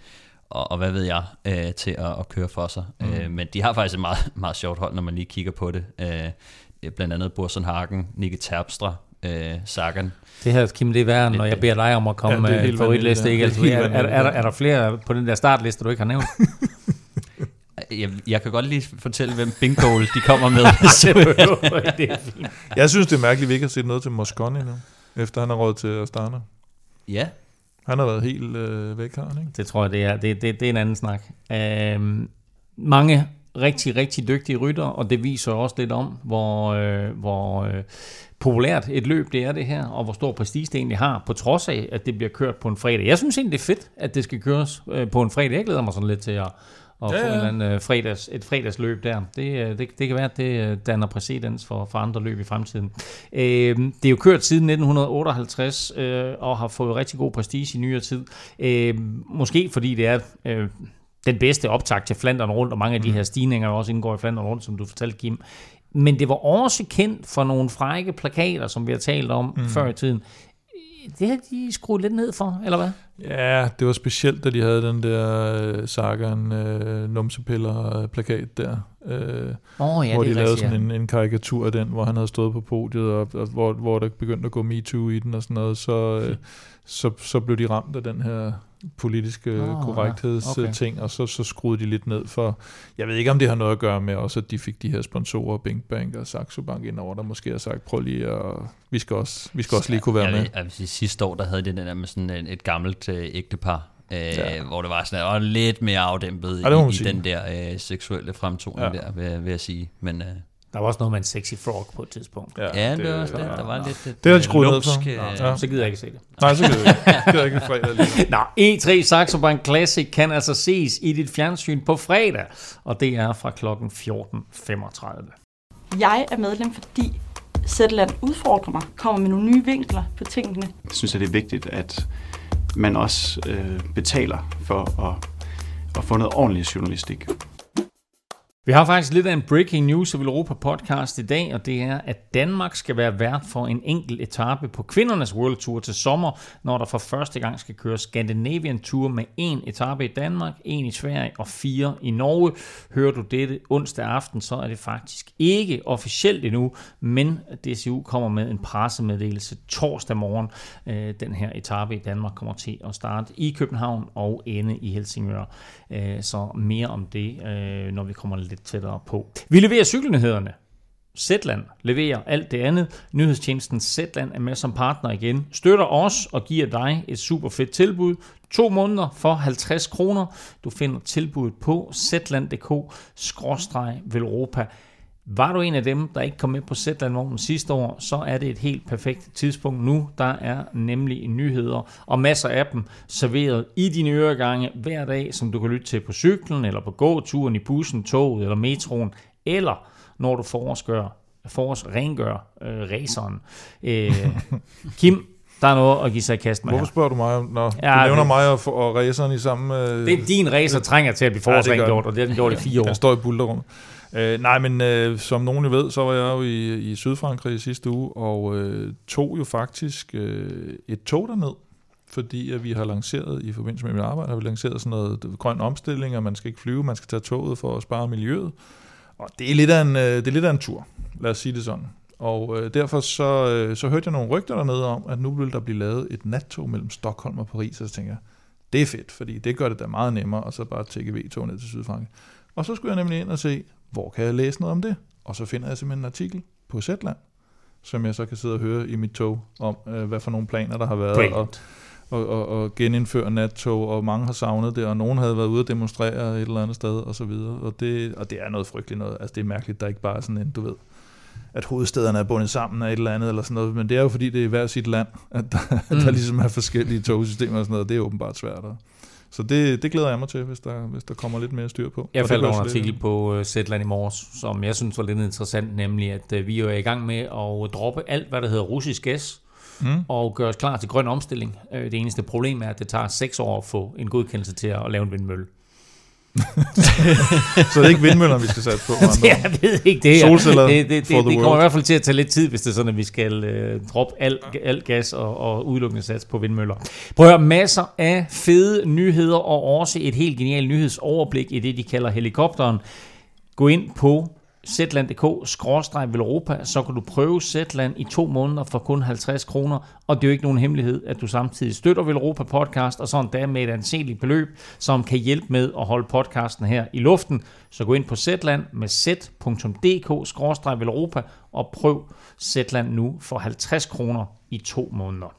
Speaker 4: og, og hvad ved jeg, øh, til at, at køre for sig. Mm. Øh, men de har faktisk et meget, meget sjovt hold, når man lige kigger på det. Øh, blandt andet Burson Hagen, Nicky Terpstra, øh, Sagan.
Speaker 2: Det her, Kim, det er værre, når jeg beder dig om at komme
Speaker 3: Ja,
Speaker 2: med favoritliste.
Speaker 3: vanvittigt,
Speaker 2: Ikke? Altså,
Speaker 3: Det er
Speaker 2: er,
Speaker 3: helt
Speaker 2: er, er, der, er der flere på den der startliste, du ikke har nævnt?
Speaker 4: Jeg, jeg kan godt lige fortælle, hvem Bingo de kommer med.
Speaker 2: det er fint.
Speaker 3: Jeg synes, det er mærkeligt, at vi ikke har set noget til Mosconi nu, efter han har råd til Astana.
Speaker 4: ja,
Speaker 3: han har været helt øh, væk, har han, ikke?
Speaker 2: Det tror jeg, det er. Det, det, det er en anden snak. Øh, mange rigtig, rigtig dygtige rytter, og det viser også lidt om, hvor, øh, hvor øh, populært et løb det er det her, og hvor stor prestige det egentlig har, på trods af, at det bliver kørt på en fredag. Jeg synes egentlig, det er fedt, at det skal køres øh, på en fredag. Jeg glæder mig sådan lidt til at, at
Speaker 3: Ja,
Speaker 2: få
Speaker 3: ja.
Speaker 2: en eller anden, øh, fredags, et fredagsløb der. Det, øh, det, det kan være, at det øh, danner præcedens for, for andre løb i fremtiden. Øh, det er jo kørt siden 1958 øh, og har fået rigtig god prestige i nyere tid. Øh, måske fordi det er øh, den bedste optag til Flandern rundt, og mange af de her stigninger også indgår i Flandern rundt, som du fortalte, Kim. Men det var også kendt for nogle frække plakater, som vi har talt om mm. før i tiden. Det har de skruet lidt ned for, eller hvad?
Speaker 3: Ja, det var specielt, da de havde den der øh, Sagan øh, numsepiller-plakat der. Øh,
Speaker 2: oh, ja,
Speaker 3: hvor
Speaker 2: det
Speaker 3: de lavede sådan en, en karikatur af den, hvor han havde stået på podiet, og, og hvor, hvor der begyndte at gå MeToo i den og sådan noget, så, øh, så, så blev de ramt af den her politiske oh, korrekthedsting,
Speaker 2: Okay.
Speaker 3: ting, og så, så skruede de lidt ned for, jeg ved ikke, om det har noget at gøre med også, at de fik de her sponsorer, Bing Bank og Saxo Bank ind over, der måske har sagt, prøv lige at, vi skal også, vi skal også lige kunne være
Speaker 4: jeg,
Speaker 3: med.
Speaker 4: Jeg vil sige, sidste år, der havde de den der med sådan et, et gammelt øh, ægtepar, øh,
Speaker 3: Ja.
Speaker 4: hvor det var sådan, og lidt mere afdæmpet
Speaker 3: Ja,
Speaker 4: i, i den der øh, seksuelle fremtoning
Speaker 3: Ja.
Speaker 4: der, vil, vil jeg sige. Men øh,
Speaker 2: Der var også noget med en sexy frog på et tidspunkt.
Speaker 4: ja, det, det var også det. Der var lidt et,
Speaker 3: Det har de
Speaker 4: øh,
Speaker 3: skruet ned for. Ja.
Speaker 2: Så gider jeg ikke se det.
Speaker 3: Nej, så gider jeg ikke. Gider jeg ikke fredag lige.
Speaker 2: Nå, E3 Saxo Bank Classic kan altså ses i dit fjernsyn på fredag, og det er fra klokken 14.35.
Speaker 10: Jeg er medlem, fordi Zetland udfordrer mig, kommer med nogle nye vinkler på tingene.
Speaker 11: Jeg synes, at det er vigtigt, at man også øh, betaler for at, at få noget ordentlig journalistik.
Speaker 2: Vi har faktisk lidt af en breaking news i Europa podcast i dag, og det er, at Danmark skal være vært for en enkelt etape på kvindernes World Tour til sommer, når der for første gang skal køre Scandinavian Tour med en etape i Danmark, en i Sverige og fire i Norge. Hører du dette onsdag aften, så er det faktisk ikke officielt endnu, men DCU kommer med en pressemeddelelse torsdag morgen. Øh, den her etape i Danmark kommer til at starte i København og ende i Helsingør. Øh, så mere om det, øh, når vi kommer lidt tættere på. Vi leverer cykelnyhederne. Zetland leverer alt det andet. Nyhedstjenesten Zetland er med som partner igen. Støtter os og giver dig et super fedt tilbud. To måneder for 50 kroner. Du finder tilbuddet på zetland.dk-velropa. Var du en af dem, der ikke kom med på Zetland-vognen sidste år, så er det et helt perfekt tidspunkt nu. Der er nemlig nyheder og masser af dem serveret i dine øregange hver dag, som du kan lytte til på cyklen, eller på gåturen, i bussen, toget eller metroen, eller når du forårsgør, forårs rengør øh, raceren. Øh, Kim, der er noget at give sig i kast med
Speaker 3: Hvorfor spørger du mig om, når
Speaker 2: Ja,
Speaker 3: du nævner
Speaker 2: det-
Speaker 3: mig og, og raceren i samme... Øh,
Speaker 2: Det er din racer trænger til at blive
Speaker 3: Ja,
Speaker 2: forårsrengjort,
Speaker 3: den.
Speaker 2: og det har den gjort i fire år.
Speaker 3: Den står i bulterrummet. Øh, nej, men øh, som nogen jo ved, så var jeg jo i, i Sydfrankrig i sidste uge, og øh, tog jo faktisk øh, et tog derned, fordi at vi har lanceret, i forbindelse med mit arbejde, har vi lanceret sådan noget øh, grøn omstilling, og man skal ikke flyve, man skal tage toget for at spare miljøet. Og det er lidt af en, øh, det er lidt af en tur, lad os sige det sådan. Og øh, derfor så, øh, så hørte jeg nogle rygter dernede om, at nu vil der blive lavet et nattog mellem Stockholm og Paris, og så tænker jeg, det er fedt, fordi det gør det da meget nemmere, og så bare TGV-tog ned til Sydfrankrig. Og så skulle jeg nemlig ind og se, hvor kan jeg læse noget om det? Og så finder jeg simpelthen en artikel på Zetland, som jeg så kan sidde og høre i mit tog om, øh, hvad for nogle planer der har været, og,
Speaker 2: Brilliant.
Speaker 3: og, og, og genindføre nattog, og mange har savnet det, og nogen havde været ude at demonstrere et eller andet sted, og så videre. Og det, og det er noget frygteligt noget. Altså det er mærkeligt, der ikke bare er sådan en, du ved, at hovedstederne er bundet sammen af et eller andet, eller sådan noget, men det er jo fordi, det er hver sit land, at der, mm. der ligesom er forskellige togsystemer og sådan noget, det er åbenbart svært. Så det, det glæder jeg mig til, hvis der, hvis der kommer lidt mere styr på.
Speaker 2: Jeg faldt over en artikel på uh, Zetland i morges, som jeg synes var lidt interessant, nemlig at uh, vi er i gang med at droppe alt, hvad der hedder russisk gas, mm. og gøre os klar til grøn omstilling. Uh, det eneste problem er, at det tager seks år at få en godkendelse til at lave en vindmølle.
Speaker 3: så det er ikke vindmøller, vi skal sætte på?
Speaker 2: jeg ved ikke det.
Speaker 3: Solceller
Speaker 2: det, det, det, det, kommer i hvert fald til at tage lidt tid, hvis det er sådan, at vi skal øh, droppe alt, alt gas og, og udelukkende sats på vindmøller. Prøv at høre, masser af fede nyheder og også et helt genialt nyhedsoverblik i det, de kalder helikopteren. Gå ind på zland.dk-velropa, så kan du prøve Zetland i to måneder for kun 50 kroner, og det er jo ikke nogen hemmelighed, at du samtidig støtter Velropa podcast, og sådan der med et anseligt beløb, som kan hjælpe med at holde podcasten her i luften. Så gå ind på Zetland med z.dk-Velropa og prøv Zetland nu for 50 kroner i to måneder.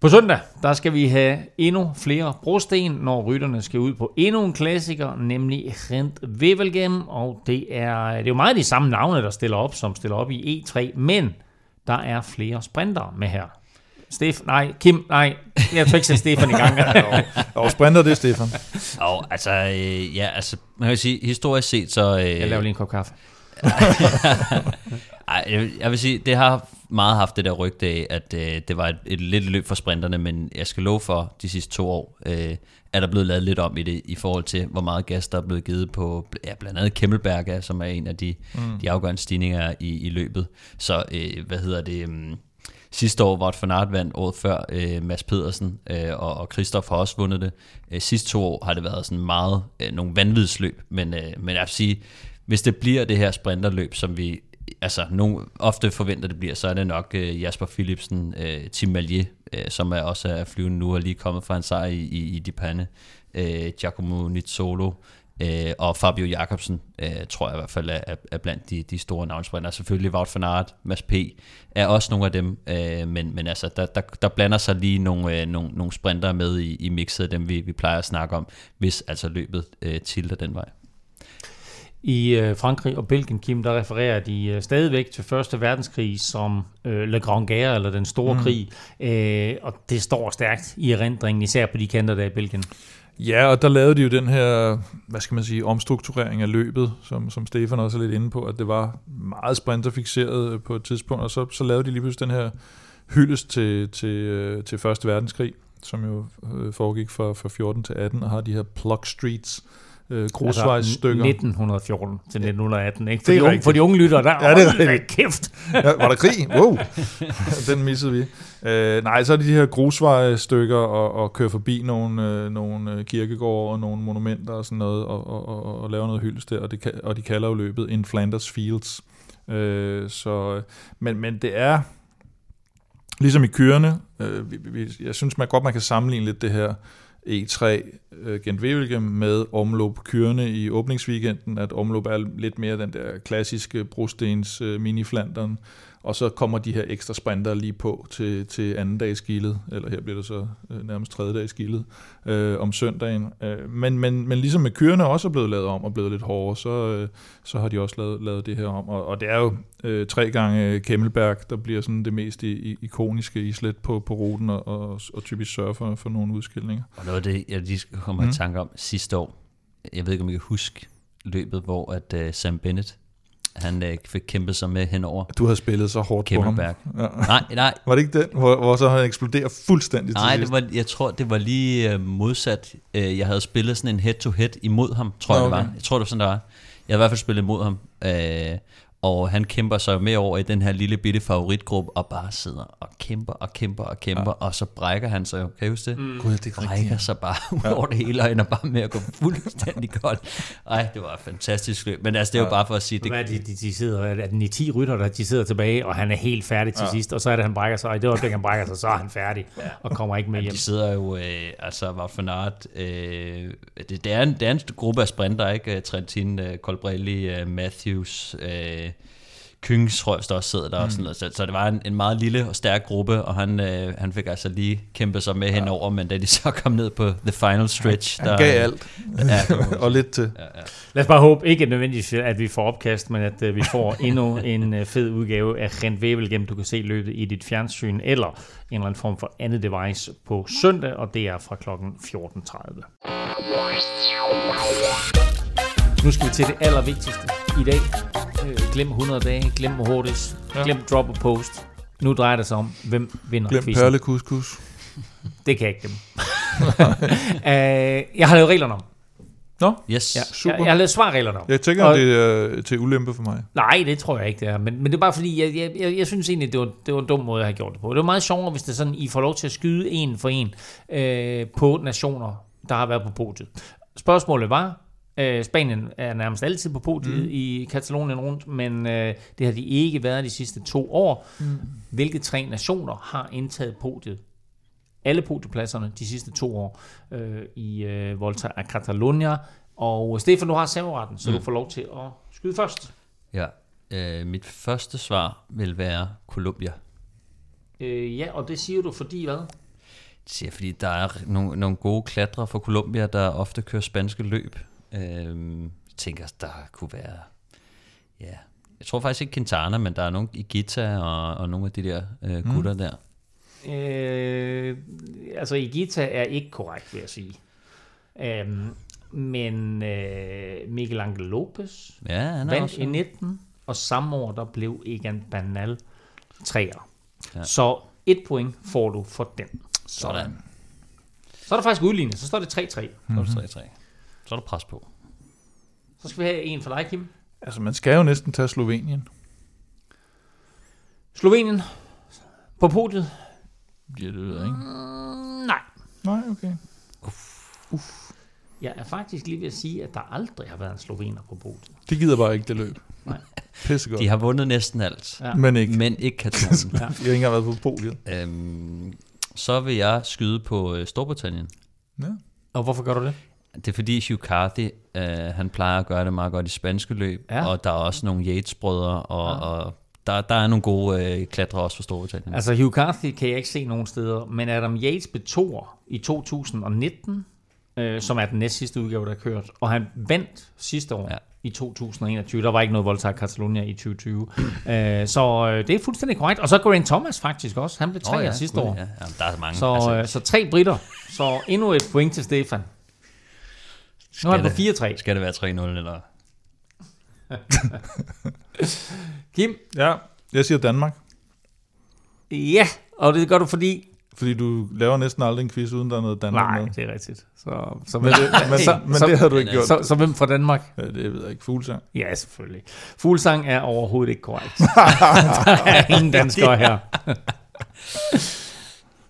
Speaker 2: På søndag, der skal vi have endnu flere brosten, når rytterne skal ud på endnu en klassiker, nemlig Rent Wevelgem, og det er, det er jo meget de samme navne, der stiller op, som stiller op i E3, men der er flere sprinter med her. Stef, nej, Kim, nej, jeg tror ikke sætte Stefan i gang.
Speaker 3: og sprinter det, Stefan.
Speaker 4: Og altså, øh, ja, altså, man kan sige, historisk set, så... Øh,
Speaker 2: jeg laver lige en kop kaffe.
Speaker 4: Ej, jeg, jeg vil sige, det har meget haft det der rygte af, at øh, det var et, et lidt løb for sprinterne, men jeg skal love for, de sidste to år øh, er der blevet lavet lidt om i det, i forhold til, hvor meget gas der er blevet givet på ja, blandt andet Kemmelberg, som er en af de, mm. de afgørende stigninger i, i løbet. Så øh, hvad hedder det... Um, Sidste år var et Fanart vandt, året før øh, Mads Pedersen, øh, og, og Christoph har også vundet det. Øh, sidste to år har det været sådan meget øh, nogle vanvidsløb, men, øh, men jeg vil sige, hvis det bliver det her sprinterløb, som vi altså nogen ofte forventer det bliver, så er det nok øh, Jasper Philipsen, øh, Tim Malier, øh, som er også er flyvende nu og lige kommet fra en sejr i, i, i Dipane, øh, Giacomo Nizzolo, øh, og Fabio Jacobsen, øh, tror jeg i hvert fald er, er blandt de, de store navnsprinter. Selvfølgelig Wout van Aert, Mads P. er også nogle af dem, øh, men, men altså, der, der, der blander sig lige nogle, nogle, nogle sprinter med i, i mixet af dem, vi, vi plejer at snakke om, hvis altså løbet uh, tilter den vej.
Speaker 2: I øh, Frankrig og Belgien, Kim, der refererer de øh, stadigvæk til Første Verdenskrig som øh, Le Grand Guerre, eller Den Store mm. Krig. Øh, og det står stærkt i erindringen, især på de kanter der i Belgien.
Speaker 3: Ja, og der lavede de jo den her, hvad skal man sige, omstrukturering af løbet, som, som Stefan også er lidt inde på, at det var meget sprinterfixeret på et tidspunkt, og så, så lavede de lige pludselig den her hyldest til, til, øh, til Første Verdenskrig, som jo øh, foregik fra, fra 14 til 18, og har de her plug streets, øh, grusvejsstykker.
Speaker 2: Altså 1914 til 1918, ikke? For, det er de, unge, for de unge lytter, der
Speaker 3: ja, det er rigtigt.
Speaker 2: kæft.
Speaker 3: ja, var der krig? Wow, den missede vi. Øh, nej, så er det de her grusvejstykker og, og køre forbi nogle, øh, nogle øh, kirkegårde og nogle monumenter og sådan noget, og, og, og, og lave noget hyldest der, og, det, og de kalder jo løbet In Flanders Fields. Øh, så, men, men det er, ligesom i kørende, øh, vi, vi, jeg synes man godt, man kan sammenligne lidt det her E3 øh, Gent Wevelgem med omlop kørende i åbningsweekenden, at omlop er lidt mere den der klassiske brostens øh, mini-flanderen, og så kommer de her ekstra sprinter lige på til, til anden dags gildet, eller her bliver det så øh, nærmest tredje dags gildet, øh, om søndagen. Øh, men, men, men ligesom med kørende også er blevet lavet om og blevet lidt hårdere, så, øh, så har de også lavet, lavet det her om. Og, og det er jo øh, tre gange Kemmelberg, der bliver sådan det mest i, ikoniske islet på, på ruten, og, og, og typisk sørge for, for nogle udskillinger.
Speaker 4: Og noget af det, jeg lige kommer mm. i tanke om sidste år, jeg ved ikke, om I kan huske løbet, hvor at uh, Sam Bennett han øh, fik kæmpet sig med henover.
Speaker 3: Du havde spillet så hårdt på ham. Ja.
Speaker 4: Nej, nej.
Speaker 3: Var det ikke den, hvor, hvor så han eksploderer fuldstændig
Speaker 4: Nej, til det var, jeg tror, det var lige øh, modsat. Øh, jeg havde spillet sådan en head-to-head imod ham, tror okay. jeg det var. Jeg tror, det var sådan, der var. Jeg havde i hvert fald spillet imod ham. Øh, og han kæmper sig med over i den her lille bitte favoritgruppe, og bare sidder og kæmper og kæmper og kæmper, ja. og så brækker han sig, kan I huske det?
Speaker 3: Mm. God, det
Speaker 4: brækker rigtigt. sig bare ud ja. over det hele, og ender bare med at gå fuldstændig kold. Ej, det var et fantastisk løb, men altså det er ja. jo bare for at sige... Det,
Speaker 2: Hvad er de, de, de sidder, er det i 10 rytter, der de sidder tilbage, og han er helt færdig til ja. sidst, og så er det, han brækker sig, og i det øjeblik, han brækker sig, så er han færdig, ja. og kommer ikke med hjem.
Speaker 4: De sidder jo, øh, altså Wout van Aert, øh, det, det, er en, det er en gruppe af sprinter, ikke? Trentin, øh, Colbrelli, øh, Matthews, øh, Kyngs, tror jeg, der også sidder der. Mm. Og sådan noget. Så, så det var en, en meget lille og stærk gruppe, og han, øh, han fik altså lige kæmpet sig med ja. henover, men da de så kom ned på the final stretch...
Speaker 3: Han
Speaker 4: der,
Speaker 3: gav alt.
Speaker 4: Ja,
Speaker 3: og lidt til.
Speaker 4: Ja, ja.
Speaker 2: Lad os bare håbe, ikke nødvendigvis, at vi får opkast, men at øh, vi får endnu en øh, fed udgave af Rent Wevelgem, du kan se løbet i dit fjernsyn, eller en eller anden form for andet device på søndag, og det er fra klokken 14.30. Nu skal vi til det allervigtigste i dag. Øh, glem 100 dage, glem hurtigt,
Speaker 3: Ja.
Speaker 2: glem drop og post. Nu drejer det sig om, hvem vinder
Speaker 3: Glem
Speaker 2: quizzen.
Speaker 3: perlekuskus.
Speaker 2: Det kan jeg ikke glemme. uh, jeg har lavet reglerne om.
Speaker 3: Nå,
Speaker 4: Yes.
Speaker 2: Ja,
Speaker 3: Super.
Speaker 2: Jeg, jeg har lavet svarreglerne om.
Speaker 3: jeg tænker,
Speaker 2: Og-
Speaker 3: det er øh, til ulempe for mig.
Speaker 2: Nej, det tror jeg ikke, det er. Men, men det er bare fordi, jeg, jeg, jeg, jeg synes egentlig, det var, det var en dum måde, jeg har gjort det på. Det var meget sjovere, hvis det er sådan, I får lov til at skyde en for en øh, på nationer, der har været på podiet. Spørgsmålet var, øh, Spanien er nærmest altid på podiet mm. i Katalonien rundt, men øh, det har de ikke været de sidste to år. Mm. Hvilke tre nationer har indtaget podiet? Alle podiepladserne de sidste to år øh, i øh, Volta a Catalunya. Og Stefan, du har serveretten, så mm. du får lov til at skyde først.
Speaker 4: Ja. Øh, mit første svar vil være Colombia.
Speaker 2: Øh, ja, og det siger du fordi hvad?
Speaker 4: Det siger fordi der er nogle, nogle gode klatre fra Colombia, der ofte kører spanske løb. Øhm, jeg tænker, der kunne være... Ja, jeg tror faktisk ikke Quintana, men der er nogle i Gita og, og nogle af de der øh, gutter mm. der.
Speaker 2: Øh, altså, Igita er ikke korrekt, vil jeg sige. Øhm, men øh, Miguel Angel Lopez
Speaker 4: Ja, han er
Speaker 2: vandt
Speaker 4: også...
Speaker 2: i 19, og samme år der blev Egan Bernal træer. Ja. Så et point får du for den.
Speaker 4: Sådan.
Speaker 2: Så er der faktisk udlignet, så står det 3-3.
Speaker 4: Så er det 3-3. Så er der pres på.
Speaker 2: Så skal vi have en for dig, Kim.
Speaker 3: Altså, man skal jo næsten tage Slovenien.
Speaker 2: Slovenien på podiet.
Speaker 3: Ja, det ved jeg ikke.
Speaker 2: Mm, nej.
Speaker 3: Nej, okay.
Speaker 2: Jeg er faktisk lige ved at sige, at der aldrig har været en slovener på podiet.
Speaker 3: De gider bare ikke det løb.
Speaker 2: Nej.
Speaker 3: Pissegodt.
Speaker 4: De har vundet næsten alt,
Speaker 2: Ja.
Speaker 3: Men ikke.
Speaker 4: men ikke Katalonien.
Speaker 3: De har ikke engang været på podiet.
Speaker 4: øhm, så vil jeg skyde på øh, Storbritannien.
Speaker 3: Ja.
Speaker 2: Og hvorfor gør du det?
Speaker 4: Det er fordi Hugh Carthy, øh, han plejer at gøre det meget godt i spanske løb,
Speaker 2: Ja.
Speaker 4: og der er også nogle Yates-brødre, og, ja. og der, der er nogle gode øh, klatre også for Storbritannien.
Speaker 2: Altså Hugh Carthy kan jeg ikke se nogen steder, men Adam Yates blev toer i 2019, øh, som er den næst sidste udgave, der er kørt, og han vandt sidste år ja. I 2021. Der var ikke noget Volta a Catalunya i 2020. øh, så øh, det er fuldstændig korrekt. Og så Geraint Thomas faktisk også. Han blev
Speaker 4: Åh
Speaker 2: treer
Speaker 4: ja,
Speaker 2: sidste
Speaker 4: gud,
Speaker 2: år.
Speaker 4: Ja. Jamen, der er mange.
Speaker 2: Så,
Speaker 4: altså,
Speaker 2: øh, så tre britter. Så endnu et point til Stefan. Nu er han på
Speaker 4: det-
Speaker 2: 4-3.
Speaker 4: Skal det være 3-0, eller?
Speaker 2: Kim?
Speaker 3: Ja, jeg siger Danmark.
Speaker 2: Ja, og det gør du fordi...
Speaker 3: Fordi du laver næsten aldrig en quiz, uden der er noget Danmark
Speaker 2: Nej,
Speaker 3: med.
Speaker 2: det er rigtigt. Så, så,
Speaker 3: Men det, men,
Speaker 2: så,
Speaker 3: men
Speaker 2: så,
Speaker 3: det har du ikke gjort.
Speaker 2: så, så hvem fra Danmark?
Speaker 3: Ja, det ved jeg ikke. Fuglsang.
Speaker 2: Ja, selvfølgelig. Fuglsang er overhovedet ikke korrekt. der er ingen danskere her.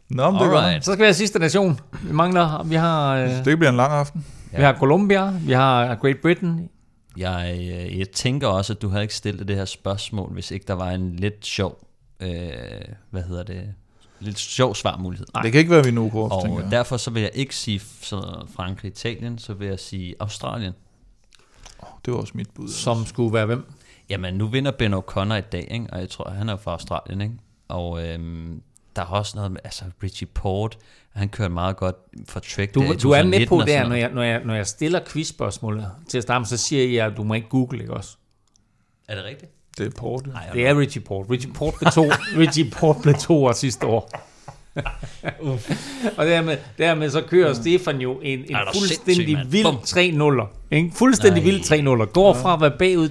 Speaker 3: Nå, men det er godt.
Speaker 2: Så skal vi have sidste nation. Vi mangler, vi har, øh,
Speaker 3: Det bliver en lang aften.
Speaker 2: Vi har Colombia, vi har Great Britain.
Speaker 4: Jeg, øh, jeg tænker også, at du havde ikke stillet det her spørgsmål, hvis ikke der var en lidt sjov, øh, hvad hedder det, lidt sjov svarmulighed.
Speaker 3: Det kan ikke være vi kort,
Speaker 4: Og
Speaker 3: tænker jeg.
Speaker 4: derfor så vil jeg ikke sige så Frankrig, Italien, så vil jeg sige Australien.
Speaker 3: Det var også mit bud.
Speaker 2: Som skulle være hvem?
Speaker 4: Jamen, nu vinder Ben O'Connor i dag, ikke? og jeg tror, han er fra Australien, ikke? Og øhm, der er også noget med, altså Richie Port, han kører meget godt for Trek.
Speaker 2: Du, du er med
Speaker 4: 2019
Speaker 2: på der, når jeg, når, jeg, når jeg stiller quizspørgsmålet til at starte så siger jeg, at du må ikke google, ikke også?
Speaker 4: Er det rigtigt?
Speaker 3: Det er Port.
Speaker 4: Nej,
Speaker 2: Det er Richie Port. Richie Port blev to, Richie Port blev to år sidste år. og dermed, dermed så kører Stefan jo en, en
Speaker 4: Ej, er
Speaker 2: fuldstændig vild
Speaker 4: Bum.
Speaker 2: 3 0 Ikke? Fuldstændig vild 3 0 Går fra at være bagud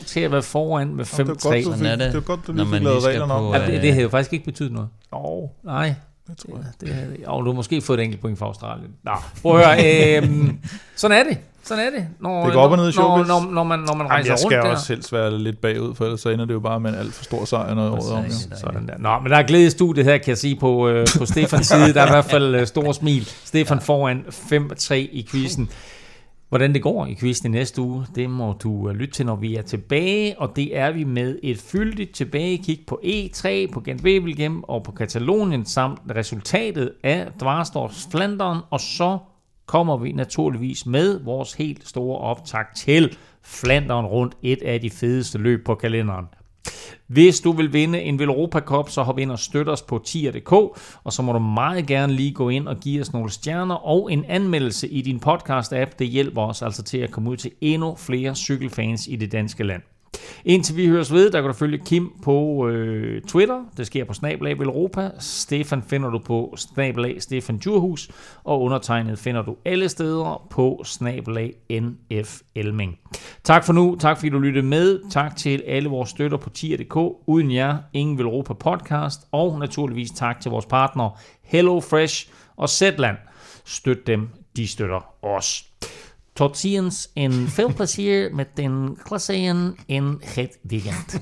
Speaker 2: 3-2 til at være foran med
Speaker 3: det var godt,
Speaker 2: 5-3.
Speaker 3: du fik,
Speaker 4: er det,
Speaker 3: var godt, du lige fik lavet reglerne om.
Speaker 4: på,
Speaker 2: Ja, det,
Speaker 4: øh,
Speaker 2: det havde jo faktisk ikke betydet noget.
Speaker 3: Oh,
Speaker 2: Nej.
Speaker 3: Det tror jeg.
Speaker 2: Det, det, og du har måske fået et enkelt point fra Australien. Nå, prøv at høre. øhm, sådan er det. Sådan er det. Når,
Speaker 3: Det går op og ned i
Speaker 2: når,
Speaker 3: showbiz.
Speaker 2: når, når, man, når man
Speaker 3: Jamen,
Speaker 2: rejser
Speaker 3: jeg skal
Speaker 2: rundt der.
Speaker 3: også helst være lidt bagud, for ellers så ender det jo bare med en alt for stor sejr, når året om. Jo.
Speaker 2: Sådan der. Nå, men der er glæde i studiet her, kan jeg sige, på, øh, på Stefans side. Der er i hvert fald øh, store smil. Stefan foran 5-3 i quizzen. Hvordan det går i quizzen i næste uge, det må du øh, lytte til, når vi er tilbage. Og det er vi med et fyldigt tilbagekig på E3, på Gent Wevelgem og på Katalonien, samt resultatet af Dvarsdorfs Flandern. Og så kommer vi naturligvis med vores helt store optag til Flandern rundt, et af de fedeste løb på kalenderen. Hvis du vil vinde en Velropa Cup, så hop ind og støt os på tier.dk, og så må du meget gerne lige gå ind og give os nogle stjerner og en anmeldelse i din podcast-app. Det hjælper os altså til at komme ud til endnu flere cykelfans i det danske land. Indtil vi høres ved, der kan du følge Kim på øh, Twitter. Det sker på Snablag Europa. Stefan finder du på Snablag Stefan Djurhus. Og undertegnet finder du alle steder på Snablag NF Elming. Tak for nu. Tak fordi du lyttede med. Tak til alle vores støtter på tier.dk. Uden jer, ingen vil Europa podcast. Og naturligvis tak til vores partner Hello Fresh og Zetland. Støt dem, de støtter os. Tot ziens en veel plezier met den klasseën in het digend.